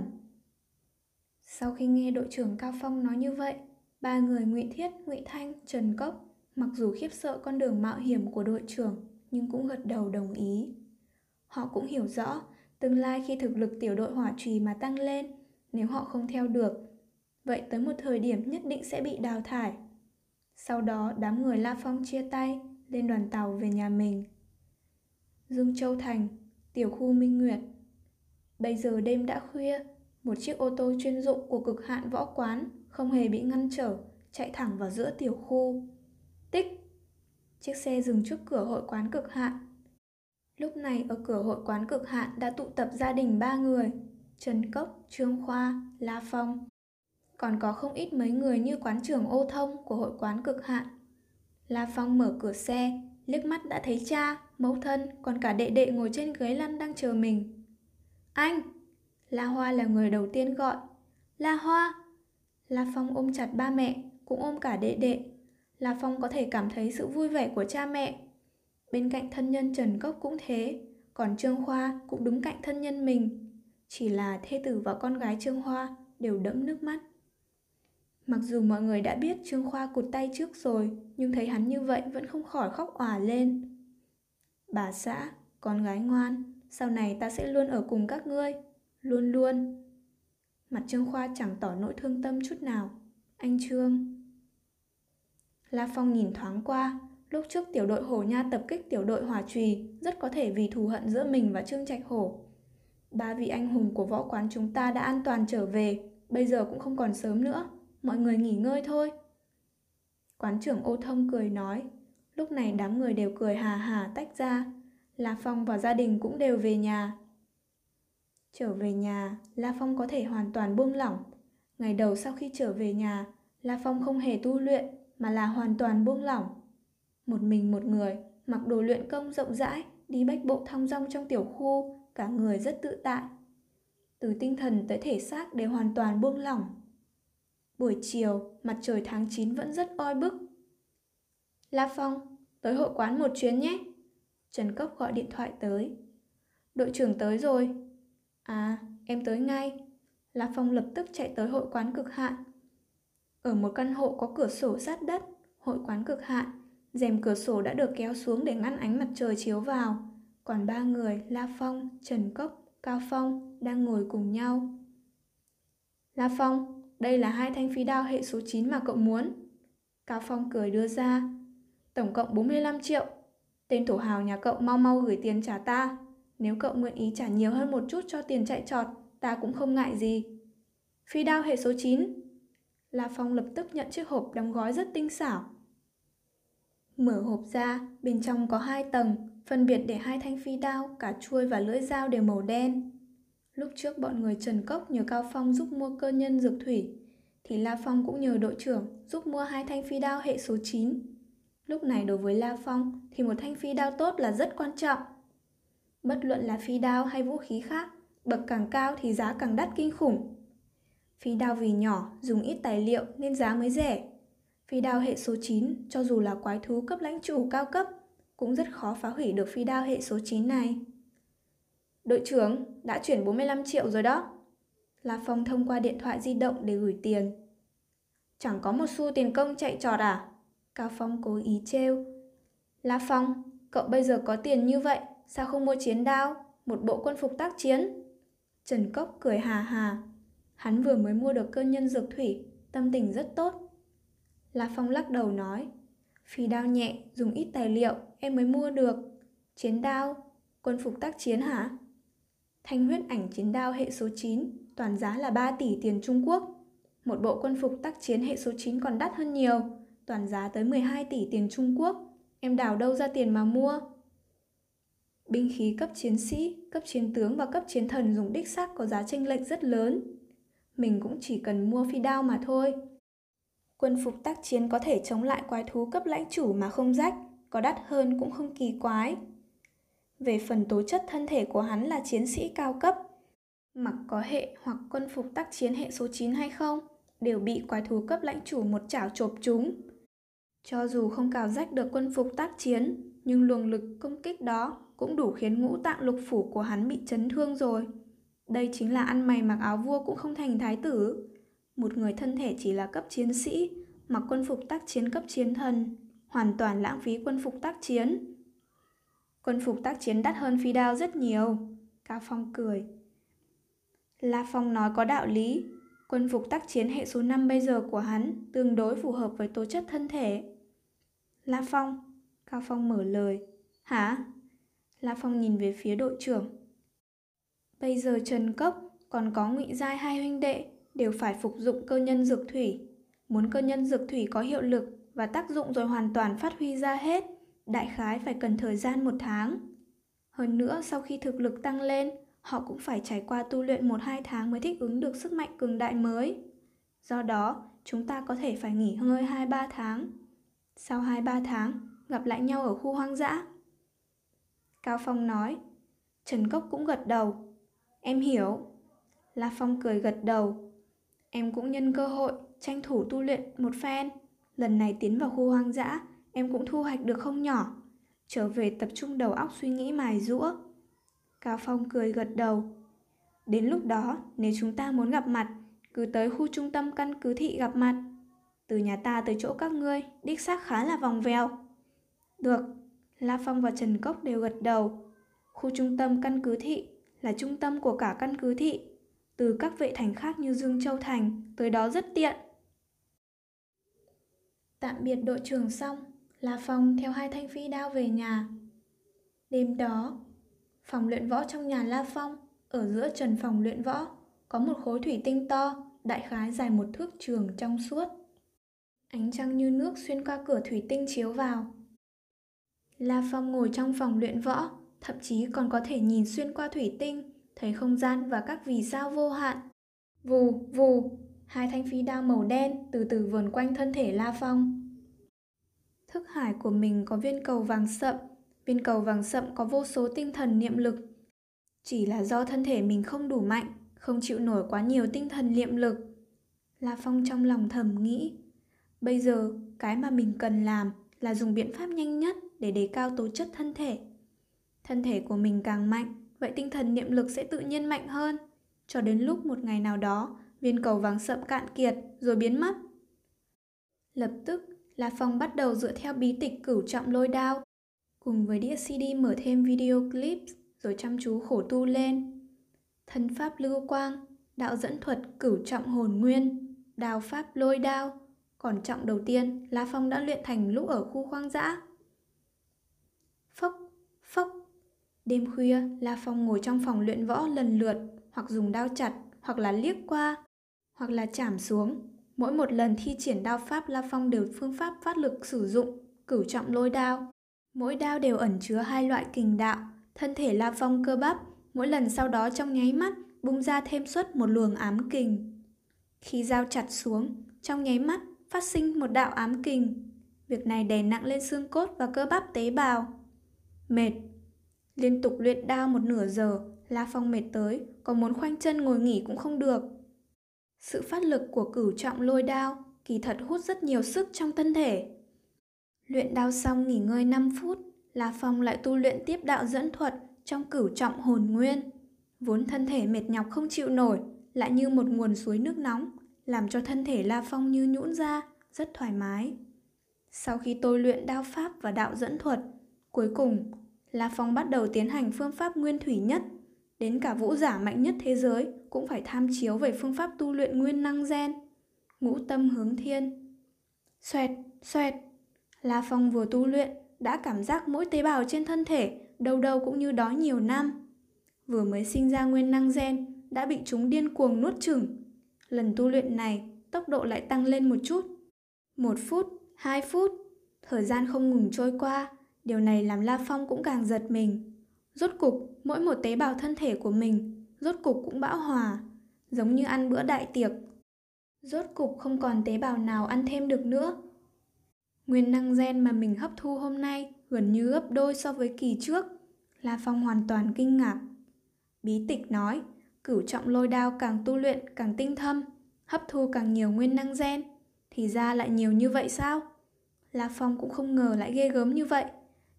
Sau khi nghe đội trưởng Cao Phong nói như vậy, ba người Ngụy Thiết, Ngụy Thanh, Trần Cốc mặc dù khiếp sợ con đường mạo hiểm của đội trưởng nhưng cũng gật đầu đồng ý. Họ cũng hiểu rõ, tương lai khi thực lực tiểu đội hỏa trùy mà tăng lên, nếu họ không theo được, vậy tới một thời điểm nhất định sẽ bị đào thải. Sau đó đám người La Phong chia tay, lên đoàn tàu về nhà mình. Dương Châu Thành, tiểu khu Minh Nguyệt. Bây giờ đêm đã khuya, một chiếc ô tô chuyên dụng của cực hạn võ quán không hề bị ngăn trở, chạy thẳng vào giữa tiểu khu. Chiếc xe dừng trước cửa hội quán cực hạn. Lúc này ở cửa hội quán cực hạn đã tụ tập gia đình ba người, Trần Cốc, Trương Khoa, La Phong. Còn có không ít mấy người như quán trưởng ô thông của hội quán cực hạn. La Phong mở cửa xe, liếc mắt đã thấy cha, mẫu thân, còn cả đệ đệ ngồi trên ghế lăn đang chờ mình. Anh! La Hoa là người đầu tiên gọi. La Hoa! La Phong ôm chặt ba mẹ, cũng ôm cả đệ đệ là Phong có thể cảm thấy sự vui vẻ của cha mẹ. Bên cạnh thân nhân Trần Cốc cũng thế, còn Trương Khoa cũng đứng cạnh thân nhân mình. Chỉ là thê tử và con gái Trương Hoa đều đẫm nước mắt. Mặc dù mọi người đã biết Trương Khoa cụt tay trước rồi, nhưng thấy hắn như vậy vẫn không khỏi khóc òa lên. Bà xã, con gái ngoan, sau này ta sẽ luôn ở cùng các ngươi, luôn luôn. Mặt Trương Khoa chẳng tỏ nỗi thương tâm chút nào. Anh Trương. La Phong nhìn thoáng qua, lúc trước tiểu đội Hổ Nha tập kích tiểu đội Hỏa Trùy rất có thể vì thù hận giữa mình và Trương Trạch Hổ. Ba vị anh hùng của võ quán chúng ta đã an toàn trở về, bây giờ cũng không còn sớm nữa, mọi người nghỉ ngơi thôi. Quán trưởng ô thông cười nói, lúc này đám người đều cười hà hà tách ra, La Phong và gia đình cũng đều về nhà. Trở về nhà, La Phong có thể hoàn toàn buông lỏng. Ngày đầu sau khi trở về nhà, La Phong không hề tu luyện mà là hoàn toàn buông lỏng. Một mình một người, mặc đồ luyện công rộng rãi, đi bách bộ thong dong trong tiểu khu, cả người rất tự tại. Từ tinh thần tới thể xác đều hoàn toàn buông lỏng. Buổi chiều, mặt trời tháng 9 vẫn rất oi bức. La Phong, tới hội quán một chuyến nhé. Trần Cốc gọi điện thoại tới. Đội trưởng tới rồi. À, em tới ngay. La Phong lập tức chạy tới hội quán cực hạn. Ở một căn hộ có cửa sổ sát đất, hội quán cực hạn, rèm cửa sổ đã được kéo xuống để ngăn ánh mặt trời chiếu vào. Còn ba người, La Phong, Trần Cốc, Cao Phong, đang ngồi cùng nhau. La Phong, đây là hai thanh phi đao hệ số 9 mà cậu muốn. Cao Phong cười đưa ra. Tổng cộng 45 triệu. Tên thủ hào nhà cậu mau mau gửi tiền trả ta. Nếu cậu nguyện ý trả nhiều hơn một chút cho tiền chạy trọt, ta cũng không ngại gì. Phi đao hệ số 9. La Phong lập tức nhận chiếc hộp đóng gói rất tinh xảo. Mở hộp ra, bên trong có hai tầng, phân biệt để hai thanh phi đao, cả chuôi và lưỡi dao đều màu đen. Lúc trước bọn người Trần Cốc nhờ Cao Phong giúp mua cơ nhân dược thủy, thì La Phong cũng nhờ đội trưởng giúp mua hai thanh phi đao hệ số 9. Lúc này đối với La Phong thì một thanh phi đao tốt là rất quan trọng. Bất luận là phi đao hay vũ khí khác, bậc càng cao thì giá càng đắt kinh khủng. Phi đao vì nhỏ, dùng ít tài liệu nên giá mới rẻ. Phi đao hệ số 9, cho dù là quái thú cấp lãnh chủ cao cấp, cũng rất khó phá hủy được phi đao hệ số 9 này. Đội trưởng, đã chuyển 45 triệu rồi đó. La Phong thông qua điện thoại di động để gửi tiền. Chẳng có một xu tiền công chạy trọt à? Cao Phong cố ý trêu. La Phong, cậu bây giờ có tiền như vậy, sao không mua chiến đao, một bộ quân phục tác chiến? Trần Cốc cười hà hà. Hắn vừa mới mua được cơ nhân dược thủy, tâm tình rất tốt. La Phong lắc đầu nói, phi đao nhẹ, dùng ít tài liệu, em mới mua được. Chiến đao, quân phục tác chiến hả? Thanh huyết ảnh chiến đao hệ số 9, toàn giá là 3 tỷ tiền Trung Quốc. Một bộ quân phục tác chiến hệ số 9 còn đắt hơn nhiều, toàn giá tới 12 tỷ tiền Trung Quốc. Em đào đâu ra tiền mà mua? Binh khí cấp chiến sĩ, cấp chiến tướng và cấp chiến thần dùng đích xác có giá chênh lệch rất lớn. Mình cũng chỉ cần mua phi đao mà thôi. Quân phục tác chiến có thể chống lại quái thú cấp lãnh chủ mà không rách, có đắt hơn cũng không kỳ quái. Về phần tố chất thân thể của hắn là chiến sĩ cao cấp. Mặc có hệ hoặc quân phục tác chiến hệ số 9 hay không, đều bị quái thú cấp lãnh chủ một chảo chộp chúng. Cho dù không cào rách được quân phục tác chiến, nhưng luồng lực công kích đó cũng đủ khiến ngũ tạng lục phủ của hắn bị chấn thương rồi. Đây chính là ăn mày mặc áo vua cũng không thành thái tử. Một người thân thể chỉ là cấp chiến sĩ, mặc quân phục tác chiến cấp chiến thần, hoàn toàn lãng phí quân phục tác chiến. Quân phục tác chiến đắt hơn phi đao rất nhiều. Cao Phong cười. La Phong nói có đạo lý. Quân phục tác chiến hệ số 5 bây giờ của hắn tương đối phù hợp với tố chất thân thể. La Phong. Cao Phong mở lời. Hả? La Phong nhìn về phía đội trưởng. Bây giờ Trần Cốc còn có ngụy giai hai huynh đệ đều phải phục dụng cơ nhân dược thủy. Muốn cơ nhân dược thủy có hiệu lực và tác dụng rồi hoàn toàn phát huy ra hết, đại khái phải cần thời gian một tháng. Hơn nữa, sau khi thực lực tăng lên, họ cũng phải trải qua tu luyện một hai tháng mới thích ứng được sức mạnh cường đại mới. Do đó, chúng ta có thể phải nghỉ ngơi hai ba tháng. Sau hai ba tháng, gặp lại nhau ở khu hoang dã. Cao Phong nói. Trần Cốc cũng gật đầu. Em hiểu. La Phong cười gật đầu. Em cũng nhân cơ hội tranh thủ tu luyện một phen. Lần này tiến vào khu hoang dã, em cũng thu hoạch được không nhỏ. Trở về tập trung đầu óc suy nghĩ mài rũa. Cao Phong cười gật đầu. Đến lúc đó, nếu chúng ta muốn gặp mặt, cứ tới khu trung tâm căn cứ thị gặp mặt. Từ nhà ta tới chỗ các ngươi, đích xác khá là vòng vèo. Được, La Phong và Trần Cốc đều gật đầu. Khu trung tâm căn cứ thị là trung tâm của cả căn cứ thị. Từ các vệ thành khác như Dương Châu Thành tới đó rất tiện. Tạm biệt đội trưởng xong, La Phong theo hai thanh phi đao về nhà. Đêm đó, phòng luyện võ trong nhà La Phong, ở giữa trần phòng luyện võ, có một khối thủy tinh to, đại khái dài một thước trường trong suốt. Ánh trăng như nước xuyên qua cửa thủy tinh chiếu vào. La Phong ngồi trong phòng luyện võ, thậm chí còn có thể nhìn xuyên qua thủy tinh, thấy không gian và các vì sao vô hạn. Vù, vù, hai thanh phi đao màu đen từ từ vườn quanh thân thể La Phong. Thức hải của mình có viên cầu vàng sậm, viên cầu vàng sậm có vô số tinh thần niệm lực. Chỉ là do thân thể mình không đủ mạnh, không chịu nổi quá nhiều tinh thần niệm lực. La Phong trong lòng thầm nghĩ, bây giờ cái mà mình cần làm là dùng biện pháp nhanh nhất để đề cao tố chất thân thể. Thân thể của mình càng mạnh, vậy tinh thần niệm lực sẽ tự nhiên mạnh hơn. Cho đến lúc một ngày nào đó, viên cầu vàng sậm cạn kiệt rồi biến mất. Lập tức, La Phong bắt đầu dựa theo bí tịch cửu trọng lôi đao, cùng với đĩa CD mở thêm video clip rồi chăm chú khổ tu lên. Thân pháp lưu quang, đạo dẫn thuật cửu trọng hồn nguyên, đào pháp lôi đao. Còn trọng đầu tiên, La Phong đã luyện thành lúc ở khu khoang dã. Đêm khuya, La Phong ngồi trong phòng luyện võ lần lượt, hoặc dùng đao chặt, hoặc là liếc qua, hoặc là chạm xuống. Mỗi một lần thi triển đao pháp La Phong đều phương pháp phát lực sử dụng, cửu trọng lôi đao. Mỗi đao đều ẩn chứa hai loại kình đạo, thân thể La Phong cơ bắp, mỗi lần sau đó trong nháy mắt bung ra thêm suất một luồng ám kình. Khi dao chặt xuống, trong nháy mắt phát sinh một đạo ám kình. Việc này đè nặng lên xương cốt và cơ bắp tế bào. Mệt. Liên tục luyện đao một nửa giờ, La Phong mệt tới, còn muốn khoanh chân ngồi nghỉ cũng không được. Sự phát lực của cửu trọng lôi đao kỳ thật hút rất nhiều sức trong thân thể. Luyện đao xong nghỉ ngơi 5 phút, La Phong lại tu luyện tiếp đạo dẫn thuật trong cửu trọng hồn nguyên. Vốn thân thể mệt nhọc không chịu nổi, lại như một nguồn suối nước nóng, làm cho thân thể La Phong như nhũn ra, rất thoải mái. Sau khi tôi luyện đao pháp và đạo dẫn thuật, cuối cùng La Phong bắt đầu tiến hành phương pháp nguyên thủy nhất. Đến cả vũ giả mạnh nhất thế giới cũng phải tham chiếu về phương pháp tu luyện nguyên năng gen. Ngũ tâm hướng thiên. Xoẹt, xoẹt. La Phong vừa tu luyện đã cảm giác mỗi tế bào trên thân thể đâu đâu cũng như đói nhiều năm. Vừa mới sinh ra nguyên năng gen đã bị chúng điên cuồng nuốt chửng. Lần tu luyện này tốc độ lại tăng lên một chút. Một phút, hai phút, thời gian không ngừng trôi qua, điều này làm La Phong cũng càng giật mình. Rốt cục, mỗi một tế bào thân thể của mình, rốt cục cũng bão hòa, giống như ăn bữa đại tiệc. Rốt cục không còn tế bào nào ăn thêm được nữa. Nguyên năng gen mà mình hấp thu hôm nay gần như gấp đôi so với kỳ trước. La Phong hoàn toàn kinh ngạc. Bí tịch nói, cửu trọng lôi đao càng tu luyện càng tinh thâm, hấp thu càng nhiều nguyên năng gen. Thì ra lại nhiều như vậy sao? La Phong cũng không ngờ lại ghê gớm như vậy.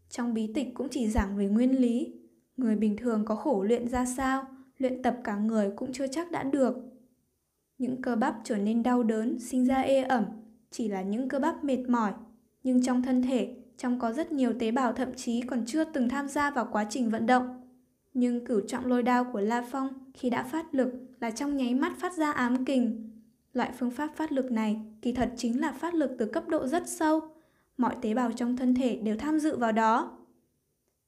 Trong bí tịch cũng chỉ giảng về nguyên lý. Người bình thường có khổ luyện ra sao, luyện tập cả người cũng chưa chắc đã được. Những cơ bắp trở nên đau đớn, sinh ra ê ẩm, chỉ là những cơ bắp mệt mỏi. Nhưng trong thân thể, trong có rất nhiều tế bào thậm chí còn chưa từng tham gia vào quá trình vận động. Nhưng cửu trọng lôi đao của La Phong khi đã phát lực là trong nháy mắt phát ra ám kình. Loại phương pháp phát lực này kỳ thật chính là phát lực từ cấp độ rất sâu. Mọi tế bào trong thân thể đều tham dự vào đó.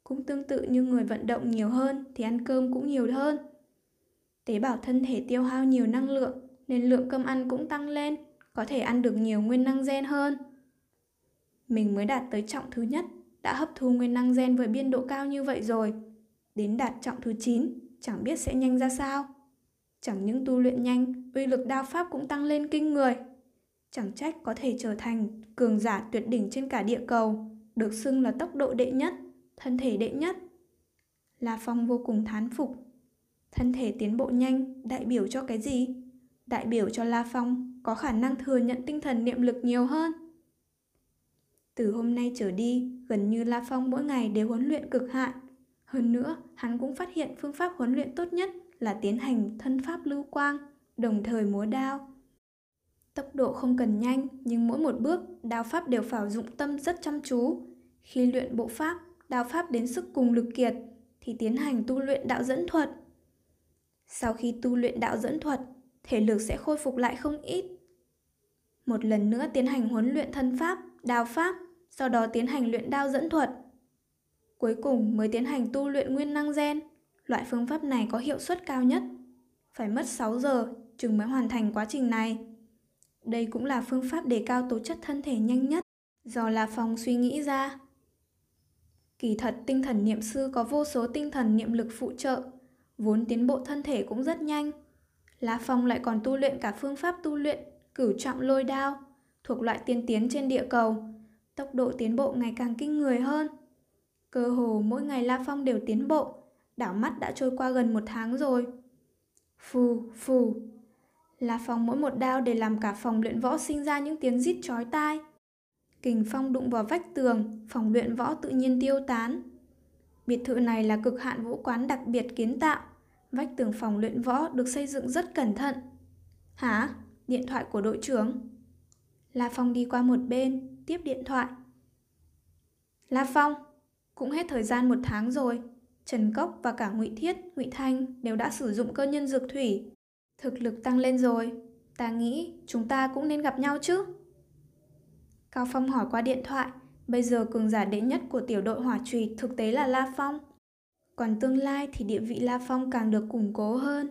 Cũng tương tự như người vận động nhiều hơn thì ăn cơm cũng nhiều hơn. Tế bào thân thể tiêu hao nhiều năng lượng nên lượng cơm ăn cũng tăng lên, có thể ăn được nhiều nguyên năng gen hơn. Mình mới đạt tới trọng thứ nhất, đã hấp thu nguyên năng gen với biên độ cao như vậy rồi. Đến đạt trọng thứ 9, chẳng biết sẽ nhanh ra sao. Chẳng những tu luyện nhanh, uy lực đao pháp cũng tăng lên kinh người. Chẳng trách có thể trở thành cường giả tuyệt đỉnh trên cả địa cầu, được xưng là tốc độ đệ nhất, thân thể đệ nhất. La Phong vô cùng thán phục. Thân thể tiến bộ nhanh đại biểu cho cái gì? Đại biểu cho La Phong có khả năng thừa nhận tinh thần niệm lực nhiều hơn. Từ hôm nay trở đi, gần như La Phong mỗi ngày đều huấn luyện cực hạn. Hơn nữa, hắn cũng phát hiện phương pháp huấn luyện tốt nhất là tiến hành thân pháp lưu quang, đồng thời múa đao. Tốc độ không cần nhanh, nhưng mỗi một bước, đao pháp đều phải dụng tâm rất chăm chú. Khi luyện bộ pháp, đao pháp đến sức cùng lực kiệt, thì tiến hành tu luyện đạo dẫn thuật. Sau khi tu luyện đạo dẫn thuật, thể lực sẽ khôi phục lại không ít. Một lần nữa tiến hành huấn luyện thân pháp, đao pháp, sau đó tiến hành luyện đao dẫn thuật. Cuối cùng mới tiến hành tu luyện nguyên năng gen. Loại phương pháp này có hiệu suất cao nhất. Phải mất 6 giờ chừng mới hoàn thành quá trình này. Đây cũng là phương pháp đề cao tố chất thân thể nhanh nhất do La Phong suy nghĩ ra. Kỳ thật tinh thần niệm sư có vô số tinh thần niệm lực phụ trợ, vốn tiến bộ thân thể cũng rất nhanh. La Phong lại còn tu luyện cả phương pháp tu luyện cửu trọng lôi đao, thuộc loại tiên tiến trên địa cầu. Tốc độ tiến bộ ngày càng kinh người hơn. Cơ hồ mỗi ngày La Phong đều tiến bộ, đảo mắt đã trôi qua gần một tháng rồi. Phù, phù. La Phong mỗi một đao để làm cả phòng luyện võ sinh ra những tiếng rít chói tai. Kình phong đụng vào vách tường, phòng luyện võ tự nhiên tiêu tán. Biệt thự này là cực hạn vũ quán đặc biệt kiến tạo. Vách tường phòng luyện võ được xây dựng rất cẩn thận. Hả? Điện thoại của đội trưởng. La Phong đi qua một bên, tiếp điện thoại. La Phong, cũng hết thời gian một tháng rồi. Trần Cốc và cả Ngụy Thiết, Ngụy Thanh đều đã sử dụng cơ nhân dược thủy. Thực lực tăng lên rồi. Ta nghĩ chúng ta cũng nên gặp nhau chứ. Cao Phong hỏi qua điện thoại. Bây giờ cường giả đệ nhất của tiểu đội hỏa trùy thực tế là La Phong. Còn tương lai thì địa vị La Phong càng được củng cố hơn.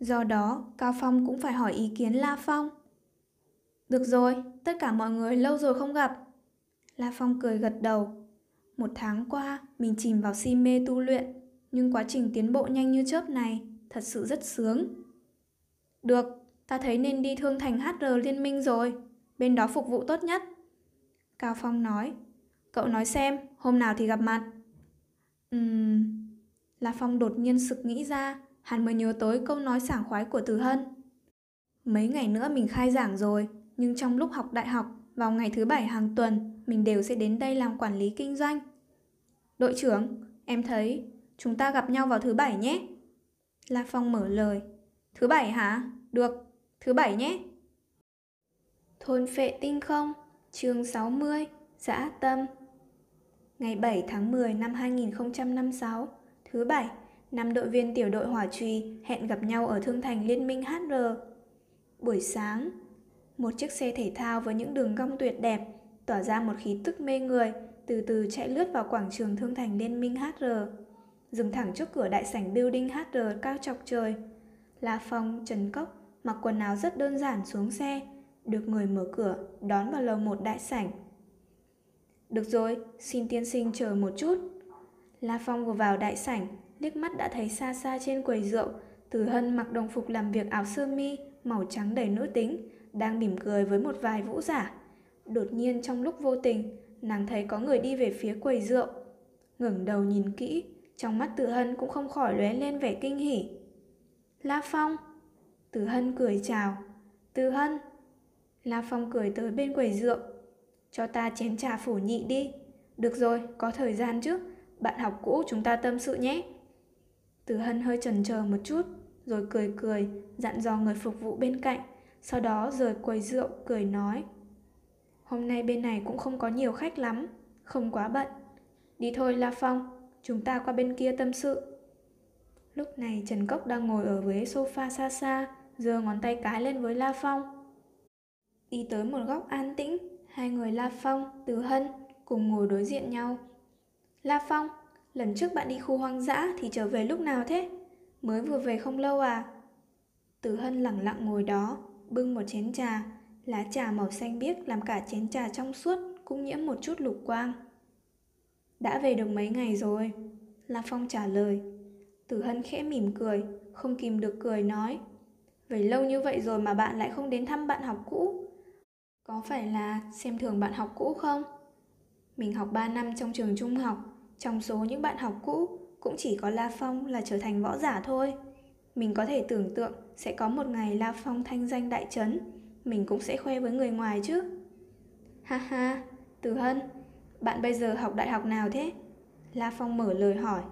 Do đó, Cao Phong cũng phải hỏi ý kiến La Phong. Được rồi, tất cả mọi người lâu rồi không gặp. La Phong cười gật đầu. Một tháng qua, mình chìm vào si mê tu luyện, nhưng quá trình tiến bộ nhanh như chớp này thật sự rất sướng. Được, ta thấy nên đi thương thành HR Liên minh rồi, bên đó phục vụ tốt nhất. Cao Phong nói, cậu nói xem, hôm nào thì gặp mặt. Ừm... La Phong đột nhiên sực nghĩ ra, hắn mới nhớ tới câu nói sảng khoái của Từ Hân. Mấy ngày nữa mình khai giảng rồi, nhưng trong lúc học đại học, vào ngày thứ bảy hàng tuần, mình đều sẽ đến đây làm quản lý kinh doanh. Đội trưởng, em thấy chúng ta gặp nhau vào thứ bảy nhé. La Phong mở lời. Thứ bảy hả? Được, thứ bảy nhé. Thôn phệ tinh không, chương 60, xã Tâm. Ngày 7 tháng 10 năm 2056, thứ bảy, năm đội viên tiểu đội hỏa trùy hẹn gặp nhau ở thương thành Liên minh HR. Buổi sáng, một chiếc xe thể thao với những đường cong tuyệt đẹp, tỏa ra một khí tức mê người, từ từ chạy lướt vào quảng trường thương thành Liên minh HR. Dừng thẳng trước cửa đại sảnh building HR cao chọc trời. La Phong, Trần Cốc mặc quần áo rất đơn giản xuống xe, được người mở cửa đón vào lầu một đại sảnh. Được rồi, xin tiên sinh chờ một chút. La Phong vừa vào đại sảnh, liếc mắt đã thấy xa xa trên quầy rượu, Từ Hân mặc đồng phục làm việc áo sơ mi, màu trắng đầy nữ tính, đang mỉm cười với một vài vũ giả. Đột nhiên trong lúc vô tình, nàng thấy có người đi về phía quầy rượu. ngẩng đầu nhìn kỹ, trong mắt Tử Hân cũng không khỏi lóe lên vẻ kinh hỉ. La Phong! Tử Hân cười chào. Tử Hân! La Phong cười tới bên quầy rượu. Cho ta chén trà phổ nhị đi. Được rồi, có thời gian chứ. Bạn học cũ chúng ta tâm sự nhé. Tử Hân hơi chần chờ một chút, rồi cười cười, dặn dò người phục vụ bên cạnh, sau đó rời quầy rượu, cười nói. Hôm nay bên này cũng không có nhiều khách lắm, không quá bận. Đi thôi La Phong, chúng ta qua bên kia tâm sự. Lúc này Trần Cốc đang ngồi ở ghế sofa xa xa, giơ ngón tay cái lên với La Phong. Đi tới một góc an tĩnh, hai người La Phong, Từ Hân cùng ngồi đối diện nhau. La Phong, lần trước bạn đi khu hoang dã thì trở về lúc nào thế? Mới vừa về không lâu à? Từ Hân lặng lặng ngồi đó, bưng một chén trà, lá trà màu xanh biếc làm cả chén trà trong suốt cũng nhiễm một chút lục quang. Đã về được mấy ngày rồi, La Phong trả lời. Tử Hân khẽ mỉm cười, không kìm được cười nói. Vậy lâu như vậy rồi mà bạn lại không đến thăm bạn học cũ. Có phải là xem thường bạn học cũ không? Mình học 3 năm trong trường trung học, trong số những bạn học cũ cũng chỉ có La Phong là trở thành võ giả thôi. Mình có thể tưởng tượng sẽ có một ngày La Phong thanh danh đại chấn, mình cũng sẽ khoe với người ngoài chứ. Ha ha, Từ Hân, bạn bây giờ học đại học nào thế? La Phong mở lời hỏi.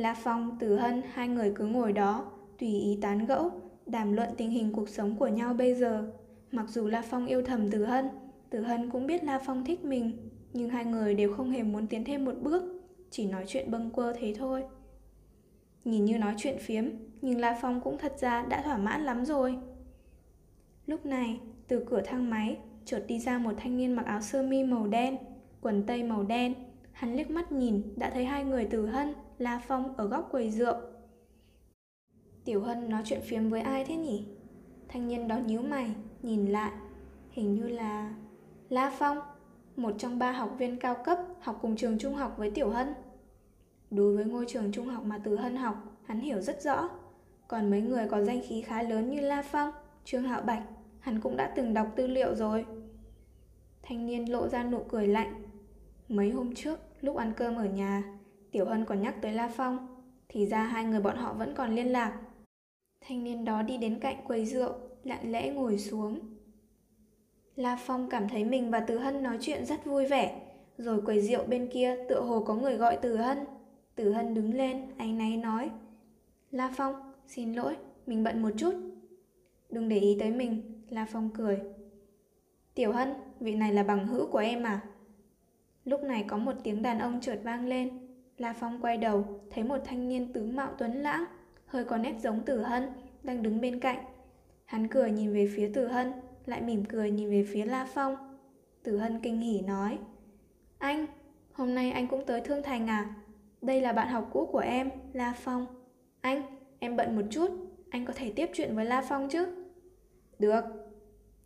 La Phong, Tử Hân, hai người cứ ngồi đó, tùy ý tán gẫu, đàm luận tình hình cuộc sống của nhau bây giờ. Mặc dù La Phong yêu thầm Tử Hân, Tử Hân cũng biết La Phong thích mình, nhưng hai người đều không hề muốn tiến thêm một bước, chỉ nói chuyện bâng quơ thế thôi. Nhìn như nói chuyện phiếm, nhưng La Phong cũng thật ra đã thỏa mãn lắm rồi. Lúc này, từ cửa thang máy, chợt đi ra một thanh niên mặc áo sơ mi màu đen, quần tây màu đen. Hắn liếc mắt nhìn, đã thấy hai người Từ Hân, La Phong ở góc quầy rượu. Tiểu Hân nói chuyện phiếm với ai thế nhỉ? Thanh niên đó nhíu mày, nhìn lại. Hình như là... La Phong, một trong ba học viên cao cấp học cùng trường trung học với Tiểu Hân. Đối với ngôi trường trung học mà Từ Hân học, hắn hiểu rất rõ. Còn mấy người có danh khí khá lớn như La Phong, Trương Hạo Bạch, hắn cũng đã từng đọc tư liệu rồi. Thanh niên lộ ra nụ cười lạnh. Mấy hôm trước, lúc ăn cơm ở nhà, Tiểu Hân còn nhắc tới La Phong, thì ra hai người bọn họ vẫn còn liên lạc. Thanh niên đó đi đến cạnh quầy rượu, lặng lẽ ngồi xuống. La Phong cảm thấy mình và Từ Hân nói chuyện rất vui vẻ, rồi quầy rượu bên kia tựa hồ có người gọi Từ Hân. Từ Hân đứng lên, anh náy nói. La Phong, xin lỗi, mình bận một chút. Đừng để ý tới mình, La Phong cười. Tiểu Hân, vị này là bằng hữu của em à? Lúc này có một tiếng đàn ông chợt vang lên. La Phong quay đầu, thấy một thanh niên tướng mạo tuấn lãng, hơi có nét giống Tử Hân, đang đứng bên cạnh. Hắn cười nhìn về phía Tử Hân, lại mỉm cười nhìn về phía La Phong. Tử Hân kinh hỉ nói, Anh, hôm nay anh cũng tới Thương Thành à? Đây là bạn học cũ của em, La Phong. Anh, em bận một chút, anh có thể tiếp chuyện với La Phong chứ? Được.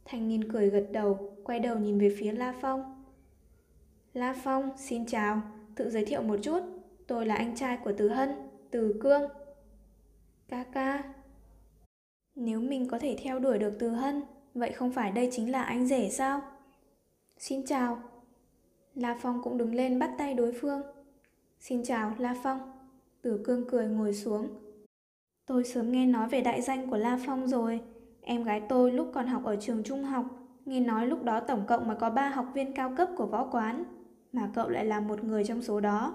Thanh niên cười gật đầu, quay đầu nhìn về phía La Phong. La Phong, xin chào, tự giới thiệu một chút. Tôi là anh trai của Từ Hân, Từ Cương. Ca ca. Nếu mình có thể theo đuổi được Từ Hân, vậy không phải đây chính là anh rể sao? Xin chào. La Phong cũng đứng lên bắt tay đối phương. Xin chào, La Phong. Từ Cương cười ngồi xuống. Tôi sớm nghe nói về đại danh của La Phong rồi. Em gái tôi lúc còn học ở trường trung học, nghe nói lúc đó tổng cộng mà có 3 học viên cao cấp của võ quán, mà cậu lại là một người trong số đó.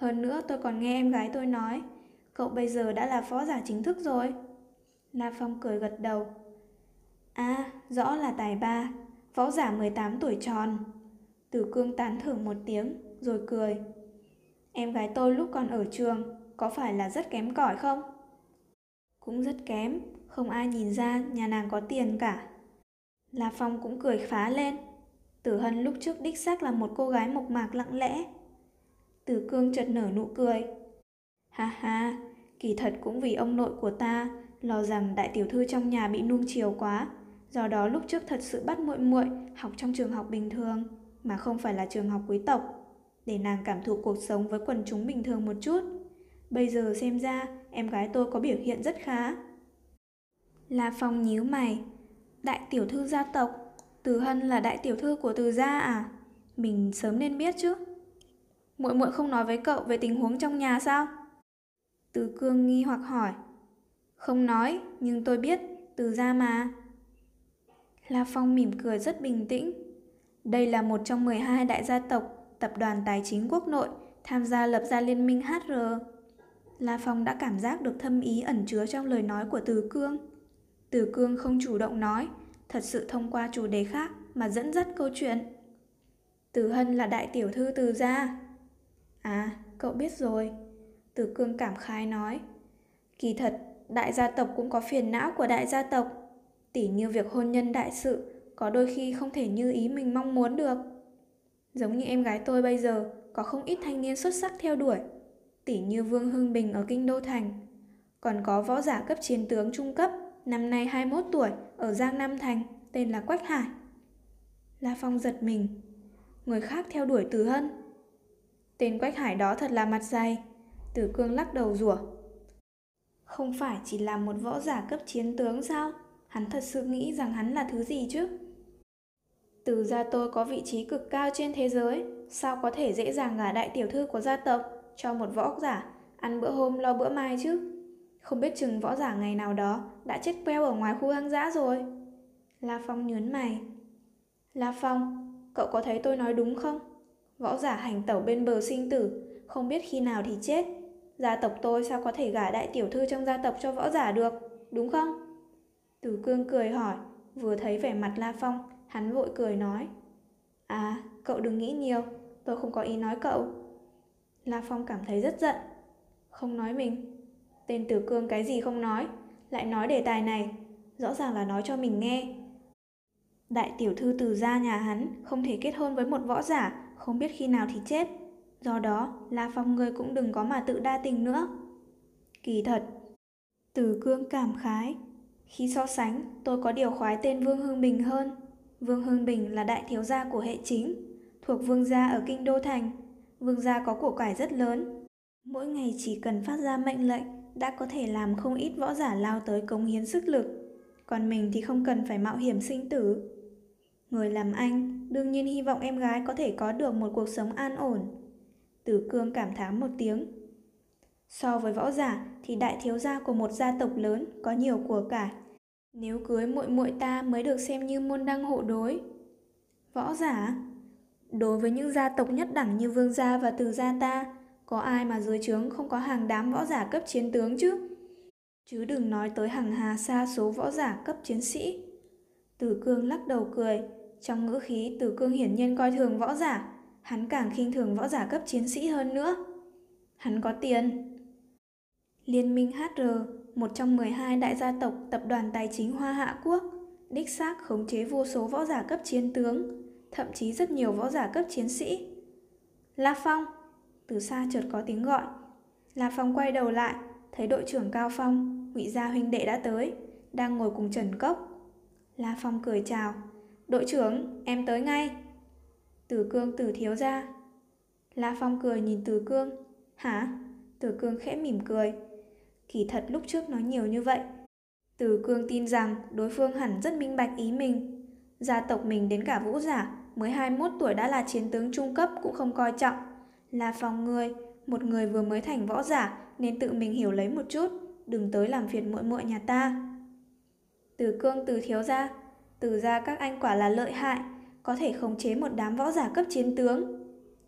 Hơn nữa tôi còn nghe em gái tôi nói, cậu bây giờ đã là phó giả chính thức rồi. La Phong cười gật đầu. À, rõ là tài ba, phó giả 18 tuổi tròn. Tử Cương tán thưởng một tiếng, rồi cười. Em gái tôi lúc còn ở trường, có phải là rất kém cỏi không? Cũng rất kém, không ai nhìn ra nhà nàng có tiền cả. La Phong cũng cười phá lên. Tử Hân lúc trước đích xác là một cô gái mộc mạc lặng lẽ. Tử Cương chợt nở nụ cười. Ha ha, kỳ thật cũng vì ông nội của ta lo rằng đại tiểu thư trong nhà bị nuông chiều quá, do đó lúc trước thật sự bắt muội muội học trong trường học bình thường mà không phải là trường học quý tộc, để nàng cảm thụ cuộc sống với quần chúng bình thường một chút. Bây giờ xem ra em gái tôi có biểu hiện rất khá. La Phong nhíu mày. Đại tiểu thư gia tộc, Từ Hân là đại tiểu thư của Từ gia à? Mình sớm nên biết chứ. Muội muội không nói với cậu về tình huống trong nhà sao? Từ cương nghi hoặc hỏi. Không nói, nhưng tôi biết, từ ra mà. La Phong mỉm cười rất bình tĩnh. Đây là một trong 12 đại gia tộc, tập đoàn tài chính quốc nội, tham gia lập ra liên minh HR. La Phong đã cảm giác được thâm ý ẩn chứa trong lời nói của Từ Cương. Từ Cương không chủ động nói, thật sự thông qua chủ đề khác mà dẫn dắt câu chuyện. Từ Hân là đại tiểu thư từ gia. À, cậu biết rồi. Từ Cương cảm khái nói. Kỳ thật, đại gia tộc cũng có phiền não của đại gia tộc. Tỉ như việc hôn nhân đại sự, có đôi khi không thể như ý mình mong muốn được. Giống như em gái tôi bây giờ, có không ít thanh niên xuất sắc theo đuổi. Tỉ như Vương Hưng Bình ở Kinh Đô Thành. Còn có võ giả cấp chiến tướng trung cấp, năm nay 21 tuổi, ở Giang Nam Thành, tên là Quách Hải. La Phong giật mình. Người khác theo đuổi Từ Hân. Tên Quách Hải đó thật là mặt dày. Tử Cương lắc đầu rủa. Không phải chỉ là một võ giả cấp chiến tướng sao? Hắn thật sự nghĩ rằng hắn là thứ gì chứ? Từ gia tôi có vị trí cực cao trên thế giới, sao có thể dễ dàng gả đại tiểu thư của gia tộc cho một võ giả ăn bữa hôm lo bữa mai chứ? Không biết chừng võ giả ngày nào đó đã chết queo ở ngoài khu hoang dã rồi. La Phong nhớn mày. La Phong, cậu có thấy tôi nói đúng không? Võ giả hành tẩu bên bờ sinh tử, không biết khi nào thì chết. Gia tộc tôi sao có thể gả đại tiểu thư trong gia tộc cho võ giả được, đúng không? Tử Cương cười hỏi, vừa thấy vẻ mặt La Phong, hắn vội cười nói. À, cậu đừng nghĩ nhiều, tôi không có ý nói cậu. La Phong cảm thấy rất giận. Không nói mình. Tên Tử Cương cái gì không nói, lại nói đề tài này, rõ ràng là nói cho mình nghe. Đại tiểu thư từ gia nhà hắn không thể kết hôn với một võ giả, không biết khi nào thì chết. Do đó, La Phong ngươi cũng đừng có mà tự đa tình nữa. Kỳ thật, Từ Cương cảm khái. Khi so sánh, tôi có điều khoái tên Vương Hưng Bình hơn. Vương Hưng Bình là đại thiếu gia của hệ chính, thuộc vương gia ở Kinh Đô Thành. Vương gia có của cải rất lớn. Mỗi ngày chỉ cần phát ra mệnh lệnh đã có thể làm không ít võ giả lao tới cống hiến sức lực. Còn mình thì không cần phải mạo hiểm sinh tử. Người làm anh đương nhiên hy vọng em gái có thể có được một cuộc sống an ổn. Tử Cương cảm thán một tiếng. So với võ giả thì đại thiếu gia của một gia tộc lớn có nhiều của cải. Nếu cưới muội muội ta mới được xem như môn đăng hộ đối. Võ giả? Đối với những gia tộc nhất đẳng như vương gia và từ gia ta, có ai mà dưới trướng không có hàng đám võ giả cấp chiến tướng chứ? Chứ đừng nói tới hàng hà xa số võ giả cấp chiến sĩ. Tử Cương lắc đầu cười, trong ngữ khí Tử Cương hiển nhiên coi thường võ giả, hắn càng khinh thường võ giả cấp chiến sĩ hơn nữa. Hắn có tiền. Liên minh HR, một trong 12 đại gia tộc tập đoàn tài chính Hoa Hạ Quốc, đích xác khống chế vô số võ giả cấp chiến tướng, thậm chí rất nhiều võ giả cấp chiến sĩ. La Phong, từ xa chợt có tiếng gọi. La Phong quay đầu lại, thấy đội trưởng Cao Phong, Ngụy Gia huynh đệ đã tới, đang ngồi cùng Trần Cốc. La Phong cười chào, "Đội trưởng, em tới ngay." Tử Cương Tử thiếu ra. La Phong cười nhìn Tử Cương. Hả? Tử Cương khẽ mỉm cười. Kỳ thật lúc trước nói nhiều như vậy. Tử Cương tin rằng đối phương hẳn rất minh bạch ý mình. Gia tộc mình đến cả vũ giả, mới 21 tuổi đã là chiến tướng trung cấp cũng không coi trọng. La Phong người, một người vừa mới thành võ giả nên tự mình hiểu lấy một chút, đừng tới làm phiền muội muội nhà ta. Tử Cương Tử thiếu ra, từ ra các anh quả là lợi hại, có thể khống chế một đám võ giả cấp chiến tướng.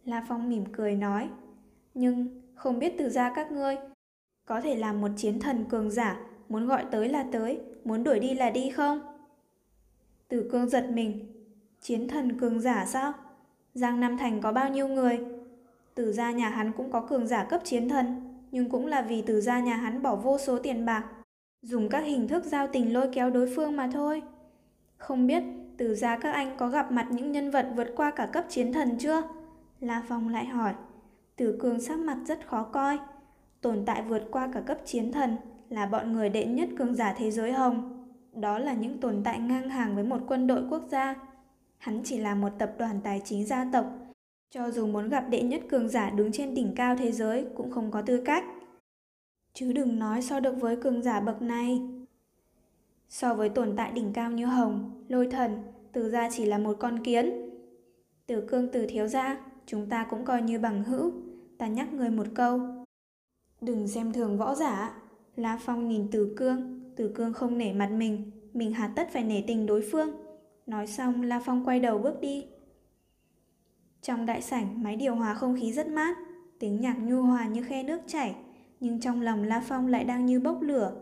La Phong mỉm cười nói, nhưng không biết từ gia các ngươi có thể làm một chiến thần cường giả, muốn gọi tới là tới, muốn đuổi đi là đi không? Tử cương giật mình, chiến thần cường giả sao? Giang Nam Thành có bao nhiêu người? Từ gia nhà hắn cũng có cường giả cấp chiến thần, nhưng cũng là vì từ gia nhà hắn bỏ vô số tiền bạc, dùng các hình thức giao tình lôi kéo đối phương mà thôi. Không biết, từ gia các anh có gặp mặt những nhân vật vượt qua cả cấp chiến thần chưa? La Phong lại hỏi. Từ cường sắc mặt rất khó coi. Tồn tại vượt qua cả cấp chiến thần là bọn người đệ nhất cường giả thế giới hồng. Đó là những tồn tại ngang hàng với một quân đội quốc gia. Hắn chỉ là một tập đoàn tài chính gia tộc. Cho dù muốn gặp đệ nhất cường giả đứng trên đỉnh cao thế giới cũng không có tư cách. Chứ đừng nói so được với cường giả bậc này. So với tồn tại đỉnh cao như Hồng, Lôi Thần, Từ gia chỉ là một con kiến. Từ cương từ thiếu gia, chúng ta cũng coi như bằng hữu. Ta nhắc người một câu. Đừng xem thường võ giả. La Phong nhìn Từ Cương, Từ Cương không nể mặt mình, mình hà tất phải nể tình đối phương. Nói xong, La Phong quay đầu bước đi. Trong đại sảnh, máy điều hòa không khí rất mát, tiếng nhạc nhu hòa như khe nước chảy, nhưng trong lòng La Phong lại đang như bốc lửa.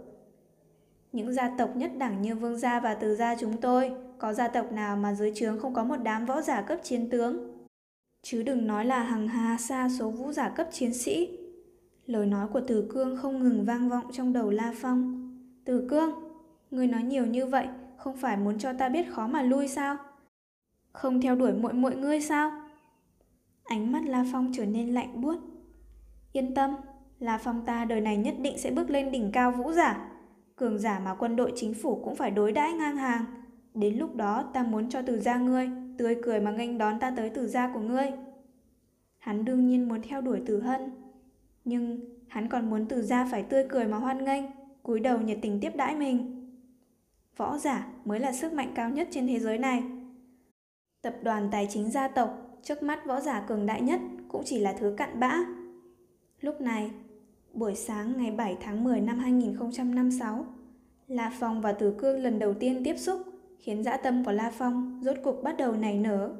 Những gia tộc nhất đẳng như Vương gia và Từ gia chúng tôi, có gia tộc nào mà dưới trướng không có một đám võ giả cấp chiến tướng? Chứ đừng nói là hàng hà xa số vũ giả cấp chiến sĩ. Lời nói của Từ Cương không ngừng vang vọng trong đầu La Phong. Từ Cương, ngươi nói nhiều như vậy, không phải muốn cho ta biết khó mà lui sao? Không theo đuổi muội muội ngươi sao? Ánh mắt La Phong trở nên lạnh buốt. Yên tâm, La Phong ta đời này nhất định sẽ bước lên đỉnh cao vũ giả. Cường giả mà quân đội chính phủ cũng phải đối đãi ngang hàng. Đến lúc đó ta muốn cho từ gia ngươi tươi cười mà nghênh đón ta tới từ gia của ngươi. Hắn đương nhiên muốn theo đuổi từ hân. Nhưng hắn còn muốn từ gia phải tươi cười mà hoan nghênh, cúi đầu nhiệt tình tiếp đãi mình. Võ giả mới là sức mạnh cao nhất trên thế giới này. Tập đoàn tài chính gia tộc trước mắt võ giả cường đại nhất cũng chỉ là thứ cặn bã. Lúc này, buổi sáng ngày 7 tháng 10 năm 2056, La Phong và tử Cương lần đầu tiên tiếp xúc khiến dã tâm của La Phong rốt cục bắt đầu nảy nở.